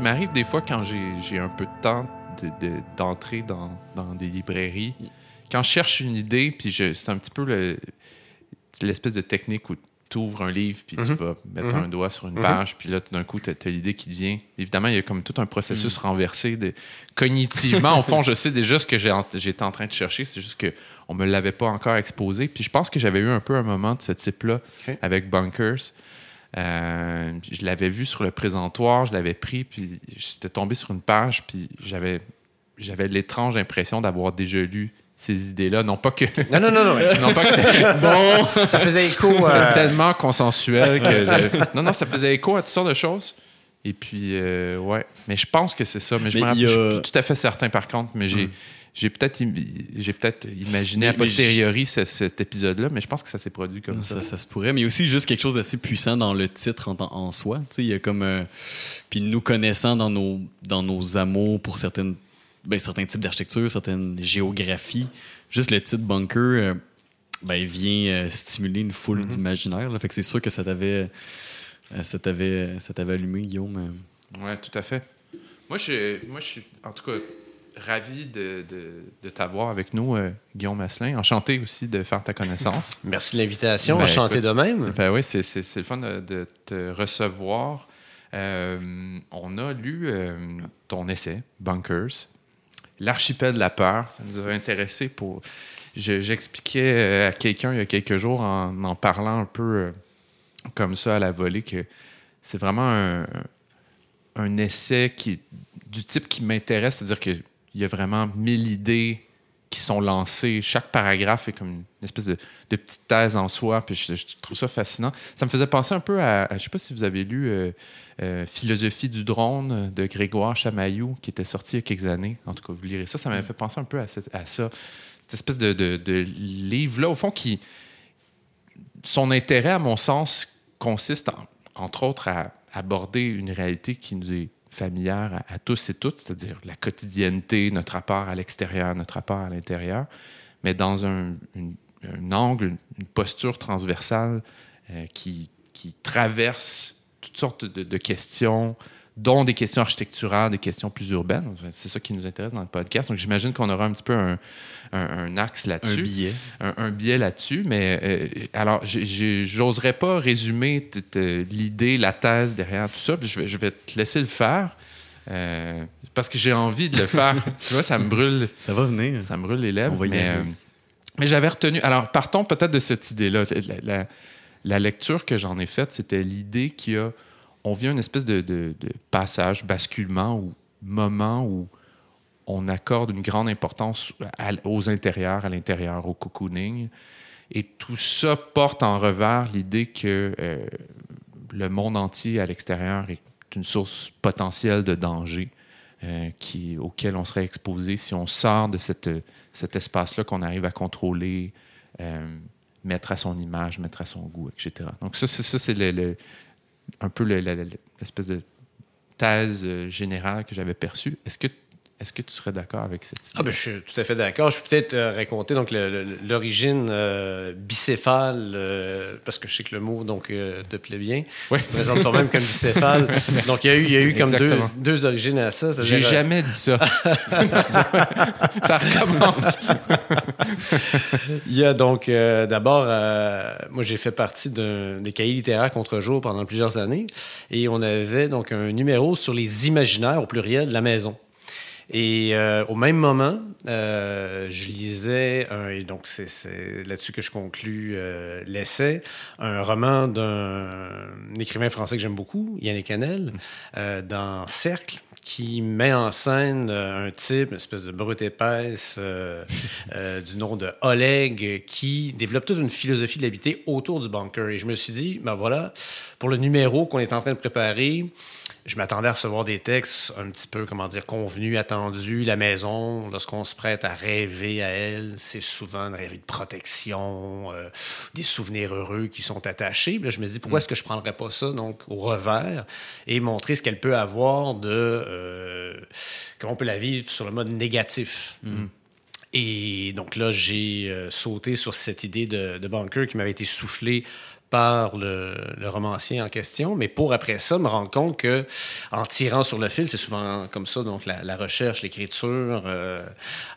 il m'arrive des fois quand j'ai un peu de temps d'entrer dans, dans, des librairies. Quand je cherche une idée, puis c'est un petit peu l'espèce de technique où tu ouvres un livre, puis tu mhm. vas mettre mhm. un doigt sur une mhm. page, puis là, tout d'un coup, tu as, l'idée qui vient. Évidemment, il y a comme tout un processus renversé. De... Cognitivement, au fond, je sais déjà ce que j'étais en train de chercher, c'est juste qu'on ne me l'avait pas encore exposé. Puis je pense que j'avais eu un peu un moment de ce type-là avec Bunkers. Euh, je l'avais vu sur le présentoir, je l'avais pris, puis j'étais tombé sur une page, puis j'avais j'avais l'étrange impression d'avoir déjà lu ces idées-là. Non pas que. Non, non, non, non. non pas que c'est. Bon. Ça faisait écho à. tellement consensuel que. Non, non, ça faisait écho à toutes sortes de choses. Et puis, euh, ouais. Mais je pense que c'est ça. Mais je ne suis plus tout à fait certain, par contre. Mais j'ai. Hmm. J'ai peut-être j'ai peut-être imaginé a posteriori cet épisode-là, mais je pense que ça s'est produit comme ça. ça. se pourrait, mais aussi juste quelque chose d'assez puissant dans le titre en, en soi. Il y a comme euh, puis nous connaissant dans nos dans nos amours pour certaines ben, certains types d'architecture, certaines géographies. Juste le titre bunker euh, ben, vient euh, stimuler une foule mm-hmm. d'imaginaire. Fait que c'est sûr que ça t'avait, euh, ça t'avait, ça t'avait allumé, Guillaume. Oui, tout à fait. Moi, je, moi, je suis en tout cas ravi de, de, t'avoir avec nous, Guillaume Masselin. Enchanté aussi de faire ta connaissance. Merci de l'invitation. Ben, Enchanté de même. Ben oui, c'est, c'est, le fun de, te recevoir. on a lu ton essai, Bunkers, l'archipel de la peur. Ça nous avait intéressé pour. J'expliquais euh, à quelqu'un il y a quelques jours en en parlant un peu euh, comme ça à la volée que c'est vraiment un, un, essai qui, du type qui m'intéresse, c'est-à-dire qu'il y a vraiment mille idées qui sont lancées. Chaque paragraphe est comme une espèce de, petite thèse en soi, puis je, trouve ça fascinant. Ça me faisait penser un peu à, je je sais pas si vous avez lu euh, euh, Philosophie du drone de Grégoire Chamaillou, qui était sorti il y a quelques années. En tout cas, vous lirez ça. Ça m'avait fait penser un peu à, ça. Cette espèce de, livre-là, au fond, qui. Son intérêt, à mon sens, consiste, entre autres, à aborder une réalité qui nous est familière à, tous et toutes, c'est-à-dire la quotidienneté, notre rapport à l'extérieur, notre rapport à l'intérieur, mais dans un, angle, une, posture transversale euh, qui, qui traverse toutes sortes de, questions, dont des questions architecturales, des questions plus urbaines. C'est ça qui nous intéresse dans le podcast. Donc, j'imagine qu'on aura un petit peu un, axe là-dessus. Un billet. Un, billet là-dessus. Mais euh, alors, j'oserais pas résumer l'idée, la thèse derrière tout ça. Je vais, je vais te laisser le faire. Euh, parce que j'ai envie de le faire. tu vois, ça me brûle. Ça va venir. Ça me brûle les lèvres. mais, euh, mais j'avais retenu. Alors, partons peut-être de cette idée-là. la, la lecture que j'en ai faite, c'était l'idée qu'il y a, on vient une espèce de, passage, basculement ou moment où on accorde une grande importance aux intérieurs, à l'intérieur, au cocooning. Et tout ça porte en revers l'idée que euh, le monde entier à l'extérieur est une source potentielle de danger euh, auquel on serait exposé si on sort de cette, cet espace-là qu'on arrive à contrôler. Euh, mettre à son image, mettre à son goût, etc. Donc ça, ça c'est le, un peu l'espèce de thèse euh, générale que j'avais perçue. Est-ce que est-ce que tu serais d'accord avec cette idée? Ah ben, je suis tout à fait d'accord. Je peux peut-être euh, raconter donc l'origine euh, bicéphale, euh, parce que je sais que le mot donc, te plaît bien. Oui. Tu te présentes toi-même comme bicéphale. Donc, il y a eu, il y a eu comme deux, deux, origines à ça. J'ai jamais dit ça. ça recommence. il y a donc, d'abord, moi, j'ai fait partie des cahiers littéraires contre-jour pendant plusieurs années. Et on avait donc un numéro sur les imaginaires, au pluriel, de la maison. Et euh, au même moment, euh, je lisais, et donc c'est là-dessus que je conclus euh, l'essai, un roman d'un écrivain français que j'aime beaucoup, Yannick Canel, dans Cercle, qui met en scène un type, une espèce de brute épaisse du nom de Oleg, qui développe toute une philosophie de l'habiter autour du bunker. Et je me suis dit, ben voilà, pour le numéro qu'on est en train de préparer, je m'attendais à recevoir des textes un petit peu, comment dire, convenus, attendus. La maison, lorsqu'on se prête à rêver à elle, c'est souvent une rêve de protection, euh, des souvenirs heureux qui sont attachés. là, je me dis, pourquoi mm. est-ce que je ne prendrais pas ça donc au revers et montrer ce qu'elle peut avoir de... Euh, comment on peut la vivre sur le mode négatif. Mm. Et donc là, j'ai euh, sauté sur cette idée de, de bunker qui m'avait été soufflée par le, le, romancier en question, mais pour après ça me rendre compte que en tirant sur le fil, c'est souvent comme ça, donc la, la recherche, l'écriture, euh,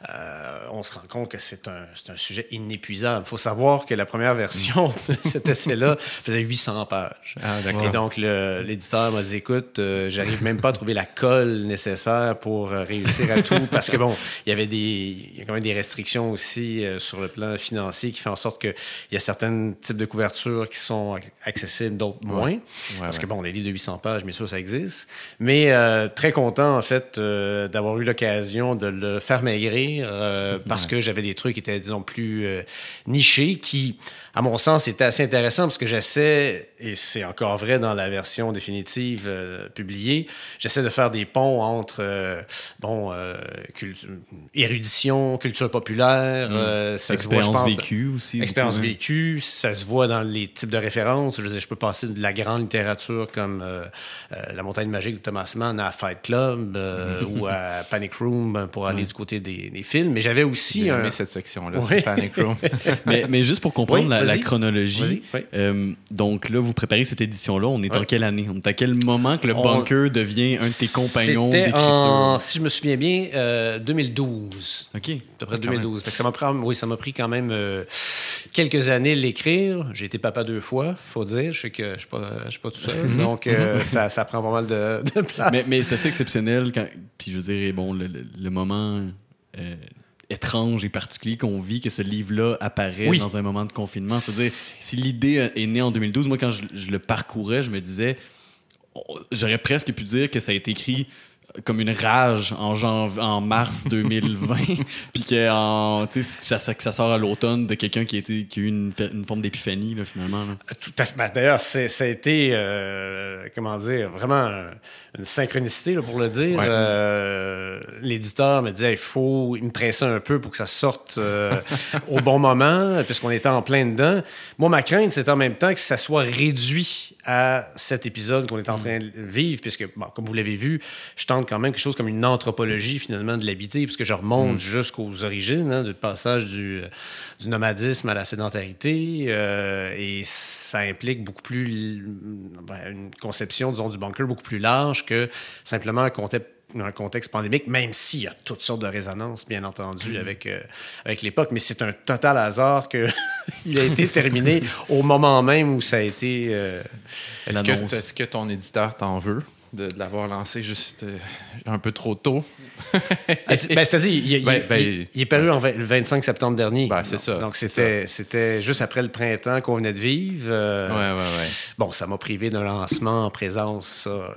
euh, on se rend compte que c'est un, un, sujet inépuisable. Il faut savoir que la première version de cet essai-là faisait 800 pages. Ah, Et donc l'éditeur m'a dit, écoute, euh, j'arrive même pas à trouver la colle nécessaire pour euh, réussir à tout, parce que bon, il y avait des, il y a quand même des restrictions aussi sur le plan financier qui fait en sorte qu'il y a certains types de couvertures qui sont accessibles, d'autres moins. Ouais. parce que bon, les livres de 800 pages, bien sûr, ça existe. Mais euh, très content, en fait, euh, d'avoir eu l'occasion de le faire maigrir euh, parce que j'avais des trucs qui étaient, disons, plus nichés, qui, à mon sens, étaient assez intéressants parce que j'essaie, et c'est encore vrai dans la version définitive euh, publiée, j'essaie de faire des ponts entre, bon, culture, érudition, culture populaire, mmh. ça expérience se voit, je pense, vécue aussi. Expérience vécue, ça se voit dans les types de références. Je, veux dire, je peux passer de la grande littérature comme euh, euh, La montagne magique de Thomas Mann à Fight Club euh, ou à Panic Room pour aller du côté des, des films. Mais j'avais aussi. J'ai aimé cette section-là, oui. Panic Room. mais, mais, juste pour comprendre oui, la, la, chronologie, oui. donc là, vous préparez cette édition-là. On est en quelle année? On est à quel moment que le On... bunker devient un de tes compagnons d'écriture en, Si je me souviens bien, 2012. OK. À peu près 2012. Ça m'a pris, oui, ça m'a pris quand même quelques années l'écrire. J'ai été papa deux fois, faut dire. Je sais que je ne suis, suis, pas tout seul. Donc, euh, ça, ça, prend pas mal de, de place. Mais, mais c'est assez exceptionnel. Quand, puis je veux dire, bon, le, le, le moment euh, étrange et particulier qu'on vit, que ce livre-là apparaît oui. dans un moment de confinement. C'est-à-dire, si l'idée est née en 2012, moi, quand je, je le parcourais, je me disais, j'aurais presque pu dire que ça a été écrit comme une rage en, janv en mars 2020, puis que, en, ça, ça, ça sort à l'automne de quelqu'un qui, qui a eu une, une forme d'épiphanie, finalement. Là. Tout à fait. Ben, D'ailleurs, ça a été, euh, comment dire, vraiment une synchronicité, là, pour le dire. Ouais. Euh, L'éditeur me disait, il faut, il me pressait un peu pour que ça sorte euh, au bon moment, puisqu'on était en plein dedans. Moi, ma crainte, c'est en même temps que ça soit réduit à cet épisode qu'on est en train de vivre, puisque, bon, comme vous l'avez vu, je tente quand même quelque chose comme une anthropologie finalement de l'habiter, puisque je remonte mm. jusqu'aux origines, hein, du passage du, du, nomadisme à la sédentarité, euh, et ça implique beaucoup plus ben, une conception, disons, du bunker beaucoup plus large que simplement un contexte un contexte pandémique, même s'il y a toutes sortes de résonances, bien entendu, mmh. avec, euh, avec l'époque. Mais c'est un total hasard qu'il a été terminé au moment même où ça a été. Euh, Est-ce que, est que, ton éditeur t'en veut? De, de l'avoir lancé juste euh, un peu trop tôt. ben, C'est-à-dire, il, il, ben, ben, il, il, est paru en 20, le 25 septembre dernier. Ben, c'est ça. Donc, c'était, juste après le printemps qu'on venait de vivre. Euh, ouais, ouais, ouais. Bon, ça m'a privé d'un lancement en présence. Ça,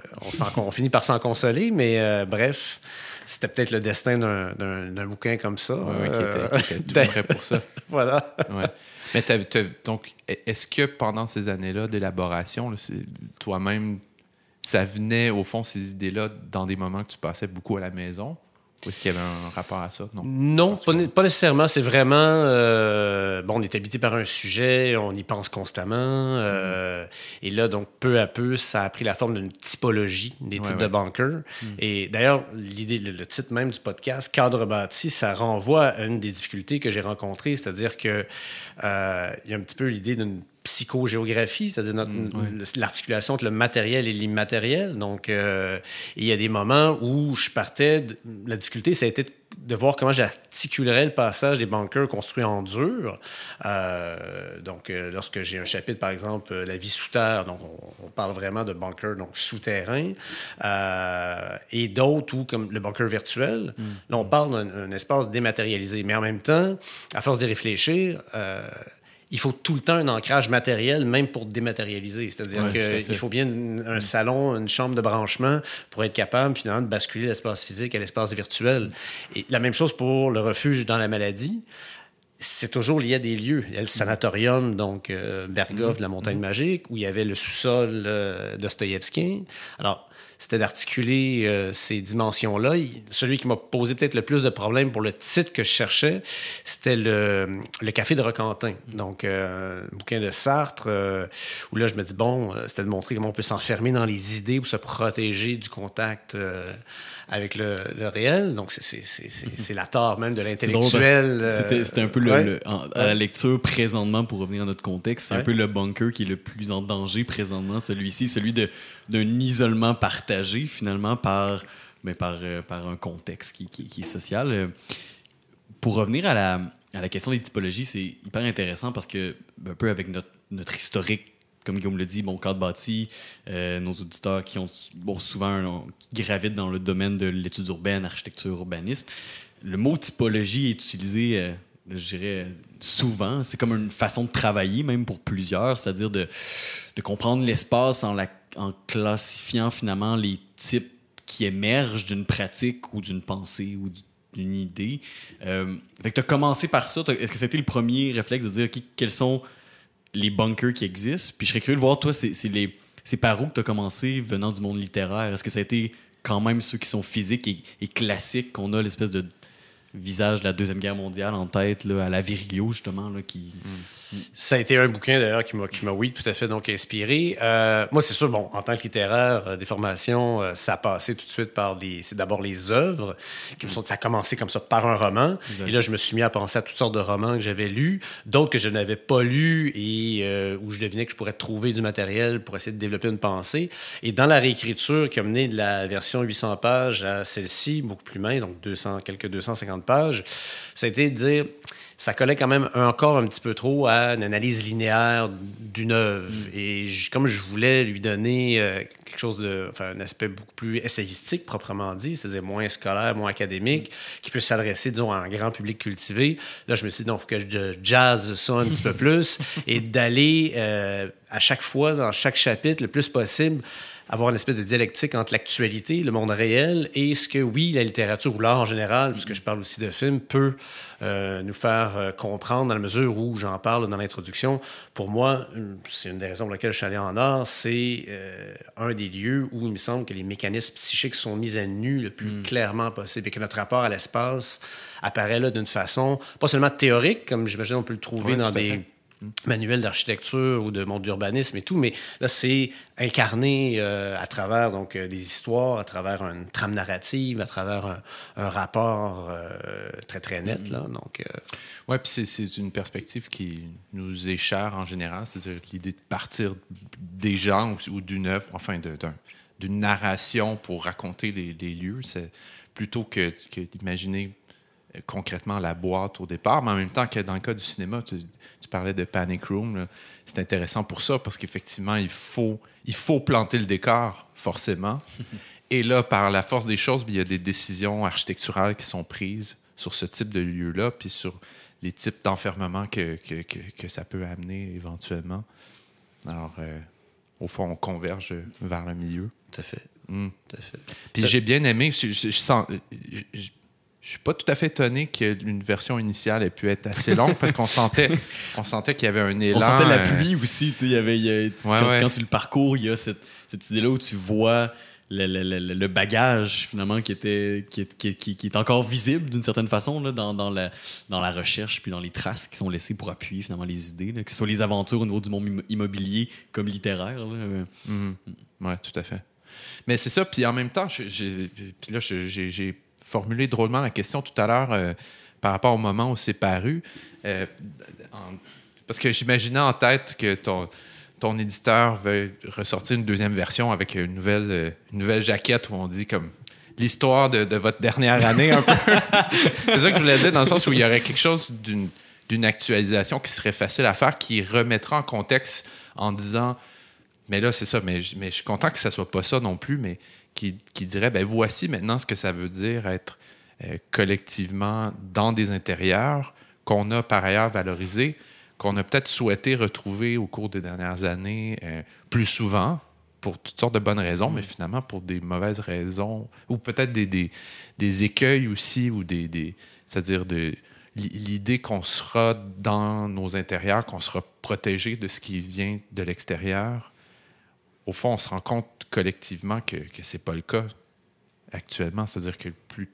on, on finit par s'en consoler, mais euh, bref, c'était peut-être le destin d'un, bouquin comme ça. Ouais, qui était, qui était tout prêt pour ça. voilà. Ouais. Mais t'as, t'as, donc, est-ce que pendant ces années-là d'élaboration, toi-même, ça venait, au fond, ces idées-là, dans des moments que tu passais beaucoup à la maison? Ou est-ce qu'il y avait un rapport à ça? Non, non pas, pas, nécessairement. C'est vraiment... Euh, bon, on est habité par un sujet, on y pense constamment. Euh, mm. Et là, donc, peu à peu, ça a pris la forme d'une typologie des types ouais, de bunkers. Mm. Et d'ailleurs, l'idée, le, le, titre même du podcast, Cadre bâti, ça renvoie à une des difficultés que j'ai rencontrées, c'est-à-dire que euh, il y a un petit peu l'idée d'une psychogéographie, c'est-à-dire mmh, ouais. l'articulation entre le matériel et l'immatériel. Donc, euh, il y a des moments où je partais, de, la difficulté, ça a été de voir comment j'articulerais le passage des bunkers construits en dur. Euh, donc, euh, lorsque j'ai un chapitre, par exemple, La vie sous terre, donc on, on parle vraiment de bunkers donc souterrains, et d'autres où, comme le bunker virtuel, mmh. là, on parle d'un espace dématérialisé. Mais en même temps, à force d'y réfléchir, il faut tout le temps un ancrage matériel, même pour dématérialiser. C'est-à-dire ouais, qu'il faut bien un salon, une chambre de branchement pour être capable, finalement, de basculer l'espace physique à l'espace virtuel. Et la même chose pour le refuge dans la maladie. C'est toujours lié à des lieux. Il y a le sanatorium, donc euh, mmh. de la montagne mmh. magique, où il y avait le sous-sol euh, d'Ostoïevski. Alors, c'était d'articuler euh, ces dimensions-là. Celui qui m'a posé peut-être le plus de problèmes pour le titre que je cherchais, c'était le, le Café de Roquentin. Donc, euh, un bouquin de Sartre, euh, où là, je me dis, bon, euh, c'était de montrer comment on peut s'enfermer dans les idées pour se protéger du contact euh, avec le, le réel. Donc, c'est- c'est- la tare même de l'intellectuel. euh, C'était un peu le, ouais. le- en- à la lecture présentement, pour revenir à notre contexte, c'est un peu le bunker qui est le plus en danger présentement, celui-ci, celui d'un isolement partagé finalement par, ben, par, euh, par un contexte qui, qui- qui est social. Euh, Pour revenir à la, à la question des typologies, c'est hyper intéressant parce que, ben, un peu avec notre, notre historique, comme Guillaume le dit, bon, cadre bâti, euh, nos auditeurs qui ont souvent un- dans le domaine de l'étude urbaine, architecture, urbanisme, le mot typologie est utilisé, euh, je dirais, souvent. C'est comme une façon de travailler, même pour plusieurs, c'est-à-dire de, comprendre l'espace en, la- en classifiant finalement les types qui émergent d'une pratique ou d'une pensée ou d'une idée. Euh, tu as commencé par ça. Est-ce que c'était le premier réflexe de dire, OK, quels sont les bunkers qui existent? Puis je serais curieux de voir, toi, c'est les- par où que tu as commencé venant du monde littéraire? Est-ce que ça a été quand même ceux qui sont physiques et, classiques, qu'on a l'espèce de visage de la Deuxième Guerre mondiale en tête, là, à la Virilio, justement, là, qui... Ça a été un bouquin d'ailleurs qui m'a, qui m'a oui, tout à fait donc inspiré. Euh, moi, c'est sûr, bon, en tant que littéraire, euh, des formations, euh, ça a passé tout de suite par des. C'est d'abord les œuvres qui me sont. Ça a commencé comme ça par un roman. Et là, je me suis mis à penser à toutes sortes de romans que j'avais lus, d'autres que je n'avais pas lus et où je devinais que je pourrais trouver du matériel pour essayer de développer une pensée. Et dans la réécriture qui a mené de la version 800 pages à celle-ci, beaucoup plus mince, donc 200, quelques 250 pages, ça a été de dire ça collait quand même encore un petit peu trop à une analyse linéaire d'une œuvre. Et j- comme je voulais lui donner euh, quelque chose de. Enfin, un aspect beaucoup plus essayistique, proprement dit, c'est-à-dire moins scolaire, moins académique, qui peut s'adresser, disons, à un grand public cultivé. Là, je me suis dit, non, il faut que je jazz ça un petit peu plus et d'aller euh, à chaque fois, dans chaque chapitre, le plus possible, avoir une espèce de dialectique entre l'actualité, le monde réel, et ce que, oui, la littérature ou l'art en général, puisque je parle aussi de films, peut euh, nous faire euh, comprendre dans la mesure où j'en parle dans l'introduction. Pour moi, c'est une des raisons pour lesquelles je suis allé en art, c'est euh, un des lieux où il me semble que les mécanismes psychiques sont mis à nu le plus clairement possible et que notre rapport à l'espace apparaît là d'une façon pas seulement théorique, comme j'imagine on peut le trouver dans des. Manuels d'architecture ou de monde d'urbanisme et tout, mais là, c'est incarné euh, à travers donc, euh, des histoires, à travers une trame narrative, à travers un, un rapport euh, très, très net. Là, donc, euh, Oui, puis c'est- une perspective qui nous est chère en général, c'est-à-dire l'idée de partir des gens ou, ou d'une œuvre, enfin d'une narration pour raconter les, les lieux, c'est plutôt que, que d'imaginer concrètement la boîte au départ, mais en même temps que dans le cas du cinéma, tu, tu parlais de Panic Room, c'est intéressant pour ça parce qu'effectivement, il faut, il faut planter le décor, forcément. Et là, par la force des choses, il y a des décisions architecturales qui sont prises sur ce type de lieu-là, puis sur les types d'enfermement que, que, que, que ça peut amener éventuellement. Alors, euh, au fond, on converge vers le milieu. tout à fait. Mm. Tout à fait. Puis j'ai bien aimé, je, je, je sens, je, je- suis pas tout à fait étonné que une version initiale ait pu être assez longue parce qu'on sentait, on sentait qu'il y avait un élan. On sentait la euh, pluie aussi, il y avait, il y a- tu- Ouais, quand, ouais. quand tu le parcours, il y a cette, cette idée-là où tu vois le, le- le- le bagage, finalement, qui, était, qui, est, qui, est- qui- qui est encore visible d'une certaine façon là, dans, dans, la, dans la recherche puis dans les traces qui sont laissées pour appuyer, finalement, les idées, là, que ce soit les aventures au niveau du monde immo- immobilier comme littéraire. là. Euh, Oui, tout à fait. Mais c'est ça, puis en même temps, je- j'ai, puis là, j'ai formulé drôlement la question tout à l'heure euh, par rapport au moment où c'est paru. Euh, en- parce que j'imaginais en tête que ton, ton éditeur veut ressortir une deuxième version avec une nouvelle, euh, une nouvelle jaquette où on dit comme l'histoire de, de votre dernière année un peu. c'est ça que je voulais dire dans le sens où il y aurait quelque chose d'une, d'une actualisation qui serait facile à faire, qui remettra en contexte en disant mais là, c'est ça. Mais, je- mais je suis content que ça soit pas ça non plus, mais qui, qui dirait ben voici maintenant ce que ça veut dire être euh, collectivement dans des intérieurs qu'on a par ailleurs valorisés, qu'on a peut-être souhaité retrouver au cours des dernières années euh, plus souvent pour toutes sortes de bonnes raisons, mais finalement pour des mauvaises raisons, ou peut-être des, des, des écueils aussi, ou des, des c'est-à-dire de l'i- l'idée qu'on sera dans nos intérieurs, qu'on sera protégé de ce qui vient de l'extérieur, au fond, on se rend compte collectivement que, que c'est pas le cas actuellement. C'est-à-dire que plus,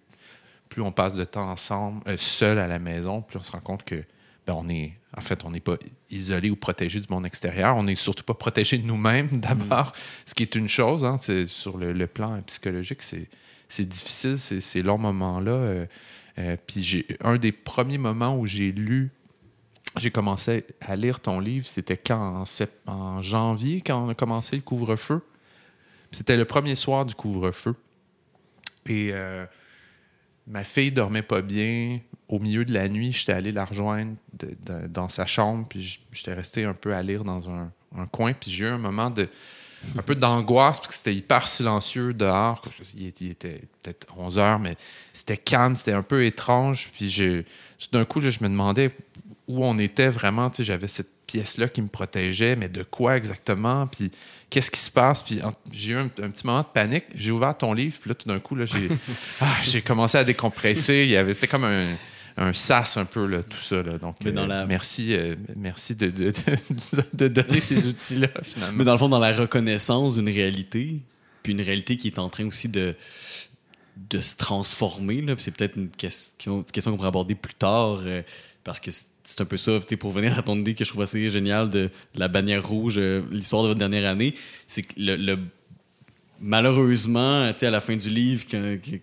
plus on passe de temps ensemble, euh, seul à la maison, plus on se rend compte que ben, on est, en fait, on n'est pas isolé ou protégé du monde extérieur. On n'est surtout pas protégé de nous-mêmes d'abord, ce qui est une chose. Hein, c'est sur le, le plan psychologique, c'est c'est difficile, c'est ces longs moments-là. Euh, euh, puis j'ai un des premiers moments où j'ai lu, j'ai commencé à lire ton livre, c'était quand en, janvier, quand on a commencé le couvre-feu. C'était le premier soir du couvre-feu. Et euh, ma fille dormait pas bien. Au milieu de la nuit, j'étais allé la rejoindre dans sa chambre, puis j'étais resté un peu à lire dans un, coin. Puis j'ai eu un moment de un peu d'angoisse parce que c'était hyper silencieux dehors. Il était peut-être 11 heures, mais c'était calme, c'était un peu étrange. Puis d'un coup, je me demandais où on était vraiment. J'avais cette pièce-là qui me protégeait, mais de quoi exactement? Puis qu'est-ce qui se passe? Puis j'ai eu un, petit moment de panique. J'ai ouvert ton livre, puis là, tout d'un coup, ah, j'ai commencé à décompresser. C'était comme un un sas un peu, là, tout ça. Là. Donc, euh, merci, euh, merci de, de, de, donner ces outils-là, finalement. Mais dans le fond, dans la reconnaissance d'une réalité, puis une réalité qui est en train aussi de, de se transformer, c'est peut-être une question, question qu'on pourrait aborder plus tard, euh, parce que c'est un peu ça, pour venir à ton idée que je trouve assez génial de la bannière rouge, l'histoire de votre dernière année, c'est que le, le malheureusement, à la fin du livre,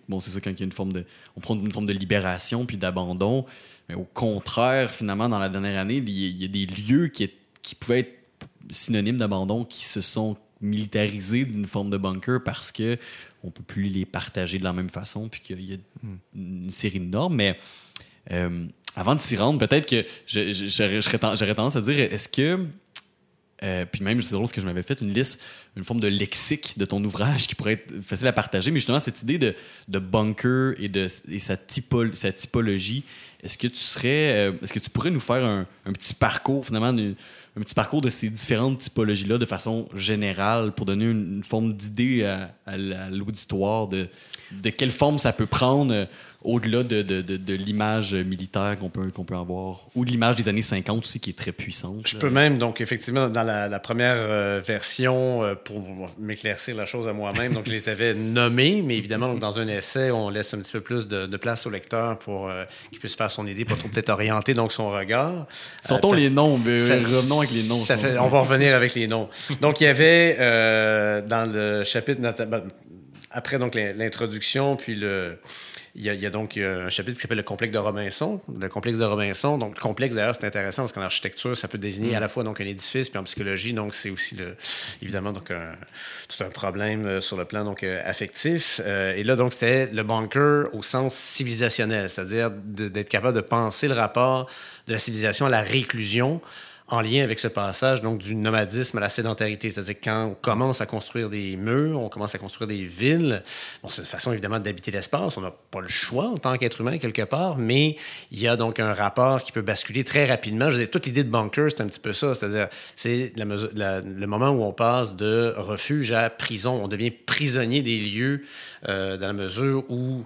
bon, c'est ça, quand il y a une forme de. On prend une forme de libération puis d'abandon. Mais au contraire, finalement, dans la dernière année, il y, a des lieux qui, qui pouvaient être synonymes d'abandon qui se sont militarisés d'une forme de bunker parce que on peut plus les partager de la même façon puis qu'il y a une série de normes. Mais euh, avant de s'y rendre, peut-être que j'aurais tendance à dire est-ce que euh, puis même, c'est drôle parce que je m'avais fait une liste, une forme de lexique de ton ouvrage qui pourrait être facile à partager. Mais justement, cette idée de, bunker et de sa typologie, est-ce que tu serais, euh, est-ce que tu pourrais nous faire un, un petit parcours, finalement, un petit parcours de ces différentes typologies-là de façon générale pour donner une, forme d'idée à, à l'auditoire de, de quelle forme ça peut prendre euh, au-delà de, de, de, l'image militaire qu'on peut, qu'on peut avoir, ou de l'image des années 50 aussi qui est très puissante. Je peux même, donc effectivement, dans la, première euh, version, euh, pour m'éclaircir la chose à moi-même, donc je les avais nommés, mais évidemment, donc, dans un essai, on laisse un petit peu plus de, place au lecteur pour euh, qu'il puisse faire son idée, pas trop peut-être orienter donc son regard. Sortons les noms, mais revenons avec les noms. Ça fait, on va revenir avec les noms. Donc il y avait dans le chapitre, ben, après donc l'introduction, puis le il y, a, donc un chapitre qui s'appelle le complexe de Robinson. Le complexe de Robinson. Donc, le complexe, d'ailleurs, c'est intéressant parce qu'en architecture, ça peut désigner à la fois donc, un édifice, puis en psychologie, donc, c'est aussi, évidemment, donc, tout un problème euh, sur le plan donc, euh, affectif. Euh, et là, donc, c'était le bunker au sens civilisationnel, c'est-à-dire d'être capable de penser le rapport de la civilisation à la réclusion en lien avec ce passage donc du nomadisme à la sédentarité. C'est-à-dire quand on commence à construire des murs, on commence à construire des villes, bon, c'est une façon évidemment d'habiter l'espace. On n'a pas le choix en tant qu'être humain quelque part, mais il y a donc un rapport qui peut basculer très rapidement. Je veux toute l'idée de bunker, c'est un petit peu ça. C'est-à-dire, c'est le moment où on passe de refuge à prison. On devient prisonnier des lieux euh, dans la mesure où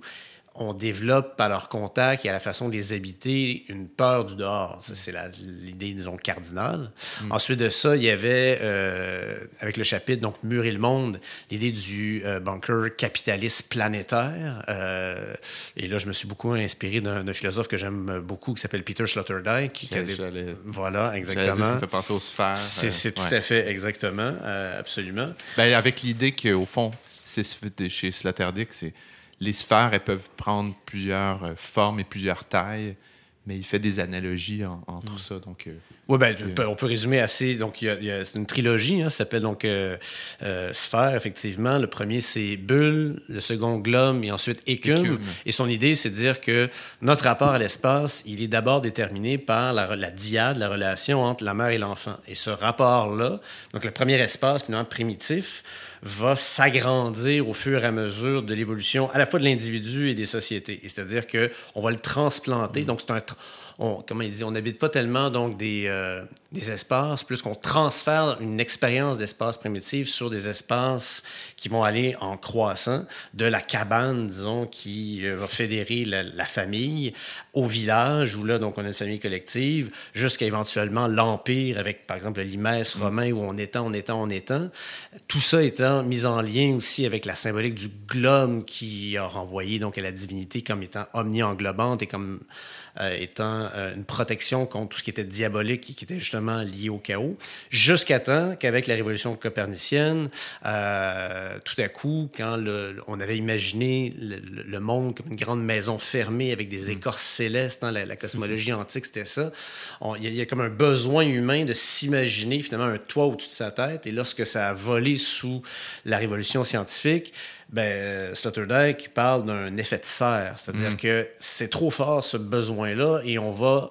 on développe par leur contact et à la façon de les habiter une peur du dehors. C'est l'idée, disons, cardinale. Mm. Ensuite de ça, il y avait, euh, avec le chapitre donc Mur et le monde, l'idée du euh, bunker capitaliste planétaire. Euh, et là, je me suis beaucoup inspiré d'un philosophe que j'aime beaucoup qui s'appelle Peter Sloterdijk. Qui Voilà, exactement. Ça me fait penser aux sphères. C'est tout à fait, exactement, absolument. Ben, avec l'idée qu'au fond, c'est chez Sloterdijk, c'est les sphères, elles peuvent prendre plusieurs euh, formes et plusieurs tailles, mais il fait des analogies entre mm. ça. Donc, euh, oui, ben, on peut résumer assez. Donc, c'est une trilogie, hein, ça s'appelle donc euh, Sphère, effectivement. Le premier, c'est Bulle, le second, Globe, et ensuite Écume. Et son idée, c'est de dire que notre rapport à l'espace, il est d'abord déterminé par la, la, diade, la relation entre la mère et l'enfant. Et ce rapport-là, donc le premier espace, finalement, primitif, va s'agrandir au fur et à mesure de l'évolution à la fois de l'individu et des sociétés. C'est-à-dire qu'on va le transplanter. Mm. Donc, c'est un on, comment il dit, on n'habite pas tellement donc des, euh, des espaces, plus qu'on transfère une expérience d'espace primitif sur des espaces qui vont aller en croissant, de la cabane, disons, qui euh, va fédérer la, la, famille, au village, où là, donc, on a une famille collective, jusqu'à éventuellement l'Empire, avec, par exemple, l'Imès romain, où on étend, on étend, on étend. Tout ça étant mis en lien aussi avec la symbolique du globe qui a renvoyé donc à la divinité comme étant omni-englobante et comme étant euh, une protection contre tout ce qui était diabolique et qui était justement lié au chaos, jusqu'à temps qu'avec la révolution copernicienne, euh, tout à coup, quand le, on avait imaginé le, le, monde comme une grande maison fermée avec des mm. écorces célestes, hein, la, la, cosmologie antique, c'était ça, il y, y, a comme un besoin humain de s'imaginer finalement un toit au-dessus de sa tête, et lorsque ça a volé sous la révolution scientifique, ben, Sloterdijk parle d'un effet de serre, c'est-à-dire mm. que c'est trop fort ce besoin-là et on va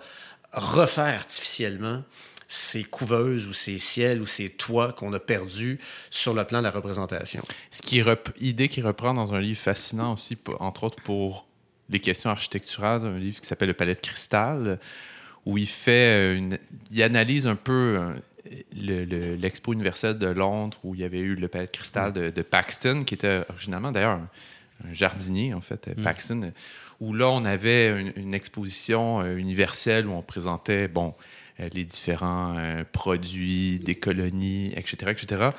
refaire artificiellement ces couveuses ou ces ciels ou ces toits qu'on a perdus sur le plan de la représentation. Ce qui est idée qui reprend dans un livre fascinant aussi, entre autres pour les questions architecturales, un livre qui s'appelle Le Palais de Cristal, où il fait une, il analyse un peu l'Expo le, universelle de Londres où il y avait eu le palais de cristal de, de Paxton, qui était originalement d'ailleurs un, jardinier, en fait, mm. Paxton, où là, on avait une, une, exposition euh, universelle où on présentait, bon, euh, les différents euh, produits des colonies, etc., etc.,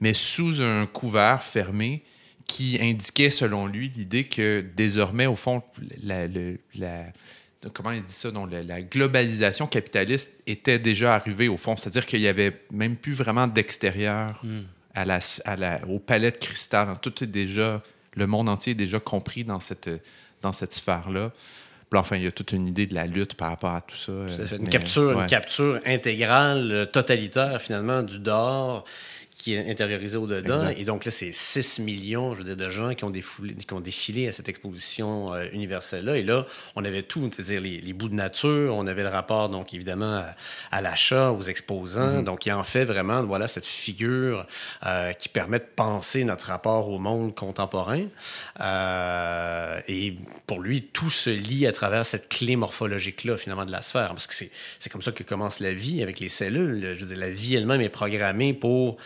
mais sous un couvert fermé qui indiquait, selon lui, l'idée que désormais, au fond, la, la comment il dit ça, la, globalisation capitaliste était déjà arrivée au fond. C'est-à-dire qu'il n'y avait même plus vraiment d'extérieur hmm. à la, à la, au palais de cristal. Tout est déjà, le monde entier est déjà compris dans cette, dans cette sphère-là. enfin, il y a toute une idée de la lutte par rapport à tout ça. une, capture, une capture intégrale, totalitaire, finalement, du dehors qui est intériorisé au-dedans. Et donc là, c'est 6 millions, je veux dire, de gens qui ont, défoulé, qui ont défilé à cette exposition euh, universelle-là. Et là, on avait tout, c'est-à-dire les, bouts de nature, on avait le rapport, donc évidemment, à, l'achat, aux exposants. Mm-hmm. Donc, il en fait vraiment, voilà, cette figure euh, qui permet de penser notre rapport au monde contemporain. Euh, et pour lui, tout se lie à travers cette clé morphologique-là, finalement, de la sphère. Parce que c'est comme ça que commence la vie avec les cellules. Je veux dire, la vie elle-même est programmée pour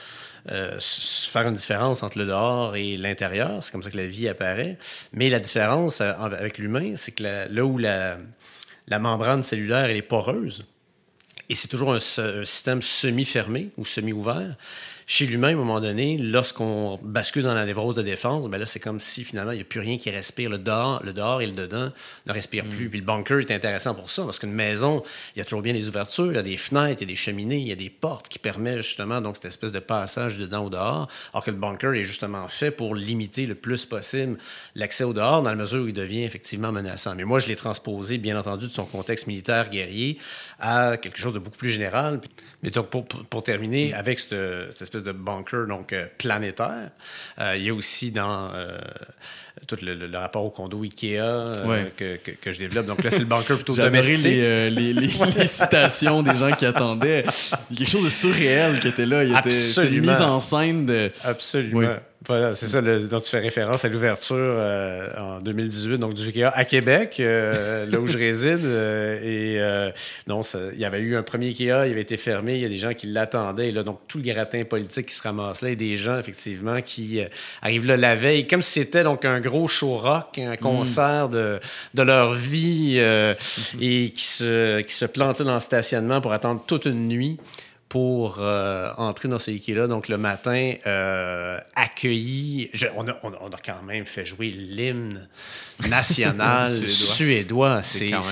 euh, faire une différence entre le dehors et l'intérieur. C'est comme ça que la vie apparaît. Mais la différence euh, avec l'humain, c'est que là où la, membrane cellulaire elle est poreuse, et c'est toujours un, un système semi-fermé ou semi-ouvert, chez l'humain, à un moment donné, lorsqu'on bascule dans la névrose de défense, ben là, c'est comme si finalement, il n'y a plus rien qui respire. Le dehors, le dehors et le dedans ne respirent plus. Mm. Puis le bunker est intéressant pour ça, parce qu'une maison, il y a toujours bien des ouvertures, il y a des fenêtres, il y a des cheminées, il y a des portes qui permettent justement donc cette espèce de passage dedans au dehors. Alors que le bunker est justement fait pour limiter le plus possible l'accès au dehors dans la mesure où il devient effectivement menaçant. Mais moi, je l'ai transposé, bien entendu, de son contexte militaire guerrier à quelque chose de beaucoup plus général. Mais donc, pour, pour, terminer, avec cette, cette, espèce de bunker donc, euh, planétaire, euh, il y a aussi dans euh, tout le, le, rapport au condo IKEA euh, que, que, que, je développe. Donc là, c'est le bunker plutôt domestique. Les, euh, les, les, les, citations des gens qui attendaient. Quelque chose de surréel qui était là. Il était une mise en scène de... Absolument. Oui. Voilà, c'est ça le, dont tu fais référence à l'ouverture euh, en 2018 donc du IKEA à Québec, euh, là où je réside. Euh, et non, il y avait eu un premier IKEA, il avait été fermé, il y a des gens qui l'attendaient. Et là, donc tout le gratin politique qui se ramasse là, et des gens effectivement qui arrivent là la veille, comme si c'était donc un gros show rock, un concert mm. de, de, leur vie, mm-hmm. et qui se, qui se plantaient dans le stationnement pour attendre toute une nuit pour euh, entrer dans ce IKEA-là. Donc, le matin, euh, accueilli. Je, on, a, on, a, quand même fait jouer l'hymne national suédois. C'est, on,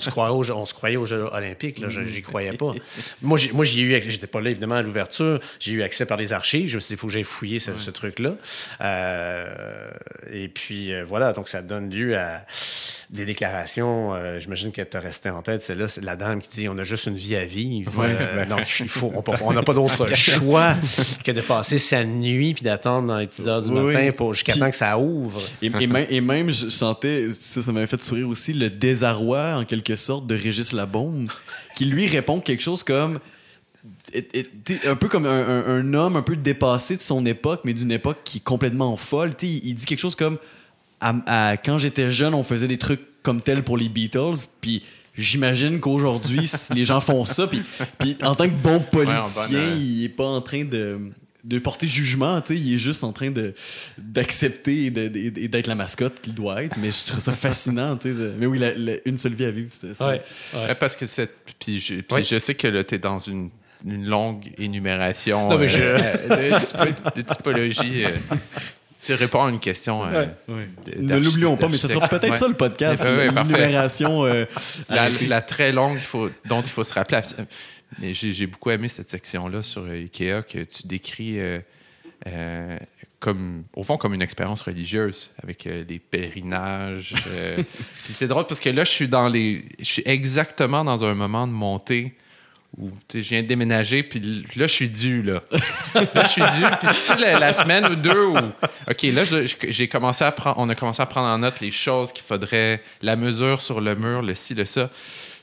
se croyait aux, on se croyait aux Jeux olympiques. Là, j'y croyais pas. moi, j'ai, moi, j'y ai eu J'étais pas là, évidemment, à l'ouverture. J'ai eu accès par les archives. Je me suis dit, il faut que j'aille fouiller ce, ce truc-là. Euh, et puis, voilà. Donc, ça donne lieu à des déclarations. Euh, j'imagine qu'elle t'a resté en tête. C'est là, c'est la dame qui dit on a juste une vie à vivre. Euh, donc, il faut, on n'a pas d'autre choix que de passer sa nuit puis d'attendre dans les petites heures du matin pour, jusqu'à temps que ça ouvre. Et, et, même, je sentais, ça, ça m'avait fait sourire aussi, le désarroi, en quelque sorte, de Régis Labombe, qui lui répond quelque chose comme un peu comme un, homme un peu dépassé de son époque, mais d'une époque qui est complètement folle. Il, il dit quelque chose comme quand j'étais jeune, on faisait des trucs comme tel pour les Beatles, puis j'imagine qu'aujourd'hui, les gens font ça, puis, puis en tant que bon en politicien, bonne, euh, il est pas en train de, de porter jugement, tu sais, il est juste en train de d'accepter et d'être la mascotte qu'il doit être. Mais je trouve ça fascinant, tu sais. de- Mais oui, la- la- une seule vie à vivre, c'était ça. Ouais. Ouais, parce que c'est. Puis, je, puis Oui. je sais que là, tu es dans une, une longue énumération Non, mais je- euh, de typologie. euh. Tu réponds à une question. euh, Ouais. Ne l'oublions pas, mais ce sera peut-être Ouais. ça le podcast. Ouais, ouais, une parfait. numération, euh, La, la très longue faut, dont il faut se rappeler. Mais J'ai beaucoup aimé cette section-là sur Ikea que tu décris euh, euh, comme, au fond, comme une expérience religieuse avec euh, les pèlerinages. euh. Puis c'est drôle parce que là, je suis dans les, je suis exactement dans un moment de montée où je viens de déménager, puis là, je suis dû, là. Là, je suis dû, puis la, semaine ou deux où... OK, là, j'ai commencé à prendre... On a commencé à prendre en note les choses qu'il faudrait... La mesure sur le mur, le ci, le ça.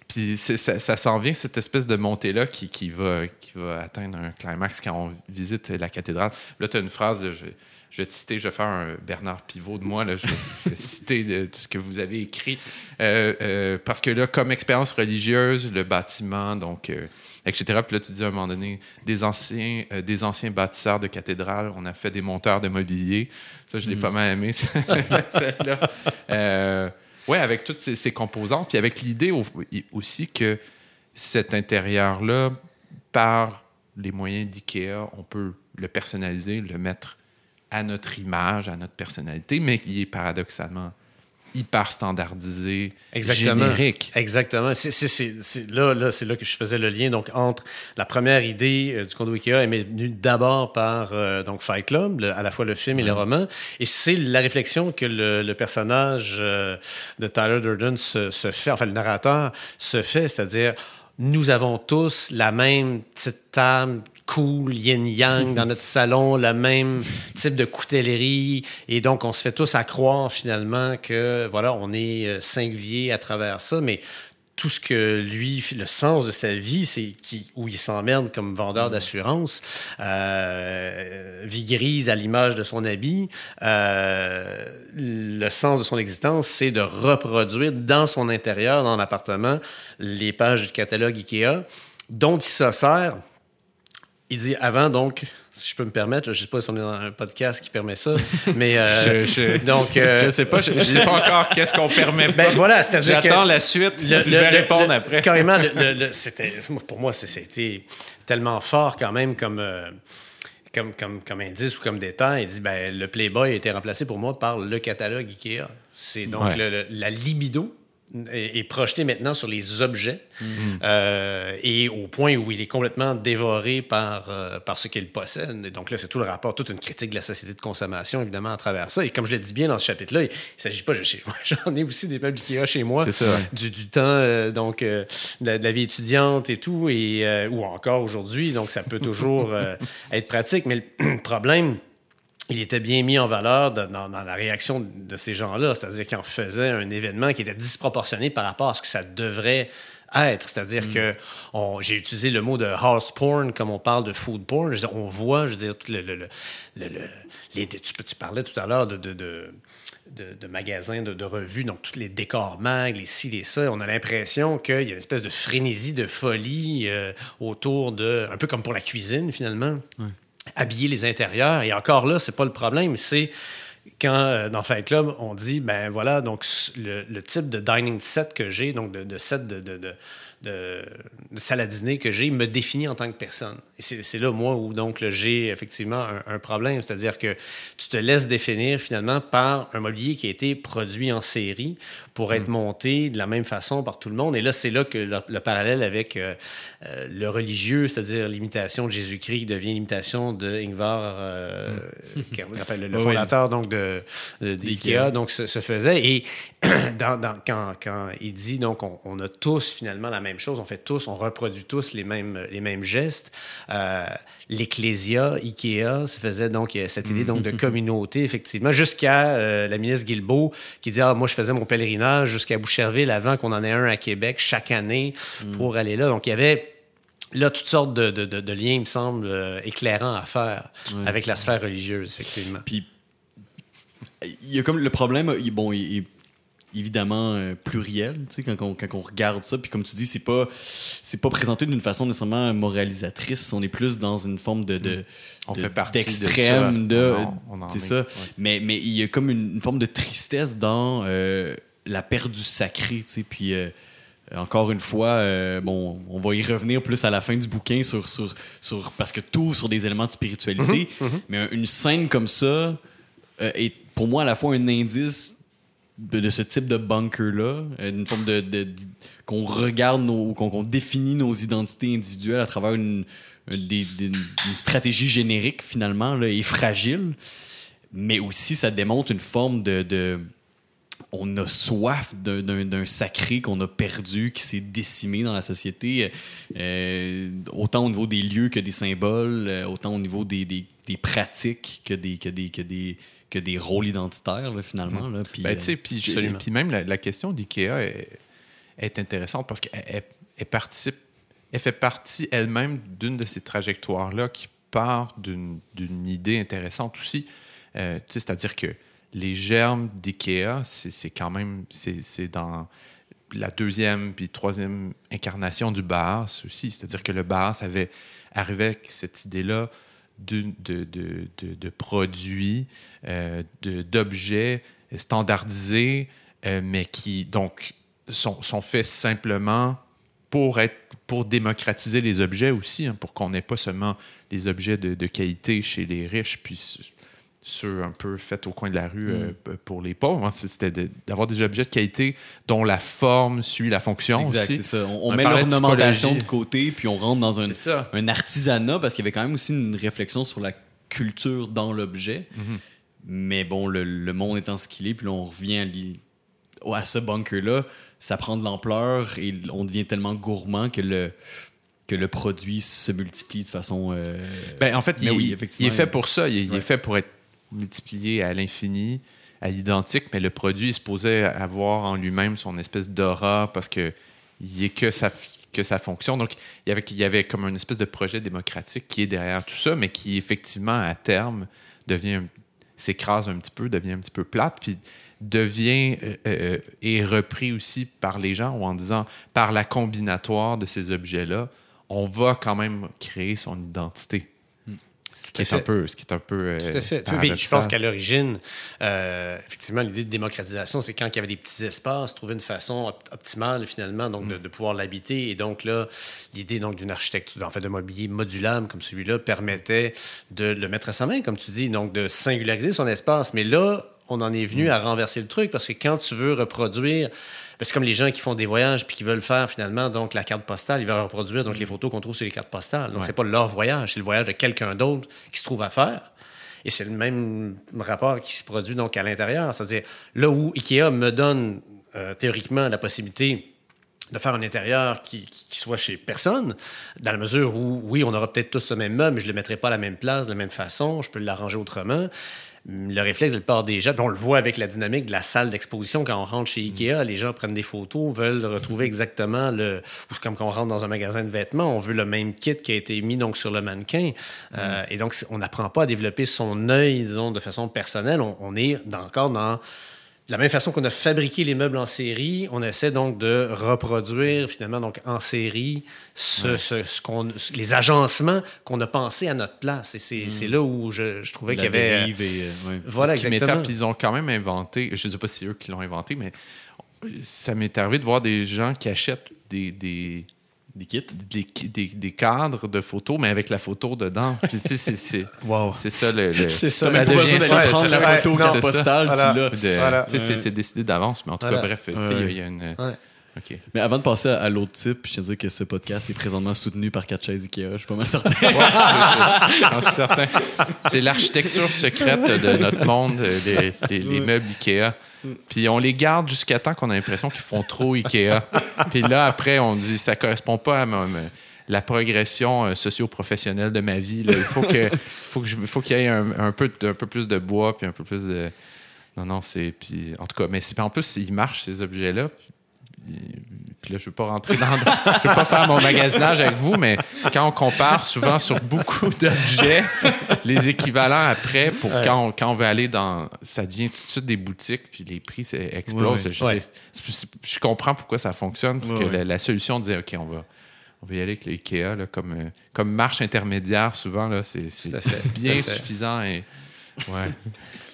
Puis ça, ça s'en vient, cette espèce de montée-là qui, qui, va, qui va atteindre un climax quand on visite la cathédrale. Là, tu as une phrase, là, je vais te citer, je vais faire un Bernard Pivot de moi, là, je, je vais citer de, tout ce que vous avez écrit. Euh, euh, parce que là, comme expérience religieuse, le bâtiment, donc, euh, etc. Puis là, tu dis à un moment donné, des anciens, des anciens bâtisseurs de cathédrales, on a fait des monteurs de mobilier. Ça, je l'ai pas mal aimé, celle-là. Ouais, avec toutes ces, ces composantes, puis avec l'idée au- aussi que cet intérieur-là, par les moyens d'IKEA, on peut le personnaliser, le mettre à notre image, à notre personnalité, mais qui est paradoxalement hyper standardisé, Exactement. générique. Exactement. C'est, c'est- c'est- c'est- là, là, c'est là que je faisais le lien donc, entre la première idée euh, du condo Ikea est venue d'abord par euh, donc Fight Club, le- à la fois le film et le roman. Et c'est la réflexion que le, le personnage euh, de Tyler Durden se, se fait, enfin le narrateur se fait, c'est-à-dire nous avons tous la même petite table cool, yin-yang dans notre salon, le même type de coutellerie. Et donc, on se fait tous à croire finalement que, voilà, on est euh, singulier à travers ça. Mais tout ce que lui, le sens de sa vie, c'est qui, où il s'emmerde comme vendeur d'assurance, euh, vie grise à l'image de son habit. Euh, le sens de son existence, c'est de reproduire dans son intérieur, dans l'appartement, les pages du catalogue IKEA, dont il se sert. Il dit avant, donc, si je peux me permettre, je ne sais pas si on est dans un podcast qui permet ça, mais euh, Je, je- donc euh, je sais pas, je, je sais pas encore qu'est-ce qu'on permet pas. ben voilà, c'est-à-dire que J'attends la suite, le- je le- vais le- répondre après. Carrément, le- le- le- c'était, pour moi, c'était tellement fort quand même comme, euh, comme, comme, comme indice ou comme détail. Il dit ben, le Playboy a été remplacé pour moi par le catalogue Ikea. C'est donc Ouais. le- le- la libido est, projetée maintenant sur les objets euh, et au point où il est complètement dévoré par, euh, par ce qu'il possède. Et donc là, c'est tout le rapport, toute une critique de la société de consommation, évidemment, à travers ça. Et comme je l'ai dit bien dans ce chapitre-là, il ne s'agit pas, je sais- j'en ai aussi des meubles Ikea chez moi, C'est ça, ouais. du, du temps, euh, donc, de, la, de la vie étudiante et tout, et, ou encore aujourd'hui. Donc, ça peut toujours être pratique. Mais le problème, il était bien mis en valeur de- dans, dans la réaction de ces gens-là. C'est-à-dire qu'ils en faisaient un événement qui était disproportionné par rapport à ce que ça devrait être. C'est-à-dire que on- j'ai utilisé le mot de house porn comme on parle de food porn. Je veux dire, on voit, je veux dire, tout le, le- le- le- le- les, tu, tu parlais tout à l'heure de, de, de, de- de magasins, de, de revues, donc tous les décors mag, les ci, les ça. On a l'impression qu'il y a une espèce de frénésie, de folie euh, autour de... Un peu comme pour la cuisine, finalement habiller les intérieurs. Et encore là, c'est pas le problème, c'est quand euh, dans Fight Club, on dit, ben voilà, donc le, le type de dining set que j'ai, donc de, de set de, de- de dîner que j'ai, me définit en tant que personne. Et c'est là, moi, où donc j'ai effectivement un, un problème. C'est-à-dire que tu te laisses définir finalement par un mobilier qui a été produit en série pour être monté de la même façon par tout le monde. Et là, c'est là que le, le parallèle avec euh, euh, le religieux, c'est-à-dire l'imitation de Jésus-Christ, qui devient l'imitation de Ingvar, euh, qui- on appelle le, le fondateur donc de, d'IKEA, D'IKEA. donc se, se faisait. Et dans, dans- quand, quand il dit donc on, on a tous finalement la même chose, on fait tous, on reproduit tous les mêmes, les mêmes gestes. Euh, L'Ecclésia, IKEA, se faisait donc a cette idée donc de communauté effectivement, jusqu'à euh, la ministre Guilbeault qui dit ah moi je faisais mon pèlerinage jusqu'à Boucherville avant qu'on en ait un à Québec chaque année pour aller là. Donc il y avait là toutes sortes de, de- de- de liens, il me semble, euh, éclairants à faire avec la sphère religieuse effectivement. Puis, il y a comme le problème, il, bon, il, il- évidemment euh, pluriel, tu sais, quand, on, quand on regarde ça. Puis comme tu dis, c'est pas, c'est pas présenté d'une façon nécessairement moralisatrice. On est plus dans une forme de, de On de- fait partie de d'extrême, ça. de, On en- on en c'est est, ça. ouais. Mais mais il y a comme une, une forme de tristesse dans euh, la perte du sacré, tu sais. Puis euh, encore une fois, euh, bon, on va y revenir plus à la fin du bouquin sur, sur, sur parce que tout sur des éléments de spiritualité. Mais un- une scène comme ça euh, est pour moi à la fois un indice de, ce type de bunker-là, euh, une forme de, de- qu'on regarde, nos, qu'on, qu'on définit nos identités individuelles à travers une, des- une stratégie générique finalement là, et fragile, mais aussi ça démontre une forme de, de- on a soif d'un, sacré qu'on a perdu, qui s'est décimé dans la société, euh, autant au niveau des lieux que des symboles, euh, autant au niveau des, des- des pratiques que des, que des, que des, que des rôles identitaires, là, finalement. Là. Puis, Ben, euh, puis même la, la question d'IKEA est, est intéressante parce qu'elle elle- elle participe, elle fait partie elle-même d'une de ces trajectoires-là qui part d'une d'une idée intéressante aussi. Euh, C'est-à-dire que les germes d'IKEA, c'est quand même, c'est c'est dans la deuxième puis troisième incarnation du Baas aussi. C'est-à-dire que le Baas avait arrivé avec cette idée-là de, produits, euh, d'objets standardisés, euh, mais qui donc sont, sont faits simplement pour être pour démocratiser les objets aussi, hein, pour qu'on n'ait pas seulement les objets de, qualité chez les riches, puis ceux un peu faits au coin de la rue euh, pour les pauvres. hein. C'était de- d'avoir des objets de qualité dont la forme suit la fonction Exact, aussi. c'est ça. On, met de l'ornementation de côté, puis on rentre dans un, un artisanat, parce qu'il y avait quand même aussi une réflexion sur la culture dans l'objet. Mhm. Mais bon, le, le monde étant ce qu'il est, puis là, on revient à, ce bunker-là, ça prend de l'ampleur et on devient tellement gourmand que le, que le produit se multiplie de façon... euh, Ben, en fait, il, oui, est fait pour ça. Il, il Ouais. est fait pour être multiplié à l'infini, à l'identique, mais le produit est supposé avoir en lui-même son espèce d'aura parce que il est que sa, que sa fonction. Donc, il y, avait, comme une espèce de projet démocratique qui est derrière tout ça, mais qui, effectivement, à terme, devient s'écrase un petit peu, devient un petit peu plate, puis devient euh, euh, est repris aussi par les gens ou en disant par la combinatoire de ces objets-là, on va quand même créer son identité. Ce qui, est un fait. peu, ce qui est un peu. euh, Tout à fait. Puis, paradoxal. je pense qu'à l'origine, euh, effectivement, l'idée de démocratisation, c'est quand il y avait des petits espaces, trouver une façon op- optimale, finalement, donc de, de pouvoir l'habiter. Et donc là, l'idée donc d'une architecture, en fait, de mobilier modulable comme celui-là permettait de le mettre à sa main, comme tu dis, donc de singulariser son espace. Mais là, on en est venu à renverser le truc parce que quand tu veux reproduire, ben, c'est comme les gens qui font des voyages puis qui veulent faire finalement donc la carte postale, ils veulent reproduire donc les photos qu'on trouve sur les cartes postales. Donc Ouais. c'est pas leur voyage, c'est le voyage de quelqu'un d'autre qui se trouve à faire. Et c'est le même rapport qui se produit donc à l'intérieur. C'est-à-dire, là où IKEA me donne euh, théoriquement la possibilité de faire un intérieur qui, soit chez personne, dans la mesure où, oui, on aura peut-être tous le même meuble, mais je ne le mettrai pas à la même place, de la même façon, je peux l'arranger autrement. Le réflexe de le part des gens, on le voit avec la dynamique de la salle d'exposition quand on rentre chez Ikea, les gens prennent des photos, veulent retrouver exactement le. Ou c'est comme quand on rentre dans un magasin de vêtements, on veut le même kit qui a été mis donc sur le mannequin. Euh, et donc, on n'apprend pas à développer son œil, disons, de façon personnelle. On, on est dans- encore dans de la même façon qu'on a fabriqué les meubles en série, on essaie donc de reproduire finalement donc en série ce, ce- ce qu'on- les agencements qu'on a pensé à notre place. Et c'est c'est là où je, je trouvais la qu'il y avait... et, euh, ouais. Voilà, Ce qui exactement. ils ont quand même inventé, je ne sais pas si c'est eux qui l'ont inventé, mais ça m'est arrivé de voir des gens qui achètent des, des, Des kits. des, des- des cadres de photos, mais avec la photo dedans. Puis, tu sais, c'est- c'est Wow. c'est ça le. le- C'est ça. Pas devient besoin ça, prendre la photo Ouais, non, postale, Voilà. tu l'as. Voilà. tu sais, c'est- C'est décidé d'avance, mais en tout Voilà. cas, bref, tu sais, il y a- il y, a une. Mais avant de passer à, à l'autre type, je tiens à dire que ce podcast est présentement soutenu par 4 chaises Ikea. Je suis pas mal certain. Suis certain. C'est l'architecture secrète de notre monde, euh, les, les- les meubles Ikea. Puis on les garde jusqu'à temps qu'on a l'impression qu'ils font trop Ikea. Puis là, après, on dit ça correspond pas à ma- ma- la progression euh, socio-professionnelle de ma vie. là. Il faut que, faut que je, faut qu'il y ait un, un peu, un peu plus de bois, puis un peu plus de. Non, non, c'est. Puis, en tout cas, mais c'est, en plus, ils marchent, ces objets-là. Puis, puis là, je ne veux pas rentrer dans. je veux pas faire mon magasinage avec vous, mais quand on compare souvent sur beaucoup d'objets, les équivalents après, pour quand, on, quand on veut aller dans. Ça devient tout de suite des boutiques, puis les prix explosent. Ouais, Je, ouais. comprends pourquoi ça fonctionne, parce que la, la solution de dire, OK, on va. On va y aller avec l'IKEA comme, euh, comme marche intermédiaire, souvent, c'est bien suffisant. Et,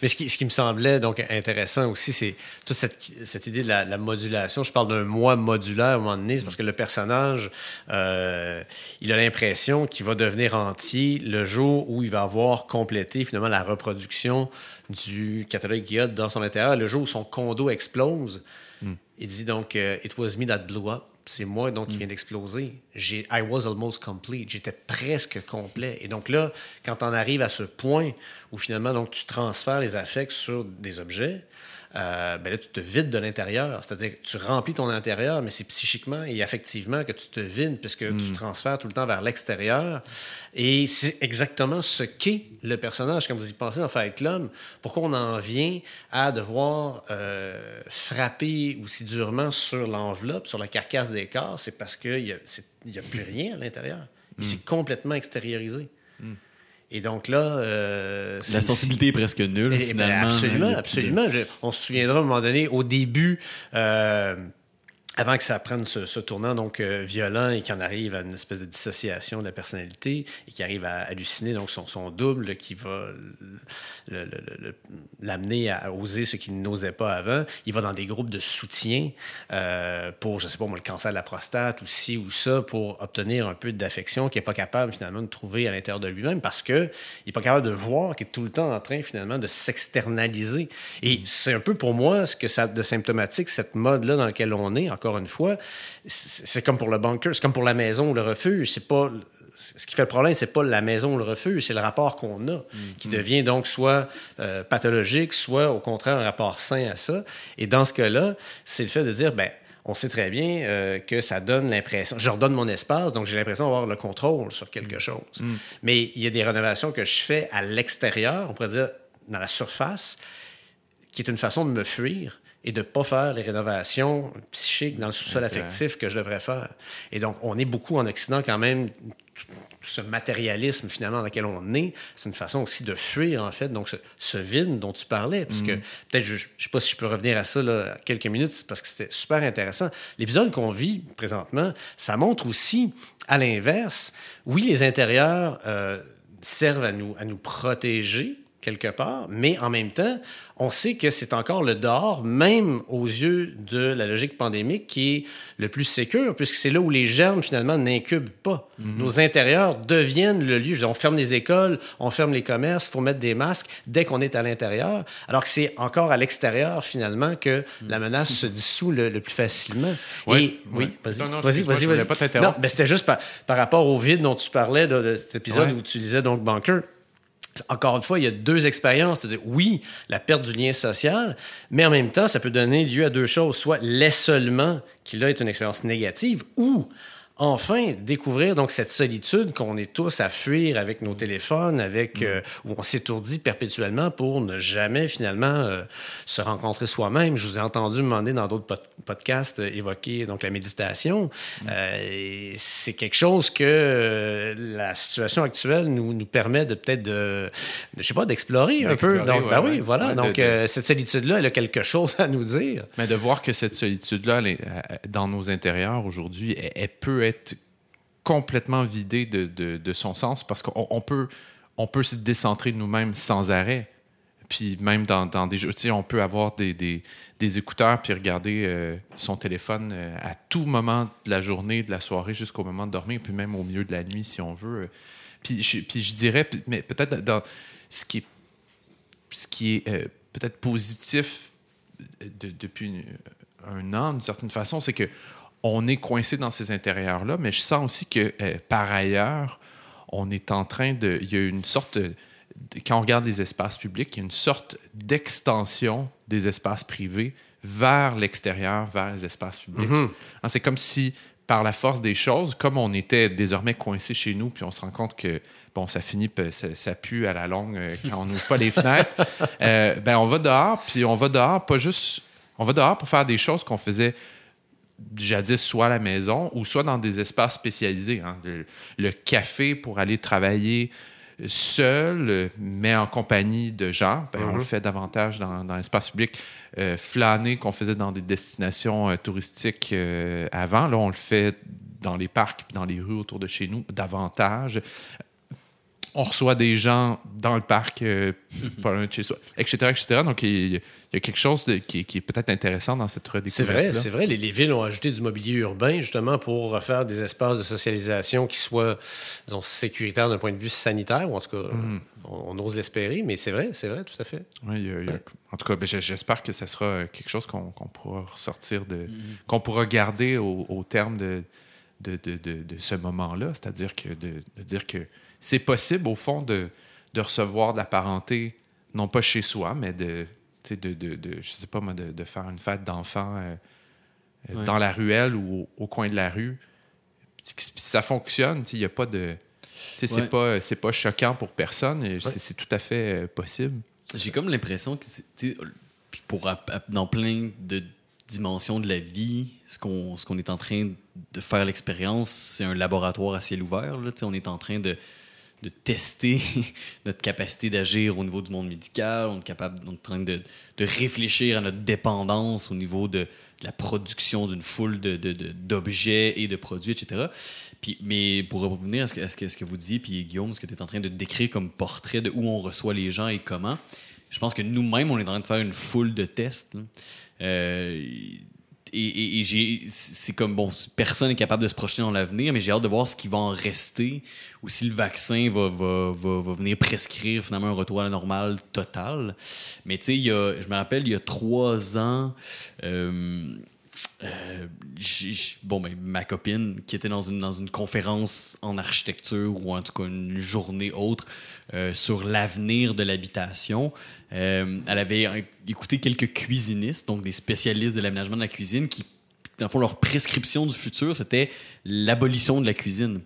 Mais ce qui, me semblait donc intéressant aussi, c'est toute cette, idée de la, la modulation. Je parle d'un moi modulaire à un moment donné, c'est parce que le personnage, euh, il a l'impression qu'il va devenir entier le jour où il va avoir complété finalement la reproduction du catalogue qu'il a dans son intérieur. Le jour où son condo explose, il dit donc euh, It was me that blew up. C'est moi donc qui vient d'exploser. J'ai I was almost complete. J'étais presque complet. Et donc là, quand on arrive à ce point où finalement donc tu transfères les affects sur des objets, euh, ben là, tu te vides de l'intérieur. C'est-à-dire que tu remplis ton intérieur, mais c'est psychiquement et affectivement que tu te vides puisque tu transfères tout le temps vers l'extérieur. Et c'est exactement ce qu'est le personnage. Quand vous y pensez dans Fight Club, pourquoi on en vient à devoir euh, frapper aussi durement sur l'enveloppe, sur la carcasse des corps, c'est parce qu'il n'y a, plus rien à l'intérieur. Il s'est complètement extériorisé. Et donc là... euh, La sensibilité est presque nulle, eh ben, finalement. absolument, de- absolument. Je- on se souviendra à un moment donné, au début, euh, avant que ça prenne ce, tournant donc euh, violent et qu'on arrive à une espèce de dissociation de la personnalité et qui arrive à halluciner donc son, double qui va l'amener à oser ce qu'il n'osait pas avant. Il va dans des groupes de soutien euh, pour, je sais pas moi, le cancer de la prostate ou ci ou ça, pour obtenir un peu d'affection qu'il n'est pas capable finalement de trouver à l'intérieur de lui-même parce qu'il n'est pas capable de voir qu'il est tout le temps en train finalement de s'externaliser. Et c'est un peu pour moi ce que ça de symptomatique, cette mode-là dans laquelle on est, encore une fois. C'est comme pour le bunker, c'est comme pour la maison ou le refuge. C'est pas ce qui fait le problème, c'est pas la maison ou le refuge, c'est le rapport qu'on a, qui devient donc soit euh, pathologique, soit au contraire un rapport sain à ça. Et dans ce cas-là, c'est le fait de dire, ben, on sait très bien euh, que ça donne l'impression, je redonne mon espace, donc j'ai l'impression d'avoir le contrôle sur quelque chose. Mais il y a des rénovations que je fais à l'extérieur, on pourrait dire dans la surface, qui est une façon de me fuir et de ne pas faire les rénovations psychiques dans le sous-sol affectif que je devrais faire. Et donc, on est beaucoup en Occident quand même, tout tout ce matérialisme finalement dans lequel on est, c'est une façon aussi de fuir en fait, donc ce, ce vide dont tu parlais, parce que peut-être, je ne sais pas si je peux revenir à ça là, quelques minutes, parce que c'était super intéressant. L'épisode qu'on vit présentement, ça montre aussi, à l'inverse, oui, les intérieurs euh, servent à nous, à nous protéger, quelque part, mais en même temps, on sait que c'est encore le dehors, même aux yeux de la logique pandémique, qui est le plus sécure, puisque c'est là où les germes, finalement, n'incubent pas. Nos intérieurs deviennent le lieu. Dire, on ferme les écoles, on ferme les commerces, il faut mettre des masques dès qu'on est à l'intérieur, alors que c'est encore à l'extérieur, finalement, que la menace se dissout le, le plus facilement. Ouais, Et, oui, ouais. vas-y, Non, non, vas-y, vas-y. Non, mais c'était juste par, par rapport au vide dont tu parlais de cet épisode Ouais. où tu disais donc Bunker. Encore une fois, il y a deux expériences. Oui, la perte du lien social, mais en même temps, ça peut donner lieu à deux choses. Soit l'isolement, qui là est une expérience négative, ou enfin découvrir donc cette solitude qu'on est tous à fuir avec nos téléphones, avec euh, où on s'étourdit perpétuellement pour ne jamais finalement euh, se rencontrer soi-même. Je vous ai entendu me demander dans d'autres pod- podcasts euh, évoquer donc la méditation. Et c'est quelque chose que la situation actuelle nous, nous permet de peut-être de, de, je sais pas d'explorer un peu. Donc ouais, ben oui, ouais. voilà. Ouais, de- donc de- cette solitude-là, elle a quelque chose à nous dire. Mais de voir que cette elle est, euh, dans nos intérieurs aujourd'hui, elle, elle peut être complètement vidée de, de- son sens parce qu'on on peut, on peut se décentrer de nous-mêmes sans arrêt. Puis même dans, dans des jeux, on peut avoir des, des, des écouteurs puis regarder euh, son téléphone euh, à tout moment de la journée, de la soirée, jusqu'au moment de dormir, puis même au milieu de la nuit si on veut. Puis je, puis je dirais, mais peut-être dans ce qui est, ce qui est euh, peut-être positif de- depuis un an, d'une certaine façon, c'est que on est coincé dans ces intérieurs-là, mais je sens aussi que euh, par ailleurs, on est en train de. Il y a une sorte. de- quand on regarde les espaces publics, il y a une sorte d'extension des espaces privés vers l'extérieur, vers les espaces publics. Hein, C'est comme si, par la force des choses, comme on était désormais coincé chez nous, puis on se rend compte que bon, ça finit, ça pue à la longue euh, quand on n'ouvre pas les fenêtres, euh, ben on va dehors, puis on va dehors, pas juste. On va dehors pour faire des choses qu'on faisait jadis soit à la maison ou soit dans des espaces spécialisés. hein. Le, le café pour aller travailler seul, mais en compagnie de gens, ben, on le fait davantage dans, dans l'espace public. Euh, flâner qu'on faisait dans des destinations euh, touristiques euh, avant, là, on le fait dans les parcs, dans les rues autour de chez nous, davantage. On reçoit des gens dans le parc, euh, pas loin de chez soi, etc., etc. Donc, il il y a quelque chose de- qui, est- qui est peut-être intéressant dans cette C'est redécouverte. vrai, c'est vrai. Les, les villes ont ajouté du mobilier urbain justement pour faire des espaces de socialisation qui soient, disons, sécuritaires d'un point de vue sanitaire, ou en tout cas, on, on ose l'espérer, mais c'est vrai, c'est vrai, tout à fait. Oui, il y a- il y a- en tout cas, ben, j'espère que ça sera quelque chose qu'on pourra ressortir de. qu'on pourra garder au, au terme de, ce moment-là. C'est-à-dire que de, de dire que c'est possible, au fond, de, de recevoir de la parenté, non pas chez soi, mais de. De, de, de- je sais pas moi, de, de faire une fête d'enfants euh, euh, dans la ruelle ou au, au coin de la rue. Ça fonctionne, il n'y a pas de. C'est pas, pas choquant pour personne et c'est c'est tout à fait euh, possible. J'ai comme l'impression que pour dans plein de dimensions de la vie, ce qu'on est en train de faire l'expérience, c'est un laboratoire à ciel ouvert. Là, on est en train de, de tester notre capacité d'agir au niveau du monde médical. On est, capable, on est en train de, de réfléchir à notre dépendance au niveau de, la production d'une foule de- de- d'objets et de produits, etc. Puis, mais pour revenir à ce que, ce que, ce que vous disiez, puis Guillaume, ce que tu es en train de décrire comme portrait de où on reçoit les gens et comment, je pense que nous-mêmes, on est en train de faire une foule de tests. Et, et- et c'est comme, bon, personne n'est capable de se projeter dans l'avenir, mais j'ai hâte de voir ce qui va en rester ou si le vaccin va, va, va, va venir prescrire finalement un retour à la normale total. Mais tu sais, je me rappelle, il y a trois ans, euh, euh, bon, ben, ma copine qui était dans une, dans une conférence en architecture ou en tout cas une journée autre euh, sur l'avenir de l'habitation, euh, elle avait écouté quelques cuisinistes, donc des spécialistes de l'aménagement de la cuisine, qui, dans le fond, leur prescription du futur, c'était l'abolition de la cuisine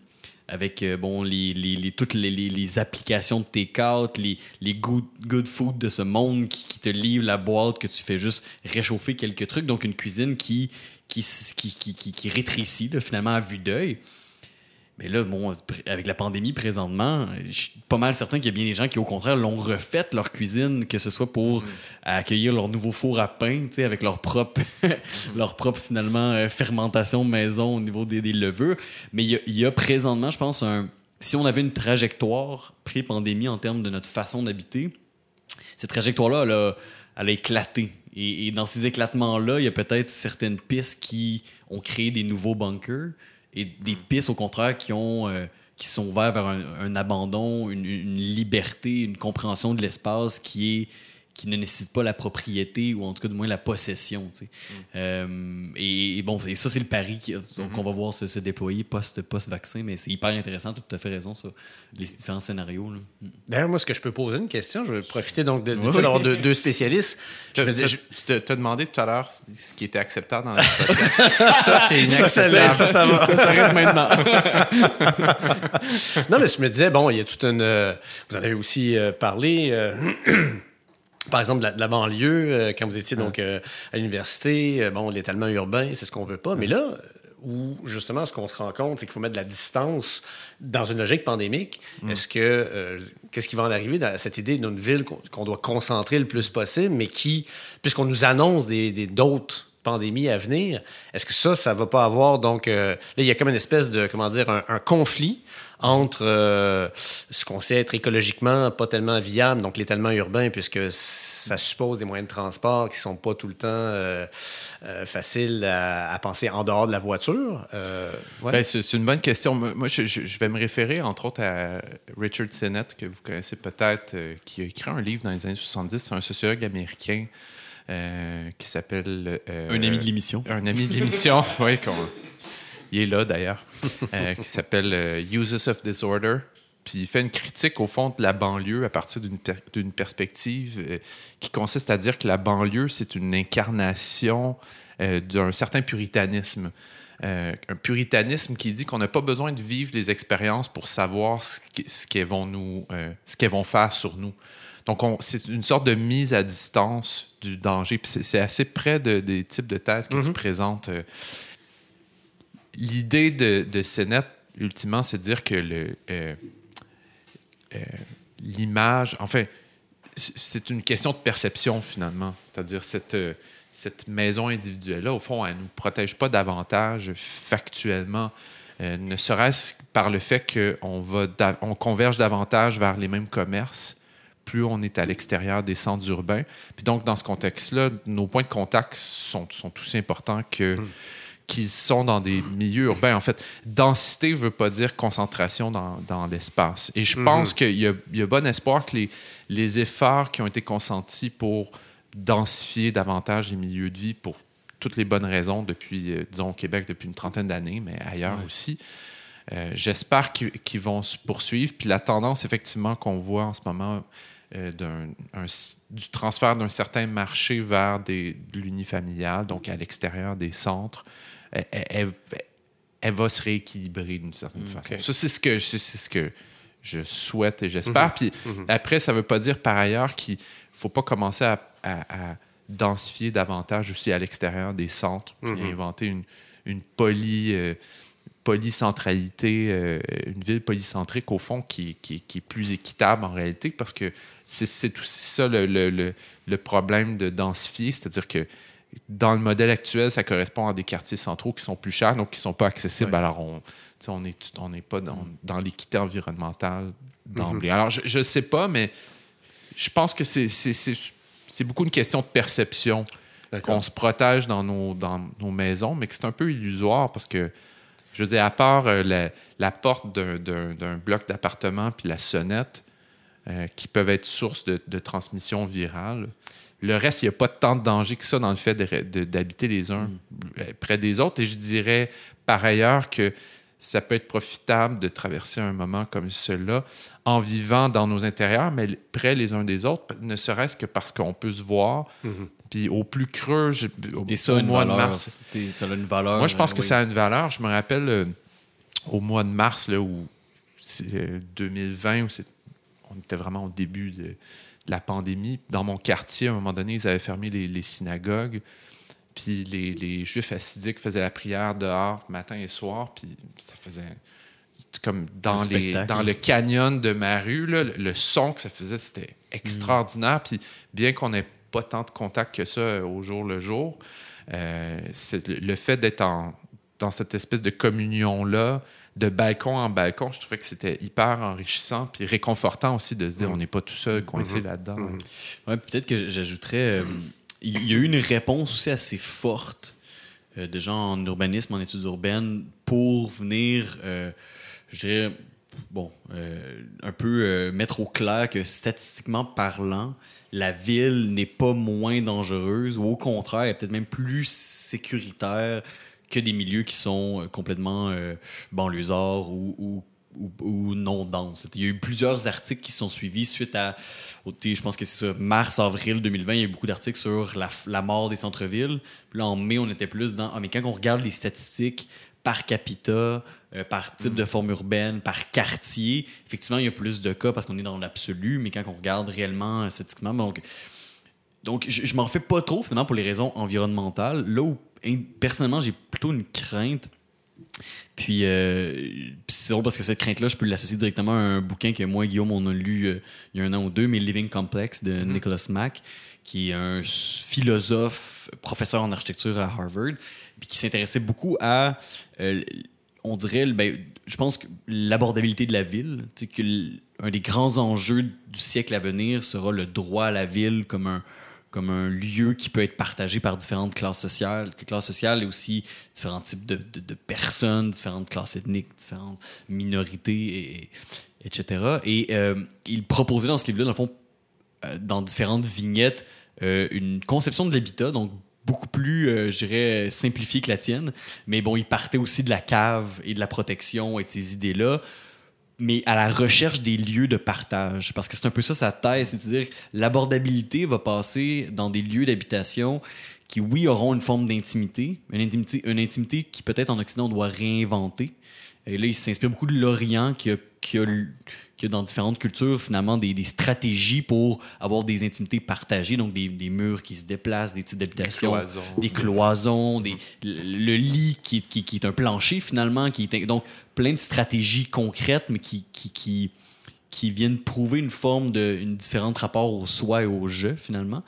avec euh, bon, les, les- les- toutes les, les- applications de take-out, les, les good, good food de ce monde qui, qui te livrent la boîte que tu fais juste réchauffer quelques trucs. Donc, une cuisine qui, qui, qui, qui- qui rétrécit là, finalement à vue d'œil. Mais là, bon, avec la pandémie présentement, je suis pas mal certain qu'il y a bien des gens qui, au contraire, l'ont refaite leur cuisine, que ce soit pour accueillir leur nouveau four à pain, tu sais, avec leur propre, leur propre finalement euh, fermentation maison au niveau des, des levures. Mais il y a, il y a présentement, je pense, un, si on avait une trajectoire pré-pandémie en termes de notre façon d'habiter, cette trajectoire-là, elle a, elle a éclaté. Et, et dans ces éclatements-là, il y a peut-être certaines pistes qui ont créé des nouveaux bunkers et des pistes, au contraire, qui ont. euh, qui sont ouverts vers un, un abandon, une, une liberté, une compréhension de l'espace qui est qui ne nécessite pas la propriété ou en tout cas du moins la possession. tu sais. Euh, et, et bon, et ça c'est le pari qui- donc, qu'on va voir se, se déployer post post vaccin, mais c'est hyper intéressant. Tu as tout à fait raison sur les différents scénarios. là. D'ailleurs, moi, est-ce que je peux poser une question? Je vais profiter donc de, de- Oui. deux, deux spécialistes. Je me dis- je- Tu t'as demandé tout à l'heure ce qui était acceptable dans le podcast. ça, c'est ça, ça, inacceptable. ça, ça va. Ça s'arrête maintenant. Non, mais je me disais, bon, il y a toute une. euh, vous en avez aussi euh, parlé. Par exemple, la, banlieue, euh, quand vous étiez donc euh, à l'université, euh, bon, l'étalement urbain, c'est ce qu'on veut pas. Mais là, euh, où justement, ce qu'on se rend compte, c'est qu'il faut mettre de la distance dans une logique pandémique. Est-ce que euh, qu'est-ce qui va en arriver dans cette idée d'une ville qu'on doit concentrer le plus possible, mais qui, puisqu'on nous annonce des d'autres pandémies à venir, est-ce que ça, ça va pas avoir donc euh, là, il y a comme une espèce de comment dire un, un conflit entre euh, ce qu'on sait être écologiquement pas tellement viable, donc l'étalement urbain, puisque ça suppose des moyens de transport qui sont pas tout le temps euh, euh, faciles à, à penser en dehors de la voiture. Euh, ouais. Ben, c'est c'est une bonne question. Moi, je, vais me référer, entre autres, à Richard Sennett, que vous connaissez peut-être, qui a écrit un livre dans les années 70. C'est un sociologue américain euh, qui s'appelle... euh, Un ami de l'émission. Un ami de l'émission, oui. qu'on- Il est là, d'ailleurs. euh, qui s'appelle euh, Uses of Disorder. Puis il fait une critique, au fond, de la banlieue à partir d'une per- d'une perspective euh, qui consiste à dire que la banlieue, c'est une incarnation euh, d'un certain puritanisme. Euh, un puritanisme qui dit qu'on n'a pas besoin de vivre les expériences pour savoir ce qu'elles vont, nous, euh, ce qu'elles vont faire sur nous. Donc, on- c'est une sorte de mise à distance du danger. C'est assez près de- des types de thèses que tu présentes. euh, l'idée de, de CNET, ultimement, c'est de dire que le, euh, euh, l'image, enfin, c'est une question de perception finalement. C'est-à-dire cette, euh, cette maison individuelle-là, au fond, elle ne nous protège pas davantage factuellement, ne serait-ce que par le fait qu'on va on converge davantage vers les mêmes commerces plus on est à l'extérieur des centres urbains. Puis donc, dans ce contexte-là, nos points de contact sont, sont aussi importants que qu'ils sont dans des milieux urbains. En fait, densité ne veut pas dire concentration dans, dans l'espace. Et je pense qu'il y a, y a bon espoir que les, les efforts qui ont été consentis pour densifier davantage les milieux de vie pour toutes les bonnes raisons depuis, euh, disons, au Québec depuis une trentaine d'années, mais ailleurs aussi. Euh, J'espère qu'ils vont se poursuivre. Puis la tendance, effectivement, qu'on voit en ce moment euh, un- du transfert d'un certain marché vers des, de l'unifamilial, donc à l'extérieur des centres, elle, elle- elle- elle va se rééquilibrer d'une certaine façon. ok. Ça, c'est ce que, c'est c'est ce que je souhaite et j'espère. Puis après, ça ne veut pas dire par ailleurs qu'il ne faut pas commencer à, à- à densifier davantage aussi à l'extérieur des centres, puis inventer une, une poly, euh, polycentralité, euh, une ville polycentrique au fond qui, qui- qui est plus équitable en réalité parce que c'est- c'est aussi ça le, le- le- le problème de densifier, c'est-à-dire que dans le modèle actuel, ça correspond à des quartiers centraux qui sont plus chers, donc qui ne sont pas accessibles. Alors, on n'est on n'est pas dans, dans l'équité environnementale d'emblée. Alors, je ne sais pas, mais je pense que c'est- beaucoup une question de perception qu'on se protège dans nos, dans nos maisons, mais que c'est un peu illusoire parce que, je veux dire, à part euh, la, la porte d'un bloc d'appartement puis la sonnette, euh, qui peuvent être source de, de transmission virale, le reste, il n'y a pas tant de danger que ça dans le fait d'habiter les uns euh, près des autres. Et je dirais par ailleurs que ça peut être profitable de traverser un moment comme celui-là en vivant dans nos intérieurs, mais près les uns des autres, ne serait-ce que parce qu'on peut se voir. Puis au plus creux, je- au, Et ça, au une mois de mars, ça a une valeur. moi, je pense que euh, ça a une valeur. Je me rappelle euh, au mois de mars, là, où c'est, euh, 2020, où on était vraiment au début de la pandémie. Dans mon quartier, à un moment donné, ils avaient fermé les, les synagogues. Puis les, les Juifs assidiques faisaient la prière dehors matin et soir. Puis ça faisait comme dans, les, dans le canyon de ma rue, là, le, le son que ça faisait, c'était extraordinaire. Puis bien qu'on n'ait pas tant de contact que ça euh, au jour le jour, euh, c'est le, le fait d'être dans cette espèce de communion-là, de balcon en balcon, je trouvais que c'était hyper enrichissant puis réconfortant aussi de se dire on n'est pas tout seul coincé là-dedans. Ouais, peut-être que j'ajouterais. euh, il y a eu une réponse aussi assez forte euh, de gens en urbanisme, en études urbaines, pour venir, euh, je dirais, bon, euh, un peu euh, mettre au clair que statistiquement parlant, la ville n'est pas moins dangereuse, ou au contraire, elle est peut-être même plus sécuritaire que des milieux qui sont euh, complètement euh, banlieusards ou, ou ou, ou non denses. Il y a eu plusieurs articles qui sont suivis suite à, au- je pense que c'est ça, mars-avril 2020, il y a eu beaucoup d'articles sur la, la mort des centres-villes. Puis là, en mai, on était plus dans, ah, mais quand on regarde les statistiques par capita, euh, par type de forme urbaine, par quartier, effectivement, il y a plus de cas parce qu'on est dans l'absolu, mais quand on regarde réellement euh, statistiquement, donc, donc je, je m'en fais pas trop finalement pour les raisons environnementales. Là où, personnellement, j'ai plutôt une crainte. Puis, euh, puis c'est drôle parce que cette crainte-là, je peux l'associer directement à un bouquin que moi et Guillaume, on a lu euh, il y a un an ou deux, mais Living Complex de Nicholas Mack, qui est un philosophe, professeur en architecture à Harvard, puis qui s'intéressait beaucoup à, euh, on dirait, ben, je pense que l'abordabilité de la ville, que un des grands enjeux du siècle à venir sera le droit à la ville comme un, comme un lieu qui peut être partagé par différentes classes sociales, classes sociales et aussi différents types de, de- personnes, différentes classes ethniques, différentes minorités, et, et- etc. Et euh, il proposait dans ce livre-là, dans le fond, euh, dans différentes vignettes, euh, une conception de l'habitat, donc beaucoup plus, euh, je dirais, simplifiée que la tienne. Mais bon, il partait aussi de la cave et de la protection et de ces idées-là mais à la recherche des lieux de partage. Parce que c'est un peu ça sa thèse, c'est-à-dire l'abordabilité va passer dans des lieux d'habitation qui, oui, auront une forme d'intimité, une intimité, une intimité qui peut-être en Occident on doit réinventer. Et là, il s'inspire beaucoup de l'Orient qui y, a qu'il y a dans différentes cultures, finalement, des, des stratégies pour avoir des intimités partagées, donc des, des murs qui se déplacent, des types d'habitations, des cloisons, des, le, le lit qui, qui, qui est un plancher, finalement. Qui est, donc, plein de stratégies concrètes, mais qui, qui, qui, qui viennent prouver une forme de une différente rapport au soi et au jeu, finalement.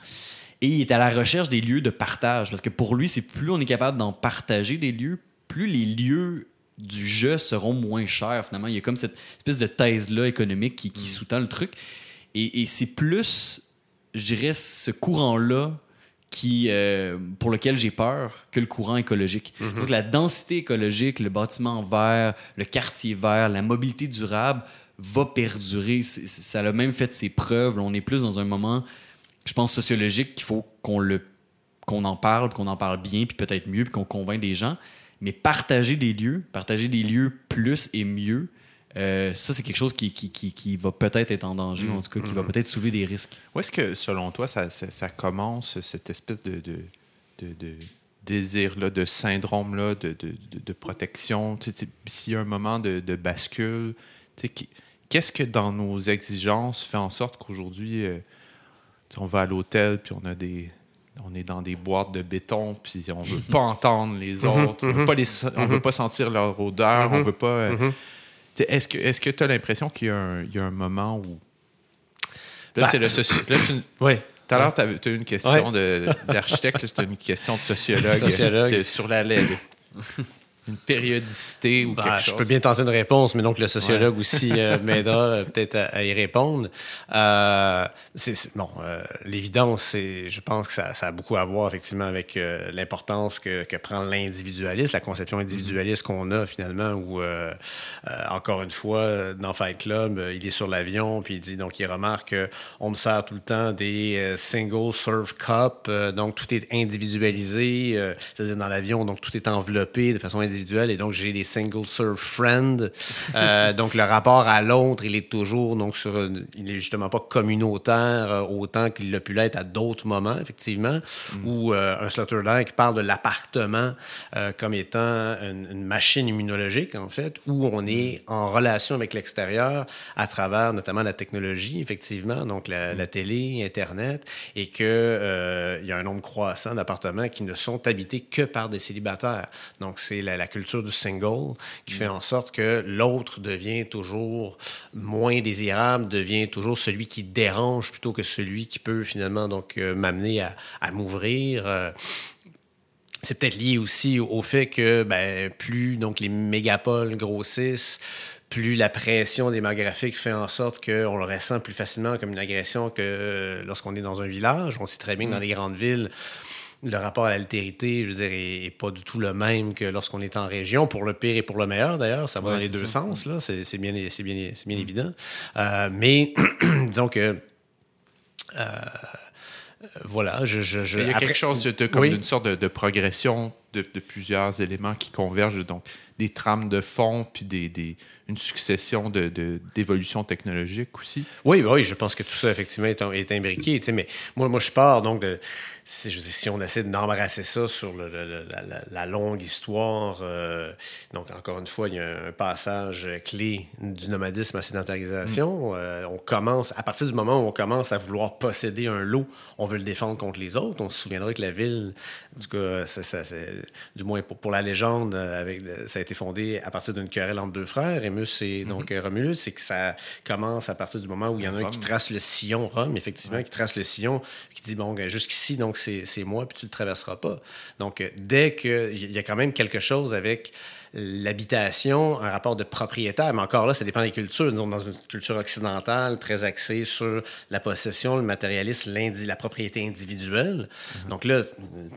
Et il est à la recherche des lieux de partage. Parce que pour lui, c'est plus on est capable d'en partager des lieux, plus les lieux du jeu seront moins chers, finalement. Il y a comme cette espèce de thèse-là économique qui, qui sous-tend le truc. Et, et c'est plus, je dirais, ce courant-là qui, euh, pour lequel j'ai peur que le courant écologique. Donc la densité écologique, le bâtiment vert, le quartier vert, la mobilité durable va perdurer. Ça a même fait ses preuves. On est plus dans un moment, je pense, sociologique qu'il faut qu'on le qu'on en parle, qu'on en parle bien, puis peut-être mieux, puis qu'on convainc des gens. Mais partager des lieux, partager des lieux plus et mieux, euh, ça, c'est quelque chose qui, qui, qui, qui va peut-être être en danger, en tout cas, qui va peut-être soulever des risques. Où est-ce que, selon toi, ça, ça, ça commence, cette espèce de, de, de, de désir-là, de syndrome-là, de, de, de, de protection? S'il y a un moment de, de bascule, qu'est-ce que dans nos exigences fait en sorte qu'aujourd'hui, euh, on va à l'hôtel, puis on a des. On est dans des boîtes de béton, puis on veut pas entendre les autres, on veut pas, les, on veut pas sentir leur odeur, on veut pas. euh, tu Est-ce que est-ce que tu as l'impression qu'il y, a un- il y a un moment où. Là, Ben- c'est le soci- là, c'est une- Oui. Tout à l'heure, tu as eu une question d'architecte, c'était une question de sociologue, Sociologue. de- sur la LED. Une périodicité ou Bah, quelque je chose. peux bien tenter une réponse, mais donc le sociologue aussi euh, m'aidera euh, peut-être à, à y répondre. Euh, bon, euh, l'évidence, c'est, je pense que ça, ça a beaucoup à voir effectivement avec l'importance que, que prend l'individualisme, la conception individualiste qu'on a finalement, où encore une fois, dans Fight Club, il est sur l'avion, puis il dit, donc il remarque qu'on me sert tout le temps des single serve cup, donc tout est individualisé, c'est-à-dire dans l'avion, donc tout est enveloppé de façon individuelle, et donc j'ai des single serve friend. Euh, donc le rapport à l'autre, il est toujours, donc sur, une- il est justement pas communautaire euh, autant qu'il l'a pu l'être à d'autres moments, effectivement, où euh, un Sloterdijk parle de l'appartement euh, comme étant une, une machine immunologique, en fait, où on est en relation avec l'extérieur à travers notamment la technologie, effectivement, donc la, la télé, Internet, et que euh, il y a un nombre croissant d'appartements qui ne sont habités que par des célibataires. Donc c'est la, la culture du single qui fait en sorte que l'autre devient toujours moins désirable, devient toujours celui qui dérange plutôt que celui qui peut finalement donc euh, m'amener à, à m'ouvrir. euh, c'est peut-être lié aussi au, fait que ben, plus donc les mégapoles grossissent, plus la pression démographique fait en sorte qu'on le ressent plus facilement comme une agression que euh, lorsqu'on est dans un village. On sait très bien que dans les grandes villes, le rapport à l'altérité, je veux dire, est, est pas du tout le même que lorsqu'on est en région, pour le pire et pour le meilleur d'ailleurs. Ça va Ouais, dans les deux ça. sens, là. C'est c'est bien, c'est bien, c'est bien évident. Euh, mais disons que. euh, voilà, je. je, je- Il y a après- quelque chose de, comme Oui. d'une sorte de, de progression de, de plusieurs éléments qui convergent, donc des trames de fond, puis des, des- une succession de- de- d'évolutions technologiques aussi? Oui, oui, je pense que tout ça, effectivement, est, est imbriqué. tu sais, Mais moi, moi, je pars donc de. Si, je veux dire, si on essaie d'embrasser ça sur le- le- le- la, la- la longue histoire, euh, donc encore une fois, il y a un passage clé du nomadisme à sédentarisation. Euh, on commence, à partir du moment où on commence à vouloir posséder un lot, on veut le défendre contre les autres. On se souviendra que la ville, en tout cas, ça- ça- c'est- du moins pour, pour la légende, euh, avec, ça a été fondé à partir d'une querelle entre deux frères, Et donc euh, Romulus, c'est que ça commence à partir du moment où il y en a un qui trace le sillon, Rome, effectivement, qui trace le sillon, qui dit, bon, ben, jusqu'ici, donc c'est c'est moi, puis tu le traverseras pas. Donc, euh, dès que il y a quand même quelque chose avec l'habitation, un rapport de propriétaire, mais encore là, ça dépend des cultures. Nous sommes dans une culture occidentale très axée sur la possession, le matérialisme, la propriété individuelle. Donc là,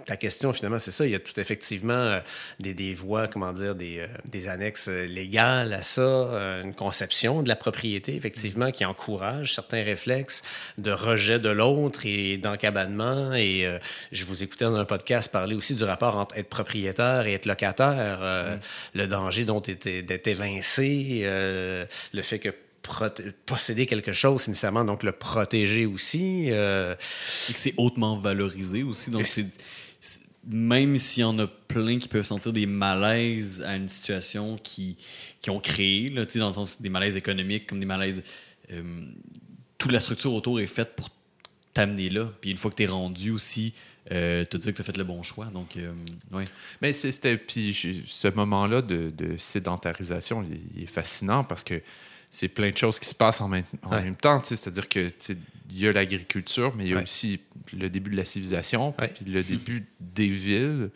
ta question, finalement, c'est ça. Il y a tout effectivement euh, des, des voies, comment dire, des, euh, des annexes euh, légales à ça, une conception de la propriété, effectivement, qui encourage certains réflexes de rejet de l'autre et d'encabanement. Et euh, je vous écoutais dans un podcast parler aussi du rapport entre être propriétaire et être locataire, le danger dont d'être évincé, euh, le fait que posséder quelque chose, c'est nécessairement donc le protéger aussi. euh, Et que c'est hautement valorisé aussi. Donc, c'est. même s'il y en a plein qui peuvent sentir des malaises à une situation qui, qui ont créé, là, dans le sens des malaises économiques, comme des malaises. euh, toute la structure autour est faite pour t'amener là. Puis une fois que tu es rendu aussi, euh, te dire que tu as fait le bon choix. Donc, euh, ouais. Mais c'était. Puis ce moment-là de, de sédentarisation, il, il est fascinant parce que c'est plein de choses qui se passent en même, en Ouais. même temps. C'est-à-dire que il y a l'agriculture, mais il y a Ouais. aussi le début de la civilisation, Ouais. puis le début des villes.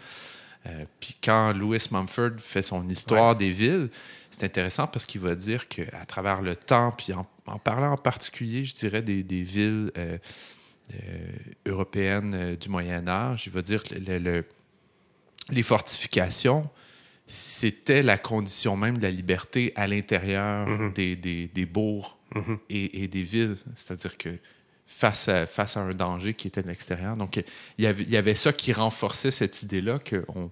Euh, puis quand Louis Mumford fait son histoire des villes, c'est intéressant parce qu'il va dire qu'à travers le temps, puis en, en parlant en particulier, je dirais, des, des villes euh, européennes euh, du Moyen Âge, il va dire que le- le- les fortifications, c'était la condition même de la liberté à l'intérieur Mhm. des, des- des bourgs et, et des villes. C'est-à-dire que face à, face à un danger qui était de l'extérieur. Donc, il y, avait, il y avait ça qui renforçait cette idée-là que on,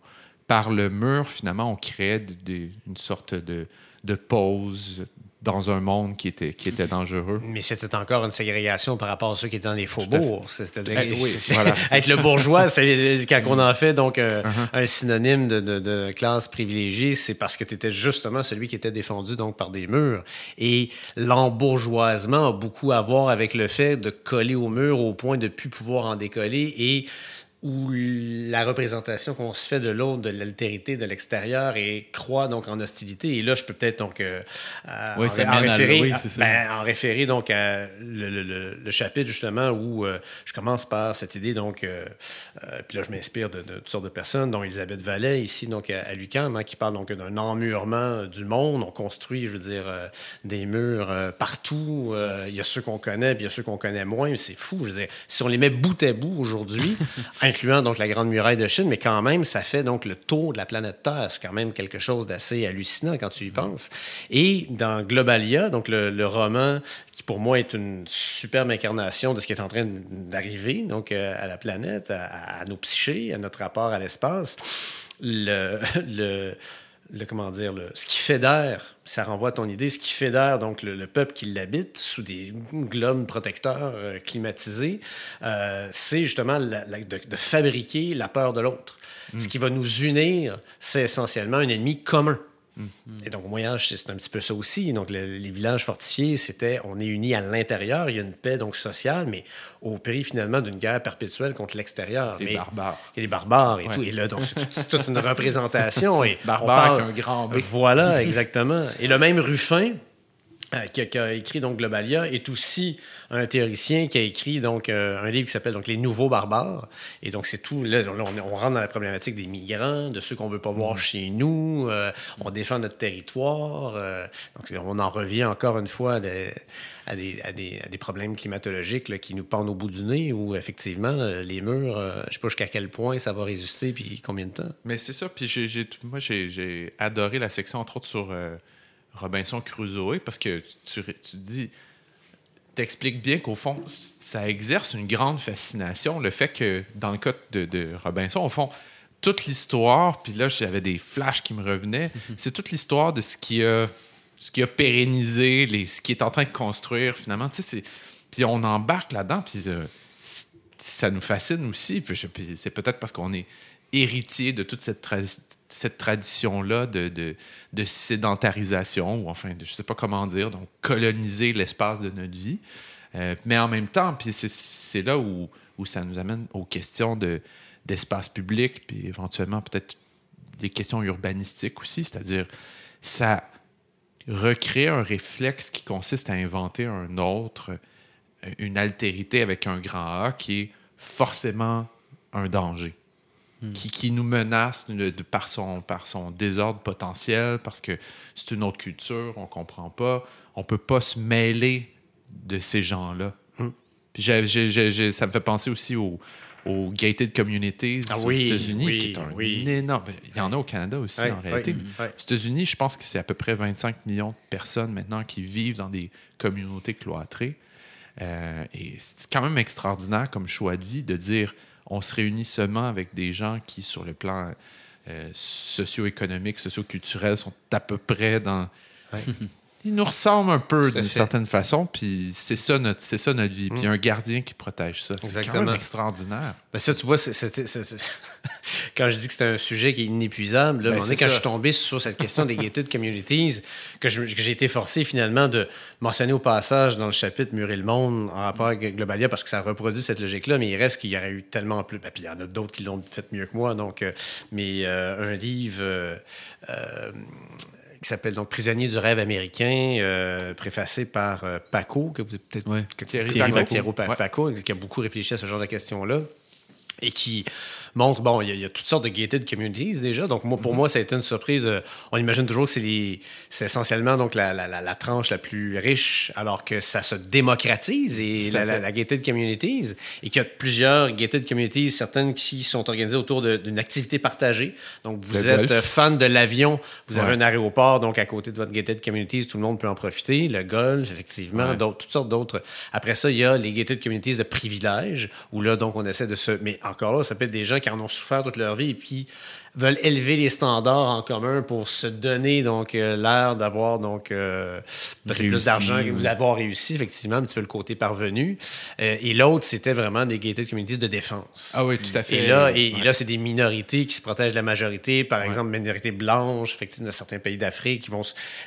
par le mur, finalement, on créait une sorte de, de pause dans un monde qui était, qui était dangereux. Mais c'était encore une ségrégation par rapport à ceux qui étaient dans les faubourgs. C'est-à-dire, Eh, oui, c'est- voilà. être le bourgeois, c'est quand on en fait donc euh, Uh-huh. un synonyme de, de- de classe privilégiée, c'est parce que tu étais justement celui qui était défendu donc par des murs. Et l'embourgeoisement a beaucoup à voir avec le fait de coller au mur au point de plus pouvoir en décoller et où la représentation qu'on se fait de l'autre, de l'altérité de l'extérieur, et croît donc en hostilité. Et là, je peux peut-être donc euh, Oui, en, ça référer, oui, c'est ça. ben, en référer donc à le, le- le- le chapitre justement où euh, je commence par cette idée donc euh, euh, puis là je m'inspire de, de toutes sortes de personnes dont Elisabeth Vallet ici donc à, à hein, qui parle donc d'un emmurement du monde on construit je veux dire des murs partout il y a ceux qu'on connaît puis il y a ceux qu'on connaît moins mais c'est fou je veux dire si on les met bout à bout aujourd'hui incluant donc la grande muraille de Chine mais quand même ça fait donc le tour de la planète Terre c'est quand même quelque chose d'assez hallucinant quand tu y penses et dans Globalia donc le, roman qui pour moi est une superbe incarnation de ce qui est en train d'arriver donc euh, à la planète, à, nos psychés, à notre rapport à l'espace. Le, le, le- comment dire, le, ce qui fédère, ça renvoie à ton idée, ce qui fédère donc le, le peuple qui l'habite sous des globes protecteurs euh, climatisés, euh, c'est justement la- la- de, de fabriquer la peur de l'autre. Ce qui va nous unir, c'est essentiellement un ennemi commun. Et donc, au Moyen-Âge, c'est c'est un petit peu ça aussi. Donc, le- les villages fortifiés, c'était on est unis à l'intérieur, il y a une paix donc sociale, mais au prix finalement d'une guerre perpétuelle contre l'extérieur. Les Mais- barbares. Et les barbares et Ouais. tout. Et là, donc, c'est tout- c'est toute une représentation. Et on Barbare parle- avec un grand B. Voilà, exactement. Et le même Ruffin, qui, a, qui a écrit donc Globalia, est aussi un théoricien qui a écrit donc euh, un livre qui s'appelle donc Les Nouveaux Barbares. Et donc c'est tout. Là, on, on rentre dans la problématique des migrants, de ceux qu'on veut pas voir chez nous. euh, on défend notre territoire. euh, donc on en revient encore une fois à des, à des, à des- à des problèmes climatologiques là, qui nous pendent au bout du nez. Où effectivement euh, les murs, euh, je sais pas jusqu'à quel point ça va résister puis combien de temps. Mais c'est ça. Puis j'ai, moi, j'ai, j'ai adoré la section, entre autres, sur euh, Robinson Crusoe, parce que tu, tu, tu dis, t'expliques bien qu'au fond, ça exerce une grande fascination, le fait que, dans le cas de, de Robinson, au fond, toute l'histoire, puis là, j'avais des flashs qui me revenaient, c'est toute l'histoire de ce qui a, ce qui a pérennisé, les, ce qui est en train de construire, finalement. Tu sais, puis on embarque là-dedans, puis euh, ça nous fascine aussi. Puis c'est peut-être parce qu'on est héritier de toute cette, tra- cette tradition-là de, de, de sédentarisation, ou enfin, je sais pas comment dire, donc coloniser l'espace de notre vie. Euh, mais en même temps, puis c'est, là où, où ça nous amène aux questions de, d'espace public, puis éventuellement peut-être les questions urbanistiques aussi, c'est-à-dire ça recrée un réflexe qui consiste à inventer un autre, une altérité avec un grand A qui est forcément un danger, qui, qui nous menace de- de- par, son, par son désordre potentiel, parce que c'est une autre culture, on comprend pas, on peut pas se mêler de ces gens-là. Puis j'ai- j'ai- ça me fait penser aussi au, au gated communities Ah aux oui, États-Unis, oui, qui est un oui. énorme. Il y en a au Canada aussi, en réalité. Aux États-Unis, je pense que c'est à peu près 25 millions de personnes maintenant qui vivent dans des communautés cloîtrées. Euh, et c'est quand même extraordinaire comme choix de vie de dire on se réunit seulement avec des gens qui, sur le plan euh, socio-économique, socio-culturel, sont à peu près dans. il nous ressemble un peu d'une certaine façon, puis c'est ça notre, c'est ça notre vie. Puis il y a un gardien qui protège ça. C'est quand Exactement. même extraordinaire. Ben ça, tu vois, c'est- c'est- c'est- quand je dis que c'était un sujet qui est inépuisable, là, Ben, donné, c'est quand ça. je suis tombé sur cette question des gated communities, que j'ai été forcé finalement de mentionner au passage dans le chapitre Murer le monde en rapport avec Globalia, parce que ça reproduit cette logique-là, mais il reste qu'il y aurait eu tellement plus. ben, puis il y en a d'autres qui l'ont fait mieux que moi. Donc, euh, mais euh, un livre. euh, qui s'appelle donc Prisonnier du rêve américain, euh, préfacé par euh, Paco, que vous avez peut-être Ouais. Thierry Thierry Paco. Ouais. Paco, qui a beaucoup réfléchi à ce genre de questions-là et qui montre, bon, il y, a- il y a toutes sortes de gated communities déjà. Donc, moi, pour Mm-hmm. moi, ça a été une surprise. de- on imagine toujours que c'est, essentiellement donc, la, la- la- la tranche la plus riche, alors que ça se démocratise, et la, gated communities, et qu'il y a plusieurs gated communities, certaines qui sont organisées autour d'une activité partagée. Donc, vous êtes golf. euh, fan de l'avion, vous avez un aéroport, donc à côté de votre gated communities, tout le monde peut en profiter. Le golf, effectivement, Ouais. d'autres, toutes sortes d'autres. Après ça, il y a les gated communities de privilèges, où là, donc, on essaie de se. Mais encore là, ça peut être des gens qui en ont souffert toute leur vie et puis veulent élever les standards en commun pour se donner donc euh, l'air d'avoir donc euh, peut-être plus d'argent, ouais. d'avoir réussi effectivement un petit peu le côté parvenu. Euh, et l'autre, c'était vraiment des gated communities de défense. Ah oui, tout à fait. Et là, et, et Ouais. là c'est des minorités qui se protègent de la majorité. Par exemple, minorités blanches, effectivement, dans certains pays d'Afrique, qui vont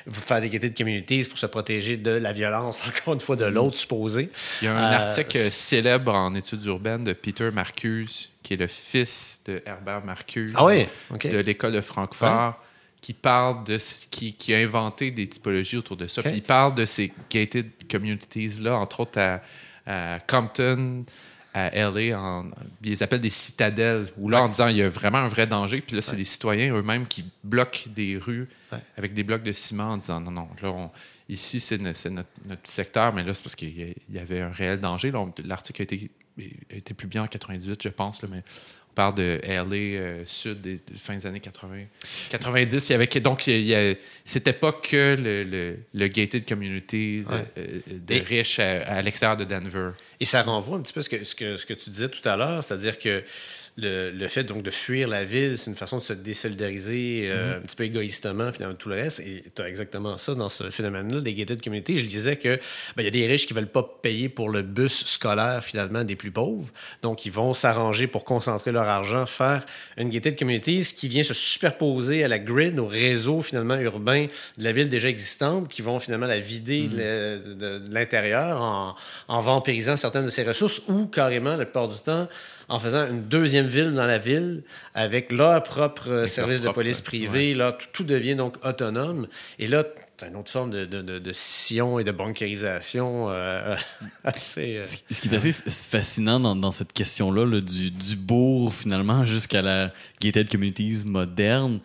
vous faire des gated communities pour se protéger de la violence, encore une fois, de l'autre supposé. Il y a un Euh, article célèbre en études urbaines de Peter Marcuse, qui est le fils de Herbert Marcuse Ah oui? De l'école de Francfort, qui parle de qui, qui a inventé des typologies autour de ça. Puis il parle de ces gated communities-là, entre autres à, à Compton, à LA, en, ils les appellent des citadelles, où là, en disant il y a vraiment un vrai danger, puis là, c'est les citoyens eux-mêmes qui bloquent des rues avec des blocs de ciment en disant non, non, là, on- ici, c'est no- c'est notre, notre petit secteur, mais là, c'est parce qu'il y avait un réel danger. L'article a été, a été publié en 98, je pense, là, mais on parle de LA euh, sud des, des fins des années 80. 90, il y avait donc il y a- c'était pas que le, le, le gated communities Ouais. euh, euh, de Et- riches à, à l'extérieur de Denver. Et ça renvoie un petit peu à ce que, ce que, ce que tu disais tout à l'heure, c'est-à-dire que le, le fait donc de fuir la ville, c'est une façon de se désolidariser euh, un petit peu égoïstement finalement tout le reste. Et tu as exactement ça dans ce phénomène-là, des gated communities. Je disais que ben, y a des riches qui veulent pas payer pour le bus scolaire finalement des plus pauvres. Donc, ils vont s'arranger pour concentrer leur argent, faire une gated communities qui vient se superposer à la grid, au réseau finalement urbain de la ville déjà existante, qui vont finalement la vider de de l'intérieur en, en vampirisant certaines de ses ressources ou carrément, la plupart du temps, en faisant une deuxième ville dans la ville avec leur propre service de propre, police privé. Là, tout, tout devient donc autonome. Et là, tu une autre forme de, de, de, de scission et de bunkérisation euh, assez... euh, Ce qui est assez fascinant dans, dans cette question-là, là, du, du bourg finalement jusqu'à la gated communities moderne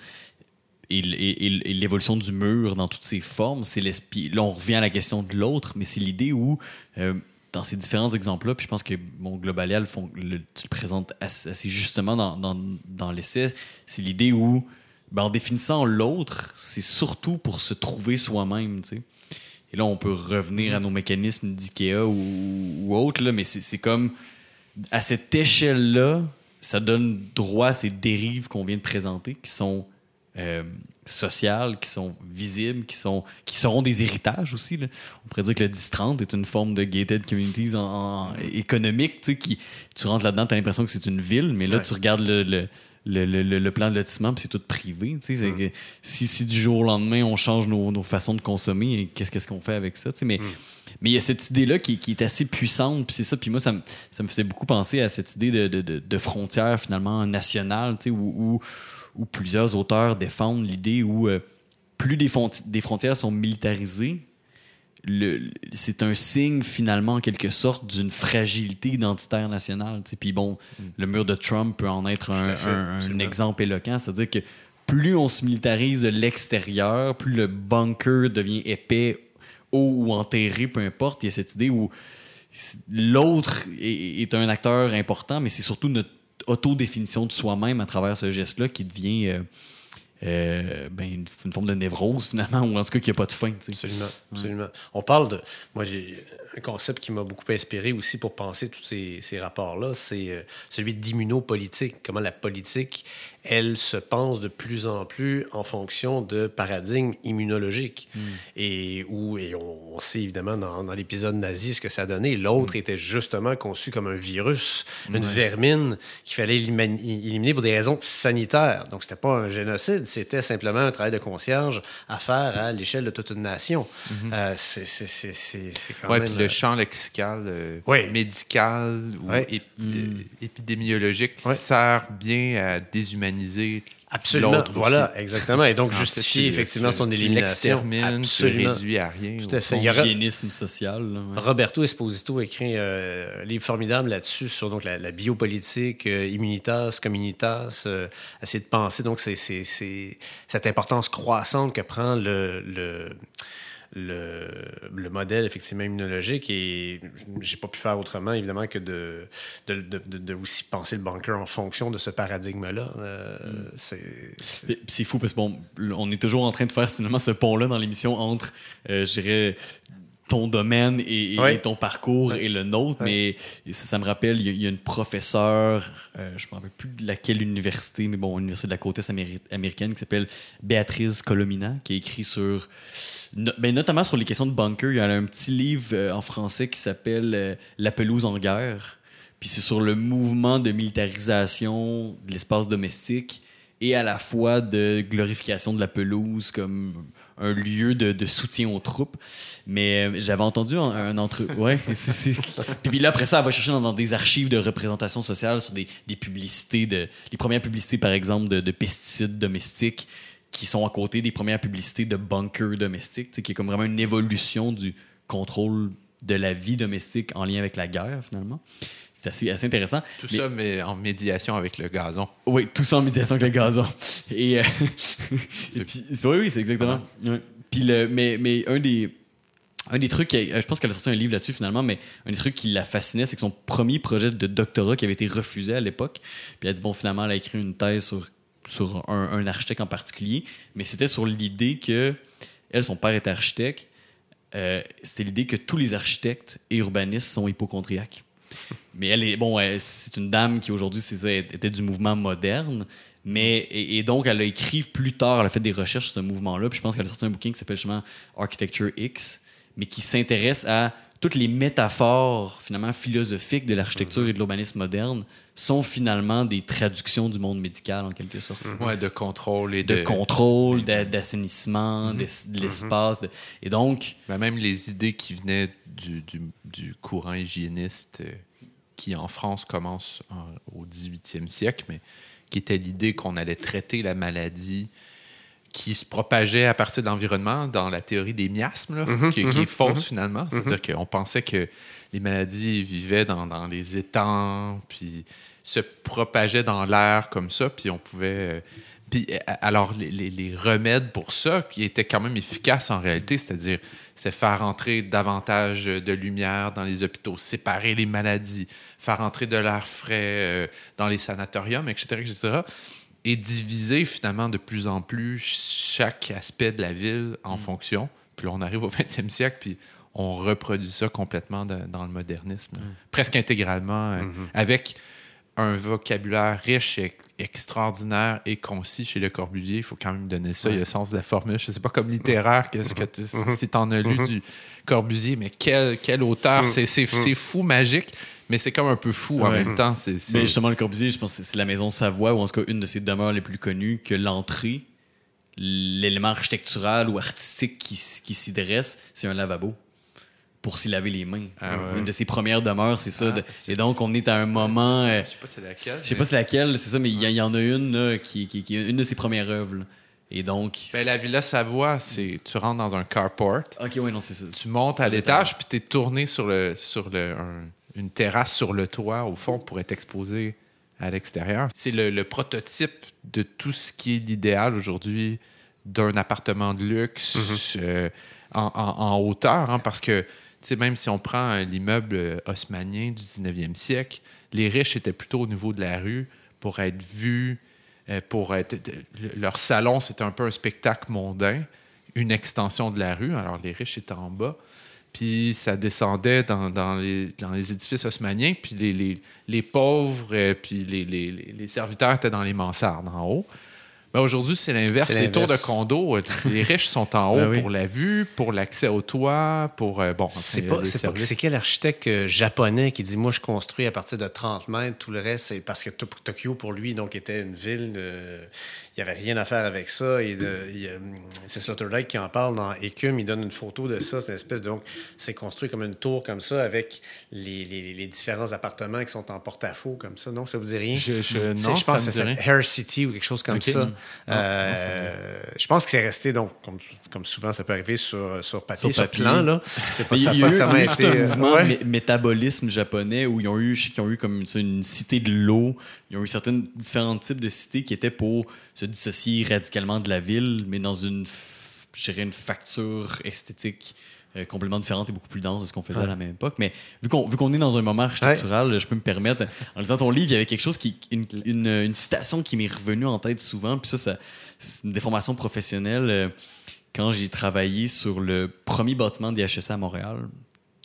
et- et l'évolution du mur dans toutes ses formes, c'est l'esprit. Là, on revient à la question de l'autre, mais c'est l'idée où, euh, dans ces différents exemples-là, puis je pense que mon Globalia, le tu le présentes assez, justement dans, dans, dans l'essai, c'est l'idée où, ben, en définissant l'autre, c'est surtout pour se trouver soi-même. Et là, on peut revenir à nos mécanismes d'IKEA ou, ou autres, mais c'est comme à cette échelle-là, ça donne droit à ces dérives qu'on vient de présenter, qui sont euh, sociales, qui sont visibles, qui, sont, qui seront des héritages aussi. là. On pourrait dire que le 10-30 est une forme de gated communities en, en- économique. Tu, sais, qui, tu rentres là-dedans, tu as l'impression que c'est une ville, mais là, Ouais. tu regardes le, le, le, le- le- plan de lotissement, puis c'est tout privé. tu sais, si, si du jour au lendemain, on change nos, nos façons de consommer, qu'est-ce qu'on fait avec ça? tu sais, Mais mais il y a cette idée-là qui, qui est assez puissante, puis c'est ça. Puis moi, ça me, ça me faisait beaucoup penser à cette idée de, de, de, de frontière finalement nationale, tu sais, où, où, où plusieurs auteurs défendent l'idée où euh, plus des, frontières sont militarisées, c'est un signe finalement en quelque sorte d'une fragilité identitaire nationale. tu sais. Puis bon, le mur de Trump peut en être un, à fait, un- un absolument. exemple éloquent, c'est-à-dire que plus on se militarise de l'extérieur, plus le bunker devient épais, haut ou enterré, peu importe. Il y a cette idée où l'autre est, est un acteur important, mais c'est surtout notre autodéfinition de soi-même à travers ce geste-là qui devient euh, euh, ben, une, une forme de névrose finalement, ou en tout cas qui n'a pas de fin. Absolument, absolument. On parle de. Moi, j'ai un concept qui m'a beaucoup inspiré aussi pour penser tous ces, ces rapports-là, c'est euh, celui d'immunopolitique. Comment la politique elle se pense de plus en plus en fonction de paradigmes immunologiques. Hmm. Et, où, et on, sait évidemment dans, dans l'épisode nazi ce que ça a donné. L'autre était justement conçu comme un virus, une vermine qu'il fallait éliminer pour des raisons sanitaires. Donc, c'était pas un génocide, c'était simplement un travail de concierge à faire à l'échelle de toute une nation. Euh, c'est c'est- c'est- c'est- c'est quand Ouais, même... puis le euh, champ lexical, euh, Ouais. médical ou Ouais. ép- épidémiologique sert bien à déshumaniser Absolument, l'autre aussi. voilà, exactement. Et donc, En fait, justifier tu- effectivement son élimination. Absolument. réduis à rien. Tout à fait. Il y Hygiénisme social. là, ouais. Roberto Esposito a écrit euh, un livre formidable là-dessus, sur donc, la, la biopolitique, euh, immunitas, communitas, euh, essayer de penser donc c'est, c'est, c'est cette importance croissante que prend le, le, le, le modèle effectivement immunologique et j'ai pas pu faire autrement évidemment que de, de, de, de- aussi penser le bunker en fonction de ce paradigme-là. Euh, c'est, c'est- C'est fou parce que bon, on est toujours en train de faire finalement ce pont-là dans l'émission entre, euh, je dirais, ton domaine et, ton parcours et le nôtre, mais ça, ça me rappelle, il y, a- il y a une professeure, euh, je ne me rappelle plus de laquelle université, mais bon, université de la côte est améri- américaine qui s'appelle Béatrice Colomina, qui a écrit sur, no- ben, notamment sur les questions de bunker. Il y a un petit livre euh, en français qui s'appelle euh, La pelouse en guerre. Puis c'est sur le mouvement de militarisation de l'espace domestique et à la fois de glorification de la pelouse comme un lieu de, soutien aux troupes. Mais euh, j'avais entendu un, un entre... Ouais, c'est... Puis, là, après ça, elle va chercher dans, des archives de représentation sociale sur des, publicités, de, les premières publicités, par exemple, de, de pesticides domestiques qui sont à côté des premières publicités de bunkers domestiques, qui est comme vraiment une évolution du contrôle de la vie domestique en lien avec la guerre, finalement. C'est assez, assez intéressant. Tout Mais- ça, mais en médiation avec le gazon. oui, tout ça en médiation avec le gazon. Et, euh, et puis, oui, oui, c'est exactement. Ouais. Puis le, mais, mais un des. Un des trucs, qui- je pense qu'elle a sorti un livre là-dessus finalement, mais un des trucs qui la fascinait, c'est que son premier projet de doctorat qui avait été refusé à l'époque, puis elle a dit, bon, finalement, elle a écrit une thèse sur, sur un, un architecte en particulier, mais c'était sur l'idée que, elle, son père était architecte, euh, c'était l'idée que tous les architectes et urbanistes sont hypochondriaques. Mais elle est bon, elle- c'est une dame qui aujourd'hui était du mouvement moderne. Mais et, et donc elle a écrit plus tard, elle a fait des recherches sur ce mouvement-là. Puis je pense qu'elle a sorti un bouquin qui s'appelle justement Architecture X, mais qui s'intéresse à toutes les métaphores finalement philosophiques de l'architecture et de l'urbanisme moderne sont finalement des traductions du monde médical en quelque sorte. Ouais, de contrôle et De, de. contrôle, d'a- d'assainissement, de, de l'espace. de- Et donc, Ben, même les idées qui venaient du, du, du courant hygiéniste euh, qui, en France, commence en- au 18e siècle, mais qui était l'idée qu'on allait traiter la maladie qui se propageait à partir de l'environnement dans la théorie des miasmes, là, qui, qui est fausse finalement. C'est-à-dire qu'on pensait que les maladies vivaient dans, dans les étangs, puis se propageaient dans l'air comme ça, puis on pouvait... euh, puis, euh, alors, les, les- les remèdes pour ça, qui étaient quand même efficaces en réalité, c'est-à-dire c'est faire entrer davantage de lumière dans les hôpitaux, séparer les maladies, faire entrer de l'air frais euh, dans les sanatoriums, etc., etc., et diviser finalement de plus en plus chaque aspect de la ville en fonction. Puis là, on arrive au 20e siècle, puis on reproduit ça complètement de- dans le modernisme, presque intégralement, euh, avec un vocabulaire riche, et extraordinaire et concis chez Le Corbusier. Il faut quand même donner ça. Il y a le sens de la formule. Je sais pas comme littéraire, qu'est-ce que t'es- si tu en as lu du Corbusier, mais quel, quel auteur. C'est fou, magique, mais c'est comme un peu fou en même temps. Mais justement, le Corbusier, je pense que c'est la maison Savoie, ou en tout cas une de ses demeures les plus connues, que l'entrée, l'élément architectural ou artistique qui, qui s'y dresse, c'est un lavabo pour s'y laver les mains. Ah ouais. Une de ses premières demeures, c'est ça. Ah, et donc, on est à un moment. euh, Je sais pas c'est laquelle. je sais pas c'est laquelle, c'est ça, mais il y, en a une là, qui, qui, qui est une de ses premières œuvres. là. Et donc. Ben, la Villa Savoie, c'est tu rentres dans un carport, Ok, ouais, non, c'est ça. tu montes à l'étage, puis tu es tourné sur, le, sur le, un- une terrasse sur le toit, au fond, pour être exposé à l'extérieur. C'est le, le prototype de tout ce qui est l'idéal aujourd'hui d'un appartement de luxe euh, en, en- en hauteur, hein, parce que, même si on prend euh, l'immeuble euh, haussmannien du 19e siècle, les riches étaient plutôt au niveau de la rue pour être vus, euh, pour être... le- Leur salon, c'était un peu un spectacle mondain, une extension de la rue. Alors, les riches étaient en bas. puis ça descendait dans, les, édifices haussmanniens, puis les, pauvres, puis les serviteurs étaient dans les mansardes en haut. Ben aujourd'hui, c'est l'inverse. Les tours de condo, euh, les riches sont en haut Ben oui. pour la vue, pour l'accès au toit, pour. euh, bon, C'est c'est quel architecte euh, japonais qui dit moi je construis à partir de 30 mètres, tout le reste c'est parce que To- Tokyo pour lui donc était une ville, euh, il n'y avait rien à faire avec ça et il c'est Sloterdijk qui en parle dans Écume, il donne une photo de ça, c'est une espèce de donc c'est construit comme une tour comme ça avec les, les- les différents appartements qui sont en porte-à-faux comme ça, non ça vous dit rien? Je- je- C'est- non, je pense ça que c'est. Hair City ou quelque chose comme ça. Mm. Euh, je pense que c'est resté donc comme, comme souvent ça peut arriver sur sur papier, Sur sur, papier. plan là, c'est pas il ça a pas un, nécessairement un- été un euh, mouvement ouais. mé- métabolisme japonais où ils ont eu, ont eu comme une cité de l'eau. Ils ont eu certains différents types de cités qui étaient pour se dissocier radicalement de la ville, mais dans une, je dirais, une facture esthétique euh, complètement différente et beaucoup plus dense de ce qu'on faisait à la même époque. Mais vu qu'on vu qu'on est dans un moment architectural, je peux me permettre, en lisant ton livre, il y avait quelque chose qui, une, une, une citation qui m'est revenue en tête souvent, puis ça, ça c'est une déformation professionnelle. euh, quand j'ai travaillé sur le premier bâtiment des à Montréal,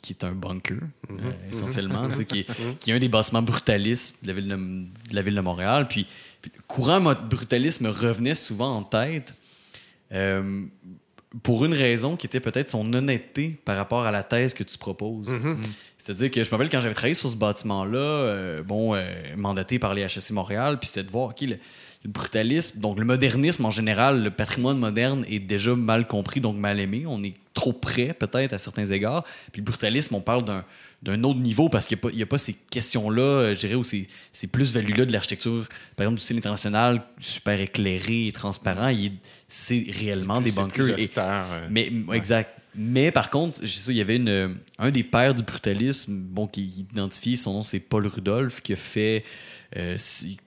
qui est un bunker, euh, essentiellement, tu sais, qui, est, qui est un des bâtiments brutalistes de la ville de, de la ville de Montréal. Puis, puis le courant brutalisme revenait souvent en tête euh, pour une raison qui était peut-être son honnêteté par rapport à la thèse que tu proposes. C'est-à-dire que je me rappelle quand j'avais travaillé sur ce bâtiment-là, euh, bon, euh, mandaté par les HEC Montréal, puis c'était de voir, OK, le, le brutalisme, donc le modernisme en général, le patrimoine moderne est déjà mal compris, donc mal aimé. On est trop près, peut-être, à certains égards. Puis le brutalisme, on parle d'un d'un autre niveau parce qu'il n'y a, a pas ces questions-là, euh, je dirais, ou ces, ces plus-values-là de l'architecture, par exemple, du style international, super éclairé et transparent. C'est réellement des bunkers. plus austère, euh, mais exact. Mais par contre, je sais ça, il y avait une, un des pères du brutalisme, bon, qui identifie, son nom c'est Paul Rudolph, qui a fait, euh,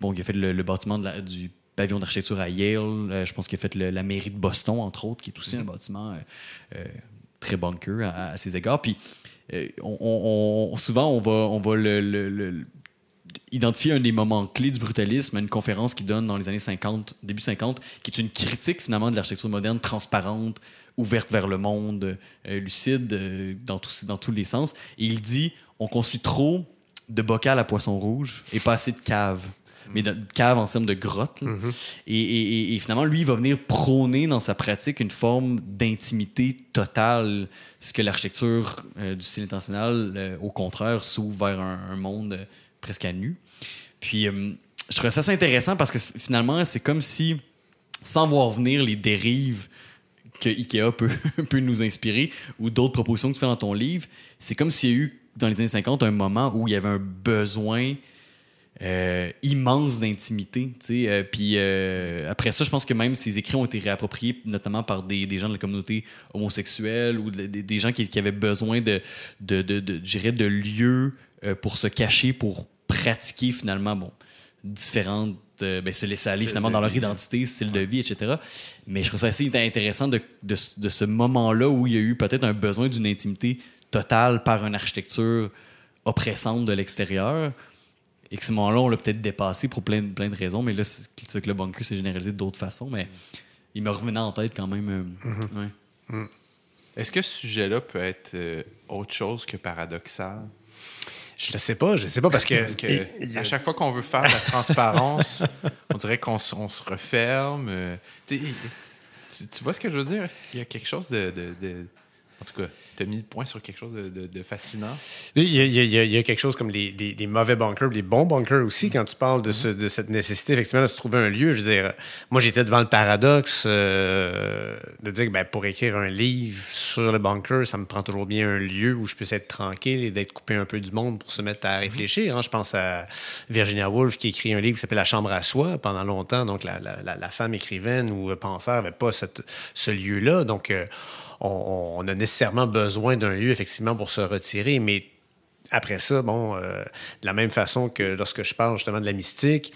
bon, qui a fait le, le bâtiment de la- du pavillon d'architecture à Yale. Euh, je pense qu'il a fait le- la mairie de Boston, entre autres, qui est aussi un bâtiment euh, euh, très bunker à, à ses égards. Puis euh, on, on- on- souvent, on va, on va le- le- le, identifier un des moments clés du brutalisme à une conférence qu'il donne dans les années 50, début 50, qui est une critique finalement de l'architecture moderne transparente, ouverte vers le monde, euh, lucide euh, dans, tous, dans tous les sens. Et il dit on construit trop de bocal à poisson rouge et pas assez de caves. Mais de, caves en termes de grottes. là. et, et- et- et finalement, lui, il va venir prôner dans sa pratique une forme d'intimité totale, ce que l'architecture euh, du style international, euh, au contraire, s'ouvre vers un, un monde euh, presque à nu. Puis, je trouvais ça assez intéressant parce que finalement, c'est comme si, sans voir venir les dérives que Ikea peut, nous inspirer ou d'autres propositions que tu fais dans ton livre, c'est comme s'il y a eu, dans les années 50, un moment où il y avait un besoin euh, immense d'intimité. Euh, puis euh, après ça, je pense que même ces écrits ont été réappropriés, notamment par des, gens de la communauté homosexuelle ou de- des- gens qui, avaient besoin de, de, de, lieux pour se cacher, pour pratiquer finalement bon, différentes. Euh, ben, se laisser aller finalement dans leur vie. identité, style de vie, etc. Mais je trouve ça assez intéressant de, de, de ce moment-là où il y a eu peut-être un besoin d'une intimité totale par une architecture oppressante de l'extérieur. Et que ce moment-là, on l'a peut-être dépassé pour plein, de- plein de raisons, mais là, c'est que le bunker s'est généralisé d'autres façons, mais il me revenait en tête quand même. euh, ouais. Est-ce que ce sujet-là peut être euh, autre chose que paradoxal? Je le sais pas, je le sais pas parce que, et- à chaque fois qu'on veut faire la transparence, on dirait qu'on se referme. euh, tu, vois ce que je veux dire? Il y a quelque chose de. de- de- en tout cas, as mis le point sur quelque chose de, de- de fascinant? Il y, a, il y a- il y a- il y a quelque chose comme les, des, des mauvais bunkers, des bons bunkers aussi, quand tu parles de, ce- de cette nécessité, effectivement, de se trouver un lieu. Je veux dire, moi, j'étais devant le paradoxe euh, de dire que ben, pour écrire un livre sur le bunker, ça me prend toujours bien un lieu où je puisse être tranquille et d'être coupé un peu du monde pour se mettre à réfléchir. hein. Je pense à Virginia Woolf qui écrit un livre qui s'appelle La chambre à soi pendant longtemps. Donc, la, la- la- la femme écrivaine ou penseur n'avait pas cette- ce lieu-là. Donc, euh, on, a nécessairement besoin d'un lieu, effectivement, pour se retirer. Mais après ça, bon, euh, de la même façon que lorsque je parle justement de la mystique,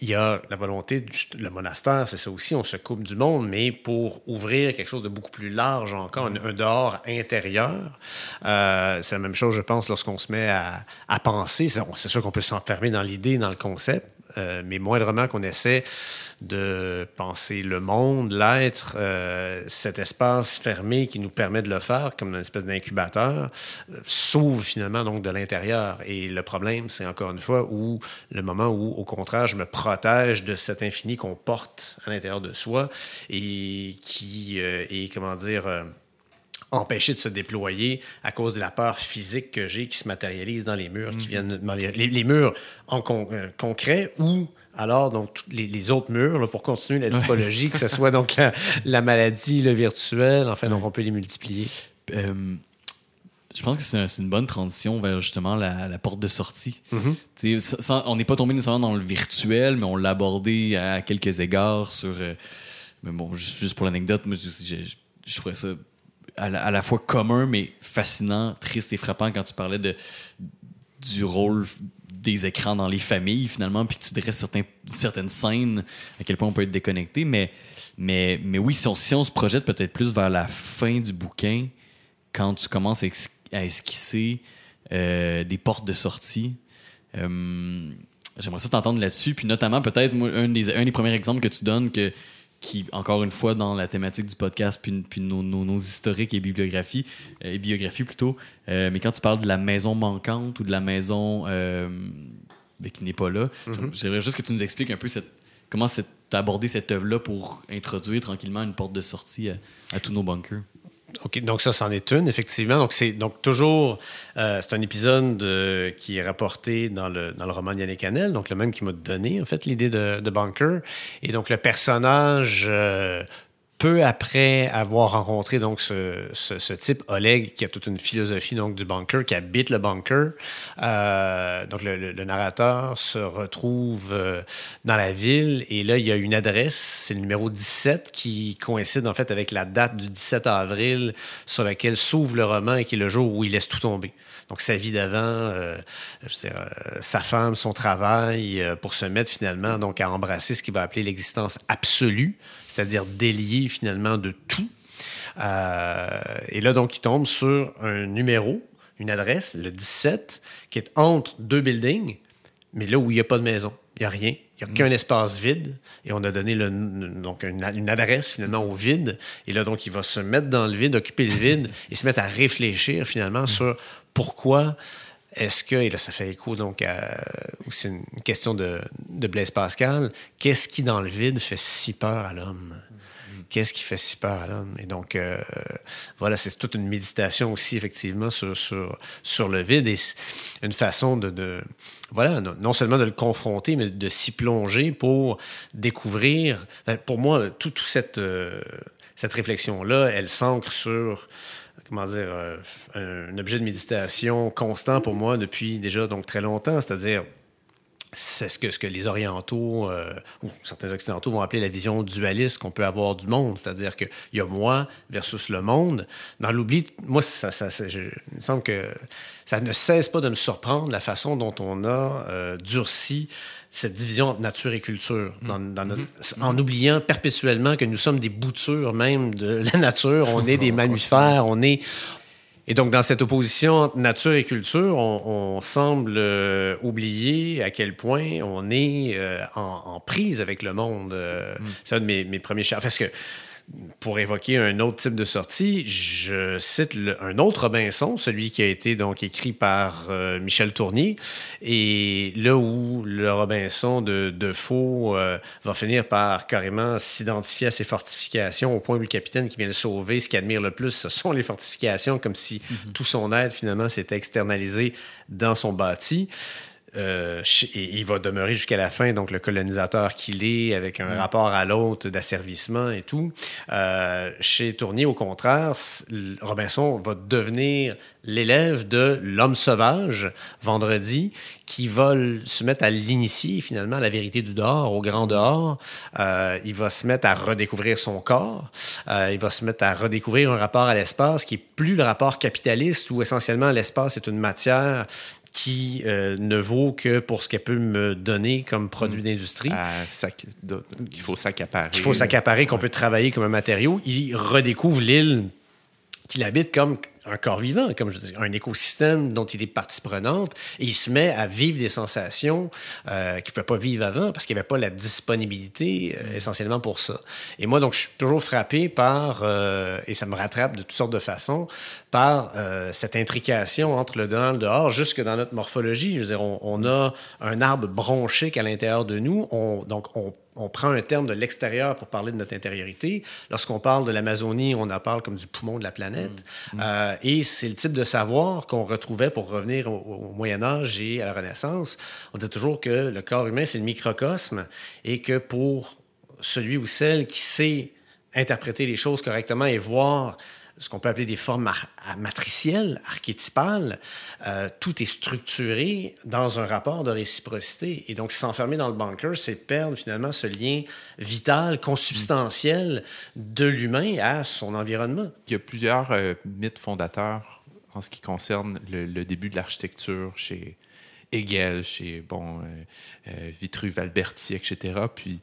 il y a la volonté, le monastère, c'est ça aussi, on se coupe du monde, mais pour ouvrir quelque chose de beaucoup plus large encore, un, dehors intérieur. Euh, c'est la même chose, je pense, lorsqu'on se met à, à penser. C'est sûr qu'on peut s'enfermer dans l'idée, dans le concept. Euh, mais moindrement qu'on essaie de penser le monde, l'être, euh, cet espace fermé qui nous permet de le faire comme une espèce d'incubateur, euh, s'ouvre finalement donc de l'intérieur. Et le problème, c'est encore une fois où le moment où, au contraire, je me protège de cet infini qu'on porte à l'intérieur de soi et qui est, comment dire, empêché de se déployer à cause de la peur physique que j'ai qui se matérialise dans les murs, qui Mhm. viennent les, les murs en con- euh, concret ou alors donc les, les autres murs là, pour continuer la typologie, que ce soit donc la, la maladie, le virtuel, enfin donc on peut les multiplier. Euh, je pense que c'est un- c'est une bonne transition vers justement la, la porte de sortie. Sans- on n'est pas tombé nécessairement dans le virtuel, mais on l'a abordé à quelques égards sur. euh, mais bon, juste, juste pour l'anecdote, moi, je, je- je trouvais ça à la, fois commun, mais fascinant, triste et frappant quand tu parlais de, du rôle des écrans dans les familles, finalement, puis que tu dresses certains, certaines scènes, à quel point on peut être déconnecté. Mais, mais, mais oui, si on, se projette peut-être plus vers la fin du bouquin, quand tu commences à, esquisser euh, des portes de sortie, euh, j'aimerais ça t'entendre là-dessus. Puis notamment, peut-être, un des, un des premiers exemples que tu donnes, que, qui, encore une fois, dans la thématique du podcast, puis, puis nos, nos- nos historiques et bibliographies, euh, et biographies plutôt, euh, mais quand tu parles de la maison manquante ou de la maison euh, ben, qui n'est pas là, j'aimerais juste que tu nous expliques un peu cette, comment tu as abordé cette œuvre-là pour introduire tranquillement une porte de sortie à, à tous nos bunkers. OK, donc ça, c'en est une, effectivement. Donc, c'est donc toujours, euh, c'est un épisode euh, qui est rapporté dans le, dans le roman d'Yannick Canel, donc le même qui m'a donné, en fait, l'idée de, de Bunker. Et donc, le personnage, euh, peu après avoir rencontré donc ce, type, Oleg, qui a toute une philosophie donc du bunker, qui habite le bunker, euh, donc le narrateur se retrouve euh, dans la ville et là, il y a une adresse, c'est le numéro 17 qui coïncide en fait avec la date du 17 avril sur laquelle s'ouvre le roman et qui est le jour où il laisse tout tomber. Donc sa vie d'avant, euh, euh, sa femme, son travail, euh, pour se mettre finalement donc à embrasser ce qu'il va appeler l'existence absolue, c'est-à-dire délié finalement de tout. Et là, donc, il tombe sur un numéro, une adresse, le 17, qui est entre deux buildings, mais là où il n'y a pas de maison. Il n'y a rien. Il n'y a qu'un espace vide. Et on a donné le- donc une, une adresse finalement au vide. Et là, donc, il va se mettre dans le vide, occuper le vide et se mettre à réfléchir finalement sur pourquoi est-ce que, et là, ça fait écho donc à une question de, de Blaise Pascal, qu'est-ce qui dans le vide fait si peur à l'homme? Qu'est-ce qui fait si peur à l'homme? Et donc, euh, voilà, c'est toute une méditation aussi, effectivement, sur, sur, sur le vide et une façon de, voilà, non, seulement de le confronter, mais de s'y plonger pour découvrir. ben, Pour moi, tout, tout cette, euh, cette réflexion-là, elle s'ancre sur comment dire, euh, un, objet de méditation constant pour moi depuis déjà donc très longtemps, c'est-à-dire c'est ce que, ce que les orientaux euh, ou certains occidentaux vont appeler la vision dualiste qu'on peut avoir du monde, c'est-à-dire qu'il y a moi versus le monde. Dans l'oubli, moi, ça, ça, ça- je- il me semble que ça ne cesse pas de me surprendre la façon dont on a euh, durci cette division entre nature et culture, dans, dans notre- en oubliant perpétuellement que nous sommes des boutures même de la nature, on est des mammifères, on est, et donc, dans cette opposition entre nature et culture, on, on semble euh, oublier à quel point on est euh, en, en prise avec le monde. Euh, C'est un de mes, mes premiers chars. Parce que, pour évoquer un autre type de sortie, je cite le- un autre Robinson, celui qui a été donc écrit par euh, Michel Tournier, et là où le Robinson de, de Faux euh, va finir par carrément s'identifier à ses fortifications au point où le capitaine qui vient le sauver, ce qu'il admire le plus, ce sont les fortifications, comme si tout son aide finalement s'était externalisé dans son bâti. Euh, et il va demeurer jusqu'à la fin, donc le colonisateur qu'il est, avec un rapport à l'autre d'asservissement et tout. Euh, chez Tournier, au contraire, Robinson va devenir l'élève de l'homme sauvage, vendredi, qui va se mettre à l'initier finalement à la vérité du dehors, au grand dehors. Euh, il va se mettre à redécouvrir son corps. Euh, il va se mettre à redécouvrir un rapport à l'espace qui est plus le rapport capitaliste où essentiellement l'espace est une matière qui euh, ne vaut que pour ce qu'elle peut me donner comme produit d'industrie. à sac- de- qu'il faut s'accaparer. Qu'il faut s'accaparer, qu'on peut travailler comme un matériau. Il redécouvre l'île qu'il habite comme un corps vivant, comme je dis, un écosystème dont il est partie prenante, il se met à vivre des sensations euh, qu'il ne pouvait pas vivre avant parce qu'il n'y avait pas la disponibilité euh, essentiellement pour ça. Et moi, donc, je suis toujours frappé par, euh, et ça me rattrape de toutes sortes de façons, par cette intrication entre le dedans et le dehors, jusque dans notre morphologie. Je veux dire, on, on a un arbre bronchique à l'intérieur de nous, on, donc on on prend un terme de l'extérieur pour parler de notre intériorité. Lorsqu'on parle de l'Amazonie, on en parle comme du poumon de la planète. Mm. Euh, et c'est le type de savoir qu'on retrouvait pour revenir au, Moyen Âge et à la Renaissance. On disait toujours que le corps humain, c'est le microcosme et que pour celui ou celle qui sait interpréter les choses correctement et voir ce qu'on peut appeler des formes matricielles, archétypales. Euh, tout est structuré dans un rapport de réciprocité. Et donc, s'enfermer dans le bunker, c'est perdre finalement ce lien vital, consubstantiel de l'humain à son environnement. Il y a plusieurs euh, mythes fondateurs en ce qui concerne le, début de l'architecture chez Hegel, chez bon, euh, Vitruve, Alberti, etc. Puis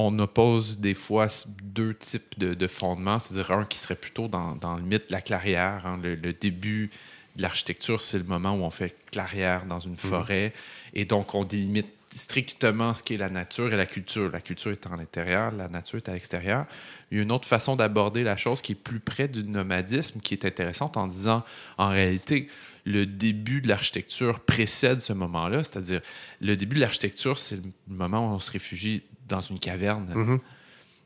on oppose des fois deux types de, fondements, c'est-à-dire un qui serait plutôt dans, le mythe de la clairière. Hein. le, début de l'architecture, c'est le moment où on fait clairière dans une mhm. forêt. Et donc, on délimite strictement ce qui est la nature et la culture. La culture est à l'intérieur, la nature est à l'extérieur. Il y a une autre façon d'aborder la chose qui est plus près du nomadisme, qui est intéressante en disant, en réalité, le début de l'architecture précède ce moment-là, c'est-à-dire le début de l'architecture, c'est le moment où on se réfugie dans une caverne. Mhm.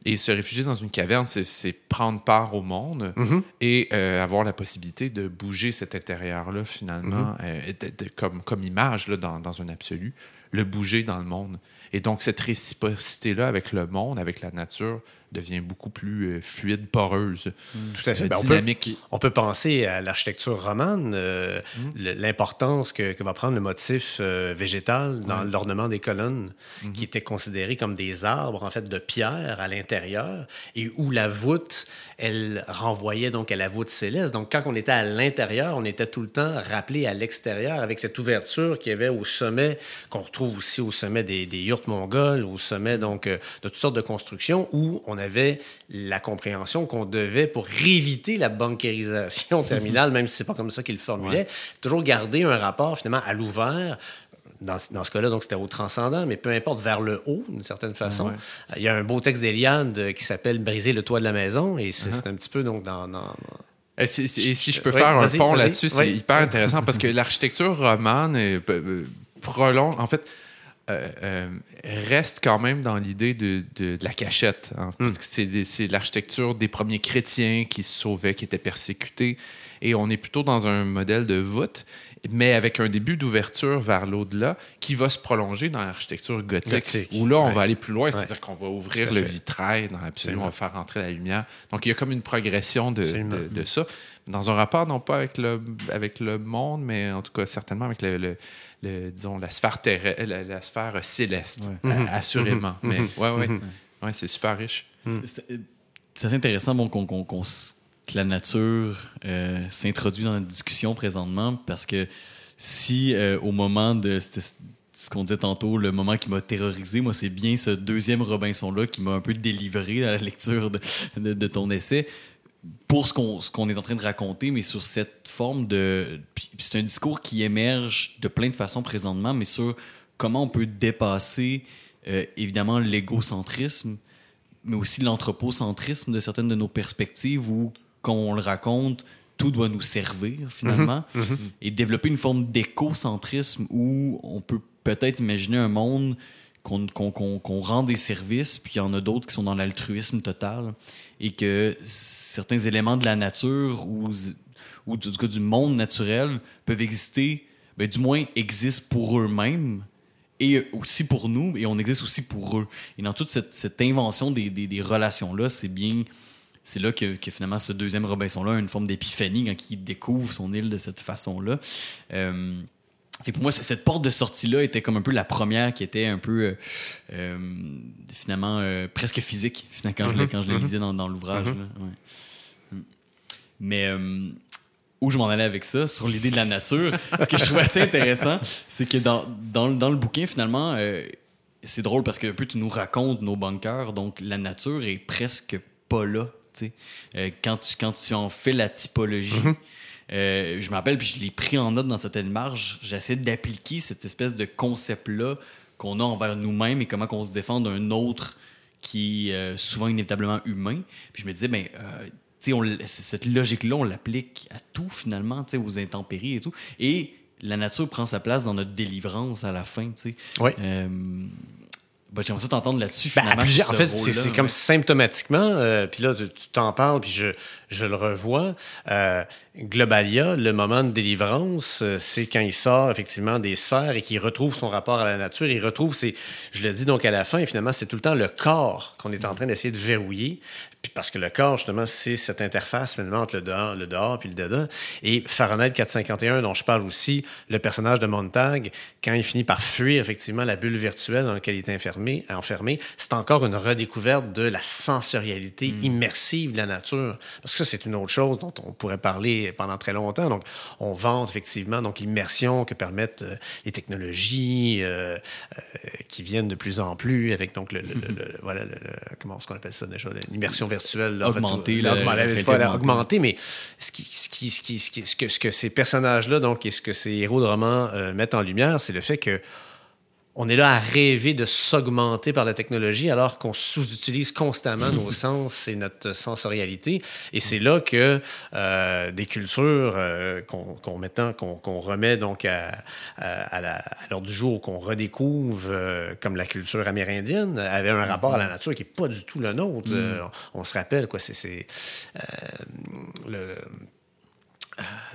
Et se réfugier dans une caverne, c'est prendre part au monde mhm. et euh, avoir la possibilité de bouger cet intérieur-là, finalement, mhm. euh, comme, comme image là, dans, dans, un absolu, le bouger dans le monde. Et donc, cette réciprocité-là avec le monde, avec la nature, devient beaucoup plus euh, fluide, poreuse. Tout à fait. Ben, dynamique. On peut, penser à l'architecture romane, euh, mm. l'importance que, va prendre le motif euh, végétal dans l'ornement des colonnes, mm-hmm. qui était considéré comme des arbres, en fait, de pierre à l'intérieur, et où la voûte, elle renvoyait donc à la voûte céleste. Donc, quand on était à l'intérieur, on était tout le temps rappelé à l'extérieur avec cette ouverture qu'il y avait au sommet, qu'on retrouve aussi au sommet des, des yurts mongols, au sommet donc de toutes sortes de constructions, où on avait la compréhension qu'on devait, pour éviter la bancarisation terminale, même si c'est pas comme ça qu'il le formulait, toujours garder un rapport finalement à l'ouvert, dans, dans, ce cas-là, donc c'était au transcendant, mais peu importe, vers le haut, d'une certaine façon. Il y a un beau texte d'Eliade qui s'appelle Briser le toit de la maison, et c'est uh-huh. un petit peu donc dans. Et si, si, je peux faire un pont là-dessus, c'est hyper intéressant parce que l'architecture romane euh, euh, prolonge. En fait, euh, euh, reste quand même dans l'idée de, de, la cachette. Hein, parce que c'est l'architecture des premiers chrétiens qui se sauvaient, qui étaient persécutés. Et on est plutôt dans un modèle de voûte, mais avec un début d'ouverture vers l'au-delà qui va se prolonger dans l'architecture gothique, Où là, on va aller plus loin, c'est-à-dire qu'on va ouvrir le vitrail dans l'absolu, on va faire rentrer la lumière. Donc, il y a comme une progression de, de, de ça. Dans un rapport non pas avec le, avec le monde, mais en tout cas certainement avec le, disons, la sphère, la, sphère céleste, mhm. assurément. Mhm. Mais ouais, ouais, mhm. ouais c'est super riche. C'est assez intéressant bon, qu'on, que la nature euh, s'introduit dans la discussion présentement parce que si euh, au moment de ce qu'on disait tantôt, le moment qui m'a terrorisé, moi, c'est bien ce deuxième Robinson-là qui m'a un peu délivré dans la lecture de, de ton essai pour ce qu'on qu'on est en train de raconter, mais sur cette forme de... c'est un discours qui émerge de plein de façons présentement, mais sur comment on peut dépasser, euh, évidemment, l'égocentrisme, mais aussi l'anthropocentrisme de certaines de nos perspectives où, quand on le raconte, tout doit nous servir, finalement, mm-hmm. Mm-hmm. et développer une forme d'écocentrisme où on peut peut-être imaginer un monde qu'on rend des services, puis il y en a d'autres qui sont dans l'altruisme total, et que certains éléments de la nature ou, ou du, du monde naturel peuvent exister, ben, du moins existent pour eux-mêmes, et aussi pour nous, et on existe aussi pour eux. Et dans toute cette, invention des, relations-là, c'est bien... C'est là que, que, finalement ce deuxième Robinson-là a une forme d'épiphanie quand il découvre son île de cette façon-là. Euh, pour moi, cette porte de sortie-là était comme un peu la première qui était un peu, euh, euh, finalement, euh, presque physique, finalement, quand, je, mm-hmm. quand je la mm-hmm. lisais dans, dans l'ouvrage. Mm-hmm. Mais où je m'en allais avec ça, sur l'idée de la nature, ce que je trouvais assez intéressant, c'est que dans, dans, dans, le bouquin, finalement, c'est drôle parce que un peu tu nous racontes nos bunkers, donc la nature est presque pas là. quand, tu, quand tu en fais la typologie, euh, je me rappelle, puis je l'ai pris en note dans certaines marges. J'essaie d'appliquer cette espèce de concept-là qu'on a envers nous-mêmes et comment on se défend d'un autre qui est euh, souvent inévitablement humain. Puis je me disais, ben, euh, tu sais, on cette logique-là, on l'applique à tout finalement, tu sais, aux intempéries et tout. Et la nature prend sa place dans notre délivrance à la fin, tu sais. Oui. Ben, J'aimerais t'entendre là-dessus, Ben, en fait, c'est ouais. comme symptomatiquement, euh, puis là, tu t'en parles, puis je, je le revois. Euh, Globalia, le moment de délivrance, euh, c'est quand il sort effectivement des sphères et qu'il retrouve son rapport à la nature. Il retrouve, ses, je le dis donc à la fin, finalement, c'est tout le temps le corps qu'on est en train d'essayer de verrouiller. Puis parce que le corps, justement, c'est cette interface finalement entre le dehors, le dehors puis le dedans. Et Fahrenheit 451, dont je parle aussi, le personnage de Montag, quand il finit par fuir effectivement la bulle virtuelle dans laquelle il est enfermé, enfermé c'est encore une redécouverte de la sensorialité immersive de la nature. Parce que ça, c'est une autre chose dont on pourrait parler pendant très longtemps. Donc, on vante effectivement donc l'immersion que permettent euh, les technologies euh, euh, qui viennent de plus en plus avec donc le, le- le- le- voilà comment est-ce qu'on appelle ça déjà l'immersion virtuelle là, en fait, augmentée, mais ce, qui, ce, qui, ce, qui, ce, qui- ce que, ce que ces personnages-là, donc, et ce que ces héros de roman euh, mettent en lumière, c'est le fait que on est là à rêver de s'augmenter par la technologie alors qu'on sous-utilise constamment nos sens et notre sensorialité. Et c'est là que euh, des cultures euh, qu'on qu'on maintenant qu'on qu'on remet donc à, l'ordre du jour, qu'on redécouvre, euh, comme la culture amérindienne, avait un rapport à la nature qui n'est pas du tout le nôtre. Euh, on, on se rappelle, quoi, c'est euh, le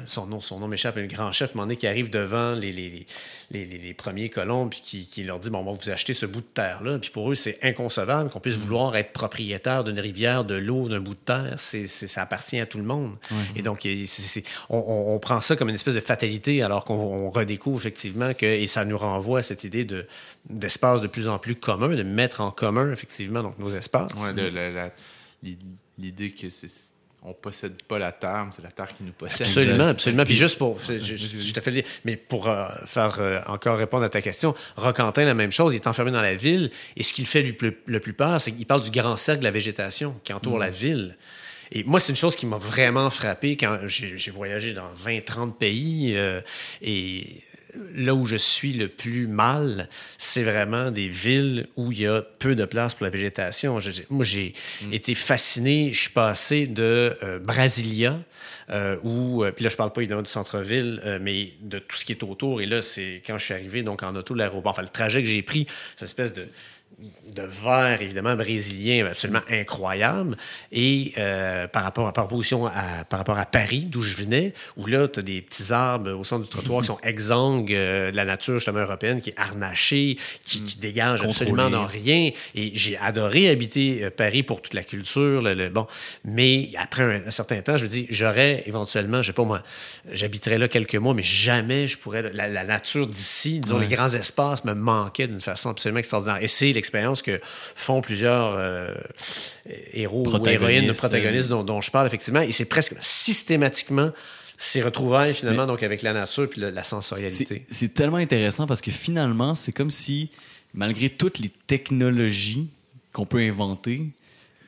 son nom, son nom m'échappe, le grand chef, moment donné, qui arrive devant les, les, les, les- les- les premiers colons, puis qui, qui leur dit Bon, on va vous acheter ce bout de terre-là. Puis pour eux, c'est inconcevable qu'on puisse vouloir être propriétaire d'une rivière, de l'eau, d'un bout de terre. C'est, c'est- ça appartient à tout le monde. Et donc, on, on- on prend ça comme une espèce de fatalité, alors qu'on on redécouvre effectivement que, et ça nous renvoie à cette idée de, d'espace de plus en plus commun, de mettre en commun, effectivement, donc nos espaces. Ouais, L'idée que c'est on possède pas la terre, mais c'est la terre qui nous possède. Absolument, absolument. Puis juste pour, je, je- je te fais le- mais pour euh, faire euh, encore répondre à ta question, Roquentin, la même chose, il est enfermé dans la ville, et ce qu'il fait lui plus- le plus peur, c'est qu'il parle du grand cercle de la végétation qui entoure la ville. Et moi, c'est une chose qui m'a vraiment frappé quand j'ai j'ai voyagé dans 20-30 pays, euh, et là où je suis le plus mal, c'est vraiment des villes où il y a peu de place pour la végétation. Je- moi, j'ai été fasciné. Je suis passé de euh, Brasilia, euh, où, euh, puis là, je parle pas évidemment du centre-ville, euh, mais de tout ce qui est autour. Et là, c'est quand je suis arrivé donc en auto l'aéroport. Enfin, le trajet que j'ai pris, cette espèce de de verre, évidemment, brésilien, absolument incroyable. Et euh, par, rapport, par, opposition à, par rapport à Paris, d'où je venais, où là, tu as des petits arbres au centre du trottoir qui sont exsangues euh, de la nature, justement, européenne, qui est harnachée, qui, qui dégage absolument dans rien. Et j'ai adoré habiter euh, Paris pour toute la culture. le- le- bon. Mais après un, un certain temps, je me dis, j'aurais éventuellement, je sais pas moi, j'habiterais là quelques mois, mais jamais je pourrais. La, la nature d'ici, disons, les grands espaces me manquaient d'une façon absolument extraordinaire. Et c'est l'expérience que font plusieurs euh, héros ou Protagonistes, héroïnes, protagonistes dont, dont je parle, effectivement. Et c'est presque systématiquement ces retrouvailles, finalement, donc avec la nature puis la sensorialité. c'est tellement intéressant parce que finalement, c'est comme si, malgré toutes les technologies qu'on peut inventer,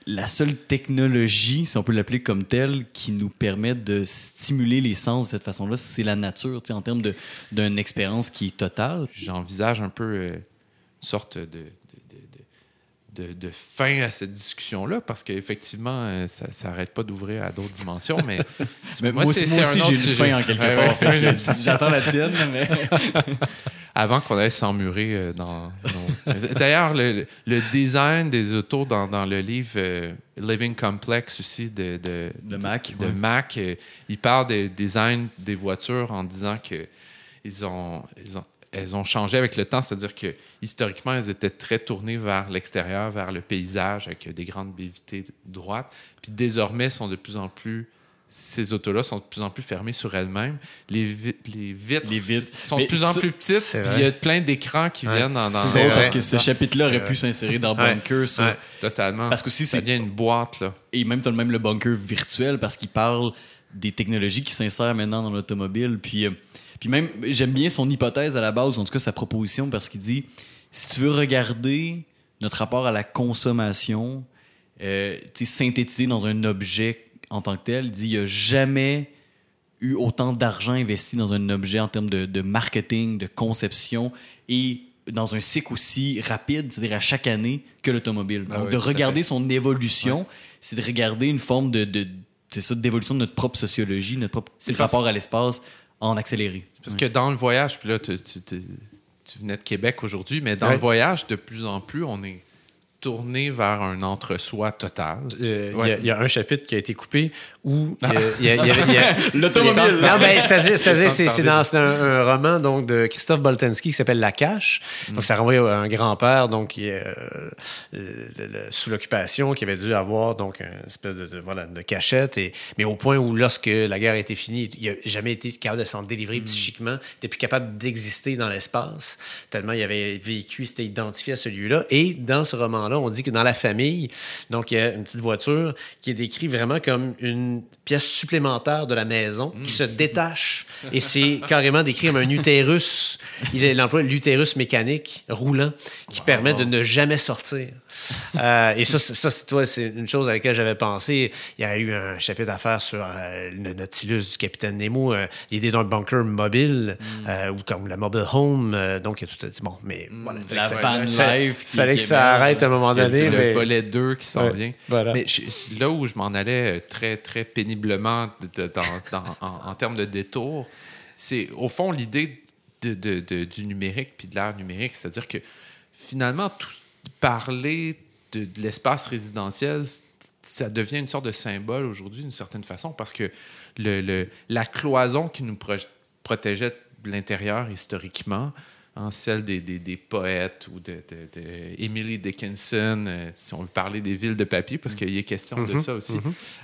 la seule technologie, si on peut l'appeler comme telle, qui nous permet de stimuler les sens de cette façon-là, c'est la nature, tu sais, en termes de- d'une expérience qui est totale. J'envisage un peu euh, une sorte de, de, fin à cette discussion-là, parce qu'effectivement, euh, ça n'arrête pas d'ouvrir à d'autres dimensions, mais, Mais moi, aussi, moi aussi, j'ai une fin en quelque part. ouais. J'attends la tienne, mais... Avant qu'on aille s'emmurer euh, dans. nos- D'ailleurs, le, le design des autos dans, dans le livre euh, Living Complex aussi de, de, De Mac, de ouais. Mac, euh, il parle des design des voitures en disant que ils ont, ils ont- elles ont changé avec le temps, c'est-à-dire que historiquement, elles étaient très tournées vers l'extérieur, vers le paysage, avec des grandes baies vitrées droites. Puis désormais, sont de plus en plus ces autos-là sont de plus en plus fermées sur elles-mêmes. Les, vi- les vitres, Les vitres. sont de plus en plus petites. Puis il y a plein d'écrans qui Ouais, viennent dans, dans- C'est C'est drôle vrai. parce que ce Ça, chapitre-là aurait pu s'insérer dans Ouais. Bunker sur... Ouais. totalement. Parce que aussi, ça c'est devient une boîte là. Et même, tu as le même le bunker virtuel parce qu'il parle des technologies qui s'insèrent maintenant dans l'automobile. Puis, euh, puis même, j'aime bien son hypothèse à la base, en tout cas sa proposition, parce qu'il dit si tu veux regarder notre rapport à la consommation, euh, synthétisé dans un objet en tant que tel, il dit il n'y a jamais eu autant d'argent investi dans un objet en termes de, de marketing, de conception et dans un cycle aussi rapide, c'est-à-dire à chaque année, que l'automobile. Donc, oui, de regarder son évolution, c'est de regarder une forme de, de c'est ça, d'évolution de notre propre sociologie, notre propre rapport à l'espace en accéléré. Parce que dans le voyage, puis là, tu, tu- tu- tu venais de Québec aujourd'hui, mais dans Ouais. le voyage, de plus en plus, on est tourné vers un entre-soi total. Euh, Il y a- Ouais. il y, a un chapitre qui a été coupé où y y y y L'automobile. Non, mais c'est-à-dire, c'est dans un, un roman donc, de Christophe Boltanski qui s'appelle La Cache. Donc, ça renvoie à un grand-père donc, qui est euh, le- le- sous l'occupation, qui avait dû avoir donc, une espèce de, de- voilà, de cachette. Et, mais au point où, lorsque la guerre a été finie, il n'a jamais été capable de s'en délivrer psychiquement. Il n'était plus capable d'exister dans l'espace, tellement il avait vécu, s'était identifié à celui-là. Et dans ce on dit que dans la famille, donc il y a une petite voiture qui est décrite vraiment comme une pièce supplémentaire de la maison qui se détache. Et c'est carrément décrit comme un utérus. Il emploie l'utérus mécanique roulant qui permet de ne jamais sortir. Euh, et ça, c'est- ça c'est toi, c'est une chose à laquelle j'avais pensé. Il y a eu un chapitre à faire sur euh, le Nautilus du capitaine Nemo, euh, l'idée d'un bunker mobile euh, ou comme la mobile home. donc, il y a tout à- bon, mais voilà. fallait La que ça- fallait- qui- fallait que ça arrête à un moment Il y a donné. le mais- volet 2 qui s'en Ouais, vient. voilà. Mais je- là où je m'en allais euh, très, très péniblement de- de- dans- dans- en, en termes de détour, c'est au fond l'idée de, de- de- du numérique puis de l'ère numérique. C'est-à-dire que finalement, tout, parler de, de l'espace résidentiel, ça devient une sorte de symbole aujourd'hui d'une certaine façon parce que le, le- la cloison qui nous pro- protégeait de l'intérieur historiquement, hein, celle des, des- des poètes ou de, de- de Emily Dickinson, euh, si on veut parler des villes de papier, parce qu'il y a question de ça aussi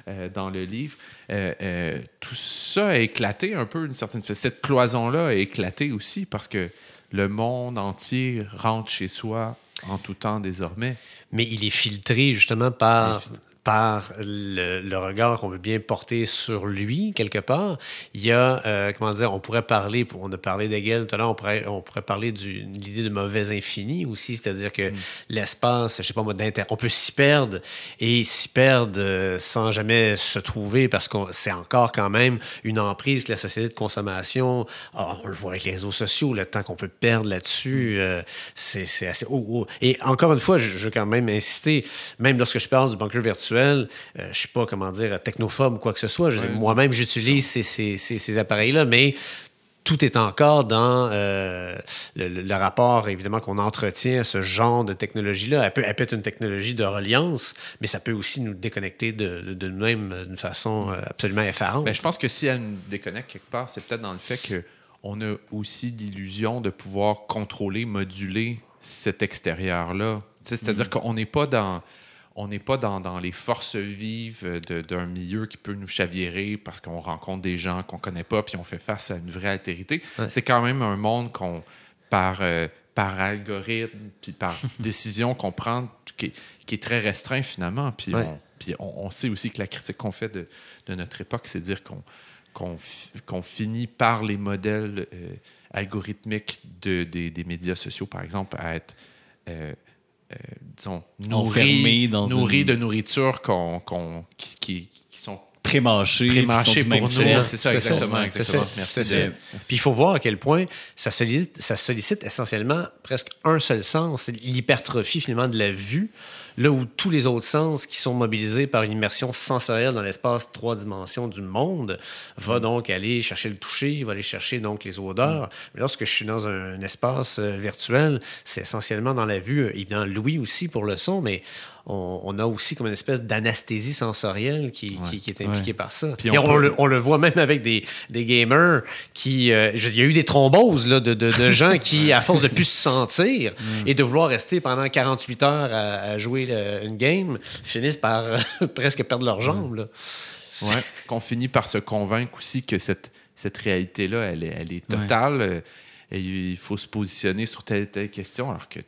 euh, dans le livre, euh, euh, tout ça a éclaté un peu d'une certaine façon. Cette cloison-là a éclaté aussi parce que le monde entier rentre chez soi en tout temps désormais. mais il est filtré justement par, par le, le regard qu'on veut bien porter sur lui, quelque part. Il y a, euh, comment dire, on pourrait parler, on a parlé d'Hegel tout à l'heure, on pourrait, on pourrait parler de l'idée de mauvais infini aussi, c'est-à-dire que l'espace, je sais pas moi, on peut s'y perdre et s'y perdre euh, sans jamais se trouver parce que c'est encore quand même une emprise que la société de consommation, ah, on le voit avec les réseaux sociaux, le temps qu'on peut perdre là-dessus, euh, c'est c'est assez... oh, oh. Et encore une fois, je, je veux quand même insister, même lorsque je parle du virtuel, euh, je suis pas, comment dire, technophobe ou quoi que ce soit. Je Moi-même, j'utilise ces, ces- ces- ces appareils-là, mais tout est encore dans euh, le, le- le rapport, évidemment, qu'on entretient à ce genre de technologie-là. Elle peut, elle peut être une technologie de reliance, mais ça peut aussi nous déconnecter de, de- de nous-mêmes d'une façon euh, absolument effarante. Je pense que si elle nous déconnecte quelque part, c'est peut-être dans le fait qu'on a aussi l'illusion de pouvoir contrôler, moduler cet extérieur-là. C'est-à-dire qu'on n'est pas dans. On n'est pas dans, dans les forces vives d'un milieu qui peut nous chavirer parce qu'on rencontre des gens qu'on connaît pas puis on fait face à une vraie altérité. C'est quand même un monde qu'on, par, euh, par algorithme puis par décision qu'on prend qui est, qui est très restreint finalement. Puis, Ouais. on, puis on, on sait aussi que la critique qu'on fait de, de notre époque, c'est dire qu'on qu'on fi- qu'on finit par les modèles euh, algorithmiques de, des, des médias sociaux, par exemple, à être, euh, euh, disons, nourris, dans nourris une- de nourriture qu'on, qu'on- qui, qui, qui sont Pré-mâchés. pré-mâchés pour nous. C'est ça, exactement. Exactement. Merci de-. Puis il faut voir à quel point ça sollicite, ça sollicite essentiellement presque un seul sens, l'hypertrophie finalement de la vue, là où tous les autres sens qui sont mobilisés par une immersion sensorielle dans l'espace trois dimensions du monde va donc aller chercher le toucher, va aller chercher donc les odeurs. Mais lorsque je suis dans un, un espace euh, virtuel, c'est essentiellement dans la vue, euh, évidemment Louis aussi pour le son, mais on, on a aussi comme une espèce d'anesthésie sensorielle qui, qui- qui est impliquée Ouais. par ça. Puis Et on peut- le, on le voit même avec des, des gamers qui. euh, il y a eu des thromboses là, de, de- de gens qui, à force de plus se sentir et de vouloir rester pendant 48 heures à, à jouer une game, finissent par euh, presque perdre leurs jambes. là. Ouais, qu'on finit par se convaincre aussi que cette, cette réalité-là, elle est, elle est totale. euh, Et il faut se positionner sur telle et telle question, alors que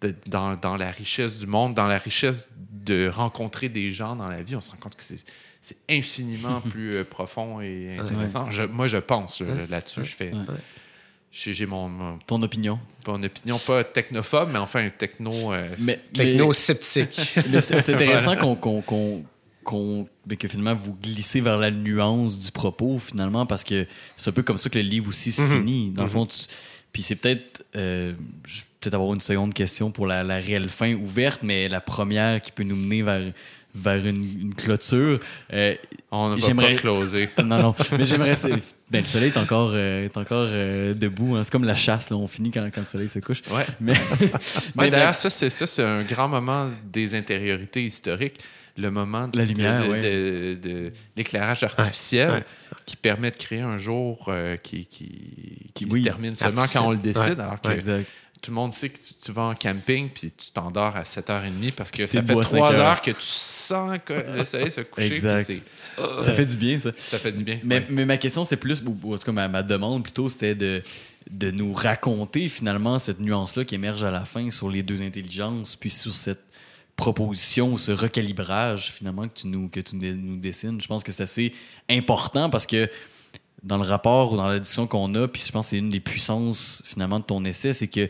de- dans, dans la richesse du monde, dans la richesse de rencontrer des gens dans la vie, on se rend compte que c'est c'est infiniment plus euh, profond et intéressant. Je- moi, je pense euh, là-dessus. Je fais. J'ai j'ai mon, mon, Ton opinion. mon opinion, pas technophobe, mais enfin techno. euh, Mais, Techno-sceptique. mais c'est c'est intéressant qu'on qu'on- qu'on- qu'on ben, que finalement vous glissez vers la nuance du propos finalement parce que c'est un peu comme ça que le livre aussi se finit dans le fond tu- puis c'est peut-être euh, je peut-être avoir une seconde question pour la, la réelle fin ouverte mais la première qui peut nous mener vers vers une, une clôture Euh, On ne va J'aimerais- pas closer. non non mais j'aimerais ben, le soleil est encore euh, est encore euh, debout hein. c'est comme la chasse là on finit quand, quand le soleil se couche Ouais. mais, Ouais, mais- D'ailleurs, ça, c'est ça, c'est un grand moment des intériorités historiques. Le moment de La lumière, de, ouais. de- de l'éclairage artificiel ouais. qui permet de créer un jour euh, qui, qui, qui Oui, se termine seulement quand on le décide. Ouais, Alors que exact tout le monde sait que tu, tu vas en camping puis tu t'endors à 7h30 parce que ça fait debout à 3 cinq heures. heures. que tu sens que le soleil se coucher. Exact. ça fait du bien ça Ça fait du bien. Mais, ouais. mais ma question, c'était plus, ou en tout cas ma, ma demande plutôt, c'était de, de nous raconter finalement cette nuance-là qui émerge à la fin sur les deux intelligences, puis sur cette proposition, ce recalibrage finalement que tu nous, que tu nous dessines. Je pense que c'est assez important parce que dans le rapport ou dans la discussion qu'on a, puis je pense que c'est une des puissances finalement de ton essai, c'est que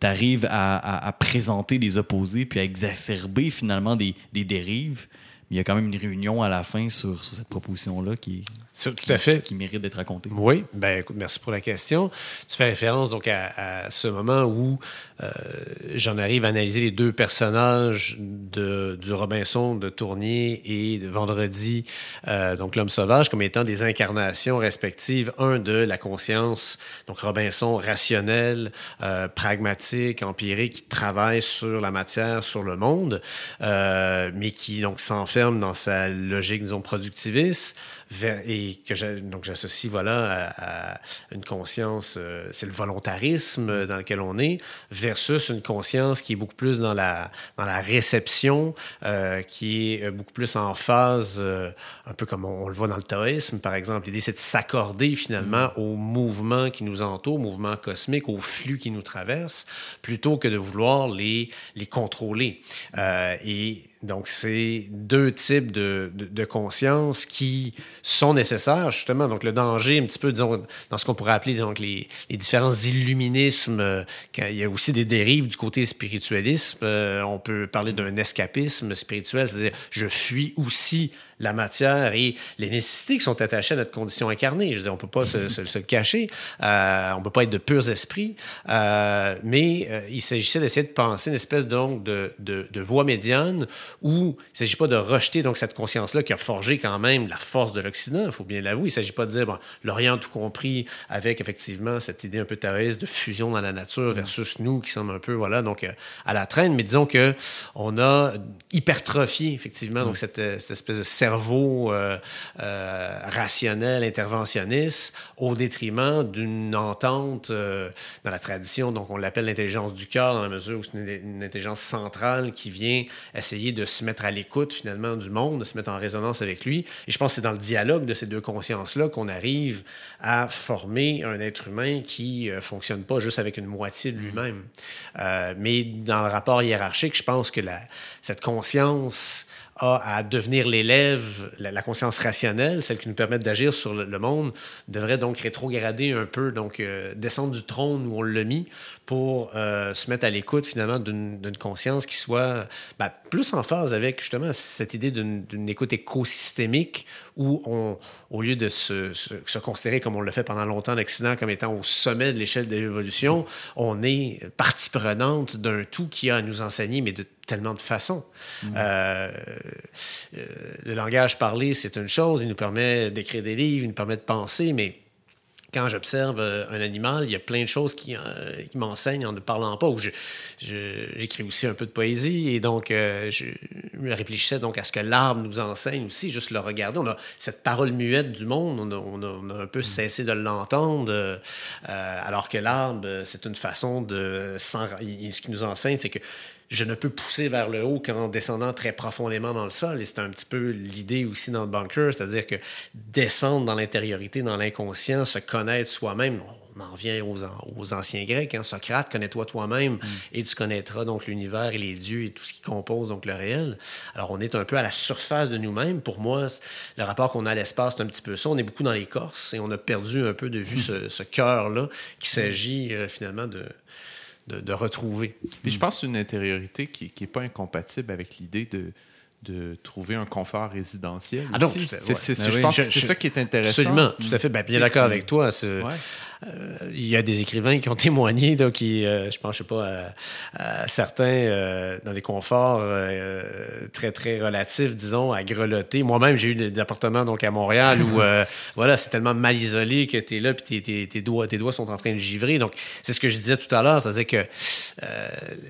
tu arrives à, à- à présenter des opposés puis à exacerber finalement des, des dérives. Mais il y a quand même une réunion à la fin sur, sur cette proposition-là qui, Sur- Tout à fait. qui mérite d'être racontée. Oui, ben écoute, merci pour la question. Tu fais référence donc à, à ce moment où j'en arrive à analyser les deux personnages de, du Robinson de Tournier et de Vendredi, euh, donc l'homme sauvage, comme étant des incarnations respectives, un de la conscience, donc Robinson rationnel, euh, pragmatique, empirique, qui travaille sur la matière, sur le monde, euh, mais qui donc s'enferme dans sa logique, disons, productiviste, et que donc j'associe voilà à, à une conscience, euh, c'est le volontarisme euh, dans lequel on est, versus une conscience qui est beaucoup plus dans la dans la réception, euh, qui est euh, beaucoup plus en phase, euh, un peu comme on, on le voit dans le taoïsme par exemple. L'idée c'est de s'accorder finalement au mouvement qui nous entoure, au mouvement cosmique, au flux qui nous traverse, plutôt que de vouloir les les contrôler. Euh, et donc, c'est deux types de, de, de conscience qui sont nécessaires, justement. Donc, le danger, un petit peu, disons, dans ce qu'on pourrait appeler donc, les, les différents illuminismes, euh, il y a aussi des dérives du côté spiritualisme. euh, on peut parler d'un escapisme spirituel, c'est-à-dire je fuis aussi la matière et les nécessités qui sont attachées à notre condition incarnée. Je veux dire, on ne peut pas se, se- se le cacher. Euh, on ne peut pas être de purs esprits. Euh, mais euh, il s'agissait d'essayer de penser une espèce donc de, de, de voie médiane où il ne s'agit pas de rejeter donc cette conscience-là qui a forgé quand même la force de l'Occident, il faut bien l'avouer. Il ne s'agit pas de dire, bon, l'Orient tout compris avec effectivement cette idée un peu taoïste de fusion dans la nature versus nous qui sommes un peu, voilà, donc à la traîne. Mais disons que on a hypertrophié effectivement donc cette, euh, cette espèce de cerveau euh, euh, rationnel, interventionniste, au détriment d'une entente euh, dans la tradition, donc on l'appelle l'intelligence du cœur, dans la mesure où c'est une, une intelligence centrale qui vient essayer de se mettre à l'écoute finalement du monde, de se mettre en résonance avec lui. Et je pense que c'est dans le dialogue de ces deux consciences-là qu'on arrive à former un être humain qui ne fonctionne pas juste avec une moitié de lui-même. Euh, mais dans le rapport hiérarchique, je pense que la, cette conscience à devenir l'élève, la, conscience rationnelle, celle qui nous permet d'agir sur le, le monde, devrait donc rétrograder un peu, donc euh, descendre du trône où on l'a mis pour euh, se mettre à l'écoute finalement d'une conscience qui soit ben, plus en phase avec justement cette idée d'une écoute écosystémique où on, au lieu de se, se, se considérer comme on l'a fait pendant longtemps l'Occident comme étant au sommet de l'échelle de l'évolution, on est partie prenante d'un tout qui a à nous enseigner, mais de tellement de façons. Euh, euh, le langage parlé, c'est une chose, il nous permet d'écrire des livres, il nous permet de penser, mais quand j'observe euh, un animal, il y a plein de choses qui, euh, qui m'enseignent en ne parlant pas. Ou j'écris aussi un peu de poésie et donc euh, je réfléchissais donc à ce que l'arbre nous enseigne aussi, juste le regarder. On a cette parole muette du monde, on a, on a- on a un peu cessé de l'entendre, euh, alors que l'arbre, c'est une façon de... il- ce qui nous enseigne, c'est que je ne peux pousser vers le haut qu'en descendant très profondément dans le sol. Et c'est un petit peu l'idée aussi dans le bunker, c'est-à-dire que descendre dans l'intériorité, dans l'inconscient, se connaître soi-même. On en revient aux, an- aux anciens Grecs. Hein. Socrate, connais-toi toi-même et tu connaîtras donc l'univers et les dieux et tout ce qui compose donc le réel. Alors on est un peu à la surface de nous-mêmes. Pour moi, le rapport qu'on a à l'espace, c'est un petit peu ça. On est beaucoup dans l'écorce et on a perdu un peu de vue ce, ce cœur-là qu'il s'agit euh, finalement de, de, de retrouver. Puis je pense que c'est une intériorité qui n'est pas incompatible avec l'idée de, de trouver un confort résidentiel. Ah non, tout à- C'est- ouais. c'est- Ben je oui. pense Je- que c'est je- ça qui est intéressant. Absolument, tout à fait. Ben, bien d'accord avec toi. ce- Ouais. Euh, il y a des écrivains qui ont témoigné, là, qui, euh, je pense, je sais pas, à, à certains euh, dans des conforts très, très relatifs, disons, à grelotter. Moi-même, j'ai eu des appartements donc, à Montréal où, voilà, c'est tellement mal isolé que tu es là, puis tes, doigts, tes doigts sont en train de givrer. Donc, c'est ce que je disais tout à l'heure, c'est-à-dire que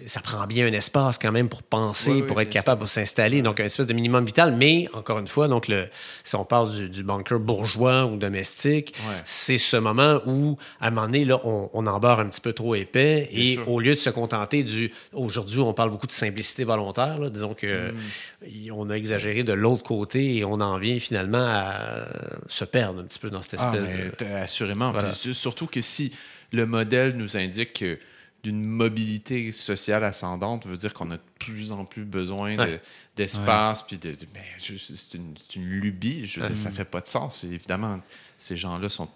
ça prend bien un espace quand même pour penser, Oui, oui, pour être capable pour s'installer. Donc, un espèce de minimum vital. Mais, encore une fois, donc, le, si on parle du, du bourgeois ou domestique, Ouais. c'est ce moment où, à un moment donné, là, on, on embarre un petit peu trop épais. Bien et sûr. au lieu de se contenter du. Aujourd'hui, on parle beaucoup de simplicité volontaire. là. disons que Mm. on a exagéré de l'autre côté et on en vient finalement à se perdre un petit peu dans cette Ah, espèce mais de. assurément. Voilà. Surtout que si le modèle nous indique que d'une mobilité sociale ascendante veut dire qu'on a de plus en plus besoin de- Ouais. d'espace, puis de, de- ben, c'est une, lubie. Je veux dire, ça fait pas de sens. Évidemment, ces gens-là sont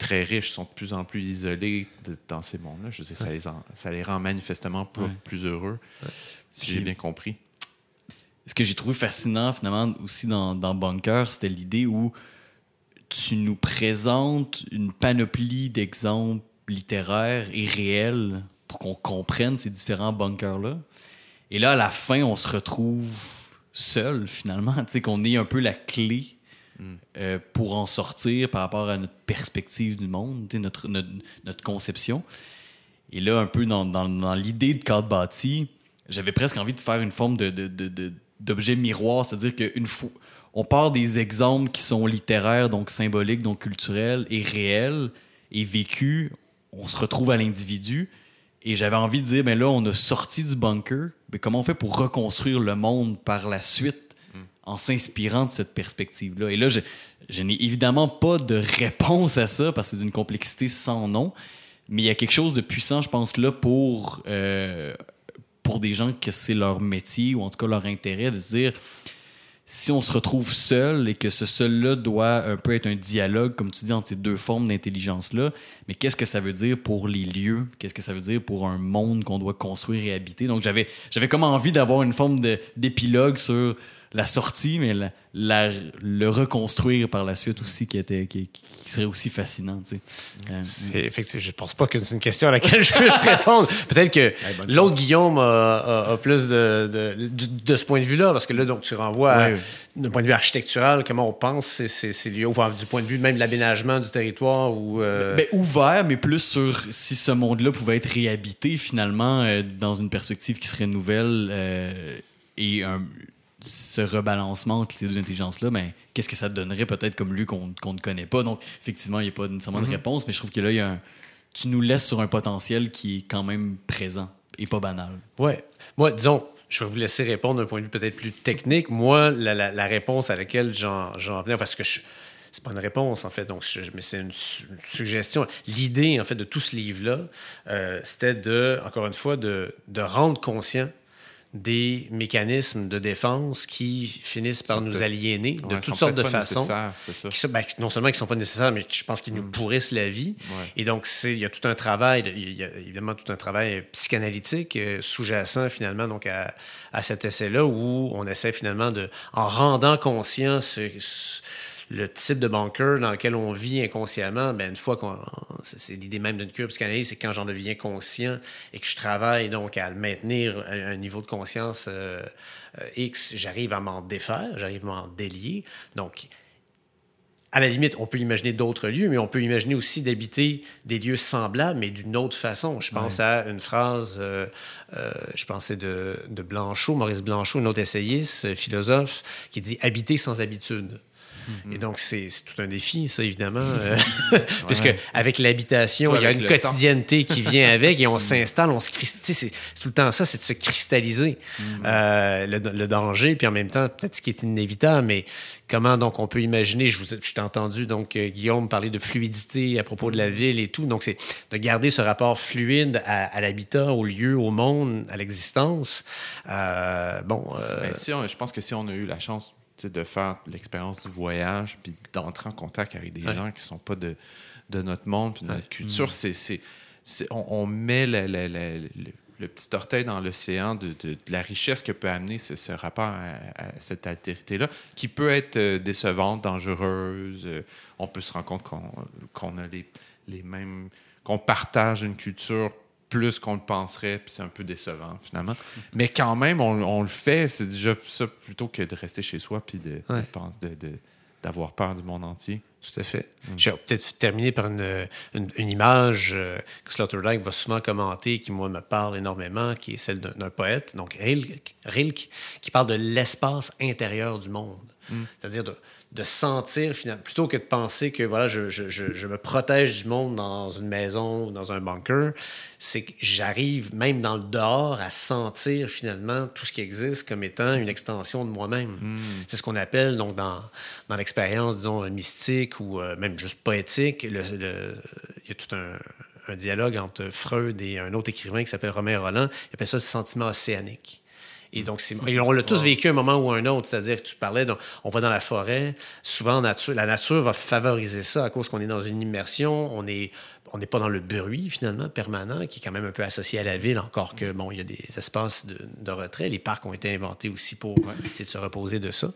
très riches, sont de plus en plus isolés de- dans ces mondes-là. Je veux dire, ça, les en- ça les rend manifestement Ouais. plus heureux, si j'ai bien compris. Ce que j'ai trouvé fascinant, finalement, aussi dans, dans Bunker, c'était l'idée où tu nous présentes une panoplie d'exemples littéraires et réels pour qu'on comprenne ces différents bunkers-là. Et là, à la fin, on se retrouve seul, finalement. Tu sais, qu'on ait un peu la clé euh, pour en sortir par rapport à notre perspective du monde, notre, conception. Et là, un peu dans, l'idée de cadre bâti, j'avais presque envie de faire une forme d'objet miroir, c'est-à-dire qu'une fois, on part des exemples qui sont littéraires, donc symboliques, donc culturels et réels et vécus, on se retrouve à l'individu. Et j'avais envie de dire, ben là, on a sorti du bunker, mais comment on fait pour reconstruire le monde par la suite? En s'inspirant de cette perspective-là? Et là, je, n'ai évidemment pas de réponse à ça parce que c'est d'une complexité sans nom, mais il y a quelque chose de puissant, je pense, là, pour, euh, pour des gens que c'est leur métier ou en tout cas leur intérêt de se dire si on se retrouve seul et que ce seul-là doit un peu être un dialogue, comme tu dis, entre ces deux formes d'intelligence-là, mais qu'est-ce que ça veut dire pour les lieux? Qu'est-ce que ça veut dire pour un monde qu'on doit construire et habiter? Donc, j'avais, j'avais comme envie d'avoir une forme d'épilogue sur la sortie, mais la- la- le reconstruire par la suite aussi, qui, était, qui, qui serait aussi fascinant. Tu sais. Euh, C'est- effectivement, je pense pas que c'est une question à laquelle je puisse répondre. Peut-être que l'autre Guillaume a, a- a plus de, de, de- de ce point de vue-là, parce que là, donc, tu renvoies à- ouais. d'un point de vue architectural, comment on pense ces, ces, ces lieux, enfin, du point de vue même de l'aménagement du territoire ou. euh, Ben, ouvert, mais plus sur si ce monde-là pouvait être réhabité finalement euh, dans une perspective qui serait nouvelle euh, et un- ce rebalancement entre ces deux intelligences-là, ben, qu'est-ce que ça donnerait peut-être comme lieu qu'on ne connaît pas? Donc, effectivement, il n'y a pas nécessairement de réponse, mais je trouve que là, il y a un- tu nous laisses sur un potentiel qui est quand même présent et pas banal. Ouais. Moi, disons, je vais vous laisser répondre d'un point de vue peut-être plus technique. Moi, la, la- la réponse à laquelle j'en venais, parce que je. C'est pas une réponse, en fait, donc je- mais c'est une, su- une suggestion. L'idée, en fait, de tout ce livre-là, euh, c'était de, encore une fois, de, de rendre conscient des mécanismes de défense qui finissent par nous aliéner de Ouais, toutes sortes de façons qui ben, non seulement qui ne sont pas nécessaires, mais je pense qu'ils nous pourrissent la vie. Ouais. Et donc, il y a tout un travail, de- il y a évidemment tout un travail psychanalytique euh, sous-jacent finalement donc à, à cet essai-là où on essaie finalement de, en rendant conscient ce- ce- le type de bunker dans lequel on vit inconsciemment, ben une fois qu'on. C'est l'idée même d'une cure psychanalyse, c'est quand j'en deviens conscient et que je travaille donc à maintenir un niveau de conscience euh, euh, X, j'arrive à m'en défaire, j'arrive à m'en délier. Donc, à la limite, on peut imaginer d'autres lieux, mais on peut imaginer aussi d'habiter des lieux semblables, mais d'une autre façon. Je pense à une phrase, euh, euh, je pensais de, de Blanchot, Maurice Blanchot, un autre essayiste, philosophe, qui dit habiter sans habitude. Et donc, c'est tout un défi, ça, évidemment. euh, Puisque avec l'habitation, il y a une quotidienneté qui vient avec et on s'installe, on se cristallise. C'est tout le temps ça, c'est de se cristalliser. Euh, le, le danger, puis en même temps, peut-être ce qui est inévitable, mais comment donc on peut imaginer, je, vous, ai- je t'ai entendu donc euh, Guillaume parler de fluidité à propos de la ville et tout, donc c'est de garder ce rapport fluide à, à l'habitat, au lieu, au monde, à l'existence. Euh, bon, euh, Ben, si on- je pense que si on a eu la chance de faire l'expérience du voyage, puis d'entrer en contact avec des Ouais. gens qui ne sont pas de, de notre monde, puis de notre culture, c'est, c'est- on, on met la- la- la- le, le petit orteil dans l'océan de, de- de la richesse que peut amener ce, ce rapport à, à cette altérité-là, qui peut être euh, décevante, dangereuse. euh, on peut se rendre compte qu'on a les, les mêmes. qu'on partage une culture plus qu'on le penserait, puis c'est un peu décevant finalement. Mais quand même, on, on le fait, c'est déjà ça plutôt que de rester chez soi puis de, de Ouais. penser- de- de- d'avoir peur du monde entier. Tout à fait. Je vais peut-être terminer par une, une- une image euh, que Sloterdijk va souvent commenter, qui, moi, me parle énormément, qui est celle d'un d'un poète, donc Rilke, Rilke, qui parle de l'espace intérieur du monde. C'est-à-dire de, de sentir, finalement, plutôt que de penser que voilà, je, je- je- me protège du monde dans une maison ou dans un bunker, c'est que j'arrive même dans le dehors à sentir finalement tout ce qui existe comme étant une extension de moi-même. C'est ce qu'on appelle donc dans, dans l'expérience, disons, mystique ou euh, même juste poétique. il y a tout un, un dialogue entre Freud et un autre écrivain qui s'appelle Romain Roland. Il appelle ça le sentiment océanique. Et donc, c'est- et on l'a tous vécu à un moment ou un autre. C'est-à-dire que tu parlais, donc, on va dans la forêt. Souvent, nature, la nature va favoriser ça à cause qu'on est dans une immersion. On est on n'est pas dans le bruit, finalement, permanent, qui est quand même un peu associé à la ville, encore que, bon, il y a des espaces de, de retrait. Les parcs ont été inventés aussi pour essayer de se reposer de ça.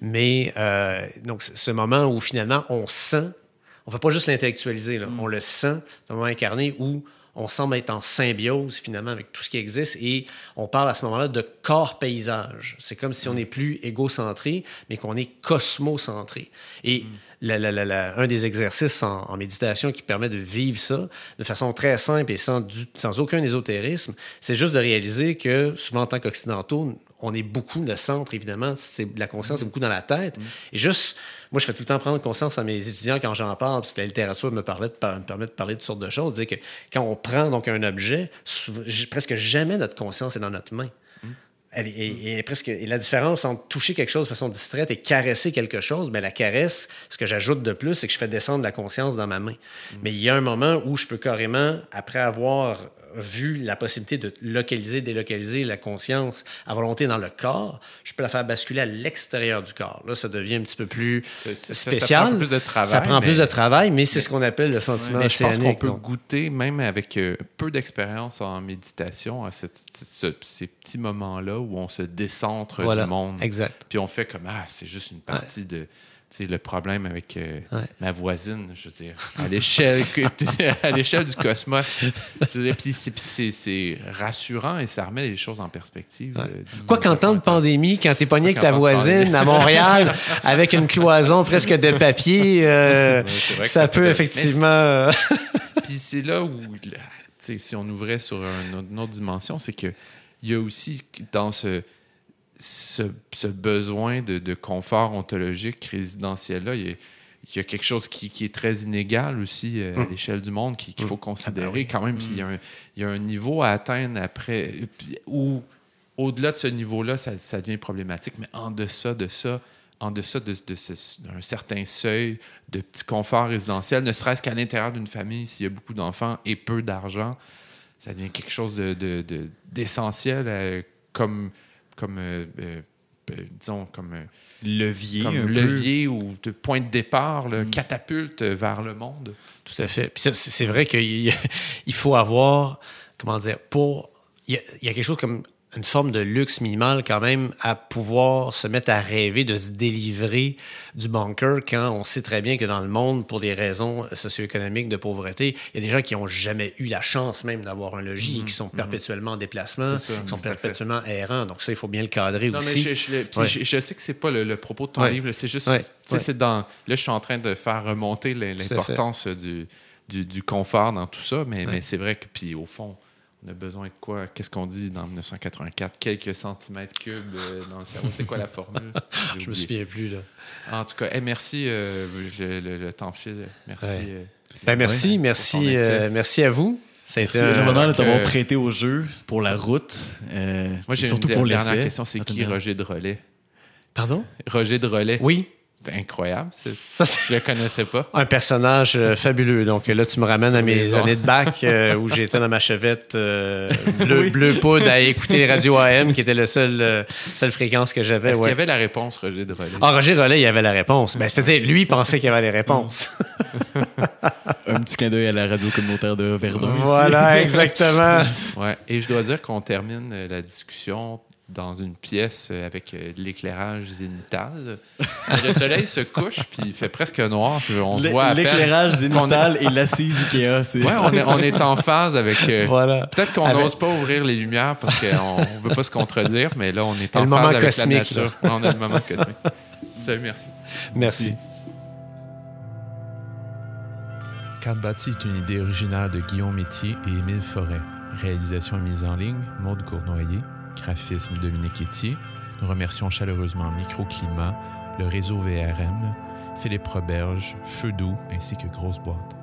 Mais, euh, donc, ce moment où, finalement, on sent, on ne va pas juste l'intellectualiser, là, on le sent, c'est un moment incarné où on semble être en symbiose finalement avec tout ce qui existe et on parle à ce moment-là de corps-paysage. C'est comme si on n'est plus égocentré, mais qu'on est cosmocentré. Et la- la- la- la- un des exercices en, en méditation qui permet de vivre ça de façon très simple et sans, du- sans aucun ésotérisme, c'est juste de réaliser que souvent en tant qu'occidentaux, on est beaucoup le centre, évidemment, c'est la conscience est beaucoup dans la tête. Et juste, moi, je fais tout le temps prendre conscience à mes étudiants quand j'en parle, parce que la littérature me, parlait de par- me permet de parler de toutes sortes de choses, dire que quand on prend donc un objet, souvent- presque jamais notre conscience est dans notre main. Elle est- presque, et la différence entre toucher quelque chose de façon distraite et caresser quelque chose, ben la caresse, ce que j'ajoute de plus, c'est que je fais descendre la conscience dans ma main. Mais il y a un moment où je peux carrément, après avoir vu la possibilité de localiser, délocaliser la conscience à volonté dans le corps, je peux la faire basculer à l'extérieur du corps. Là, ça devient un petit peu plus Ça- ça- ça spécial. prend plus de travail, Ça prend mais- plus de travail, mais c'est ce qu'on appelle le sentiment Mais je pense qu'on peut donc. goûter, même avec euh, peu d'expérience en méditation, à cette- ce- ces petits moments-là où on se décentre Voilà, du monde. exact. Puis on fait comme Ah, c'est juste une partie de. Tu sais, le problème avec euh, Ouais. ma voisine, je veux dire, à l'échelle à l'échelle du cosmos. C'est- rassurant et ça remet les choses en perspective. euh, Quoi qu'en temps de pandémie, quand t'es pogné avec ta voisine à Montréal avec une cloison presque de papier, euh, ça, ça peut peut- effectivement. Puis c'est là où, là, si on ouvrait sur une autre dimension, c'est que il y a aussi dans ce, ce, ce besoin de, de confort ontologique résidentiel-là, il y a, il y a quelque chose qui, qui est très inégal aussi euh, à l'échelle du monde qui- qu'il faut considérer quand même. Puis il y, a un- il y a un niveau à atteindre après où, au-delà de ce niveau-là, ça, ça devient problématique. Mais en deçà de ça, en deçà de, de ce- d'un certain seuil de petit confort résidentiel, ne serait-ce qu'à l'intérieur d'une famille, s'il y a beaucoup d'enfants et peu d'argent, ça devient quelque chose de, de- de- d'essentiel euh, comme, comme euh, euh, euh, disons, comme, Levier. comme un peu. levier ou de point de départ, là, catapulte vers le monde. Tout à fait. C'est vrai qu'il faut avoir, comment dire, pour. Il y, a, il y a quelque chose comme une forme de luxe minimal quand même à pouvoir se mettre à rêver de se délivrer du bunker quand on sait très bien que dans le monde, pour des raisons socio-économiques de pauvreté, il y a des gens qui n'ont jamais eu la chance même d'avoir un logis et qui sont perpétuellement en déplacement, ça, qui sont fait. perpétuellement errants. Donc ça, il faut bien le cadrer Non, mais aussi. je, je- puis Ouais. je- je sais que c'est pas le, le propos de ton Ouais. livre, c'est juste, Ouais. tu sais, Ouais. c'est dans, là, je suis en train de faire remonter l'importance du, du, du confort dans tout ça, mais, mais c'est vrai que, puis au fond, on a besoin de quoi? Qu'est-ce qu'on dit dans 1984? Quelques centimètres cubes euh, dans le cerveau. C'est quoi la formule? Je me souviens plus. Là. En tout cas, merci. euh, le, le- le temps file. Merci. Ouais. euh, Ben, merci, Ouais. Merci, euh, merci à vous. C'est un- vraiment de t'avoir prêté au jeu pour la route. euh, Moi, j'ai une surtout pour dernière question. C'est qui. Roger de Relais? Pardon? Roger de Relais. Oui. C'est incroyable. Ça, Je le connaissais pas. un personnage euh, fabuleux. Donc là, tu me ramènes Sur à mes années de bac euh, où j'étais dans ma chevette euh, bleu, bleu poudre à écouter les radios AM, qui était la seule, euh, seule fréquence que j'avais. Est-ce ouais. qu'il y avait la réponse, Roger de Relais? Ah, Roger Rollet, il avait la réponse. Ben, C'est-à-dire, lui, il pensait qu'il y avait les réponses. Un petit clin d'œil à la radio communautaire de Verdun. ici. voilà, exactement. Ouais. Et je dois dire qu'on termine la discussion dans une pièce euh, avec euh, de l'éclairage zénital. le soleil se couche, puis il fait presque noir. On voit à. L'éclairage zénital et l'assise Ikea. c'est- Ouais, on est, on est en phase avec. euh, Voilà. Peut-être qu'on Avec- n'ose pas ouvrir les lumières parce qu'on ne veut pas se contredire, mais là, on est Le en moment phase avec cosmique, la nature. Ouais, On a le moment cosmique. Salut, merci. Merci. Carte bâtie est une idée originaire de Guillaume Métier et Émile Forêt. Réalisation et mise en ligne, Maude Cournoyer. Graphisme, Dominique Etier. Nous remercions chaleureusement Microclimat, le réseau VRM, Philippe Roberge, Feu Doux ainsi que Grosse Boîte.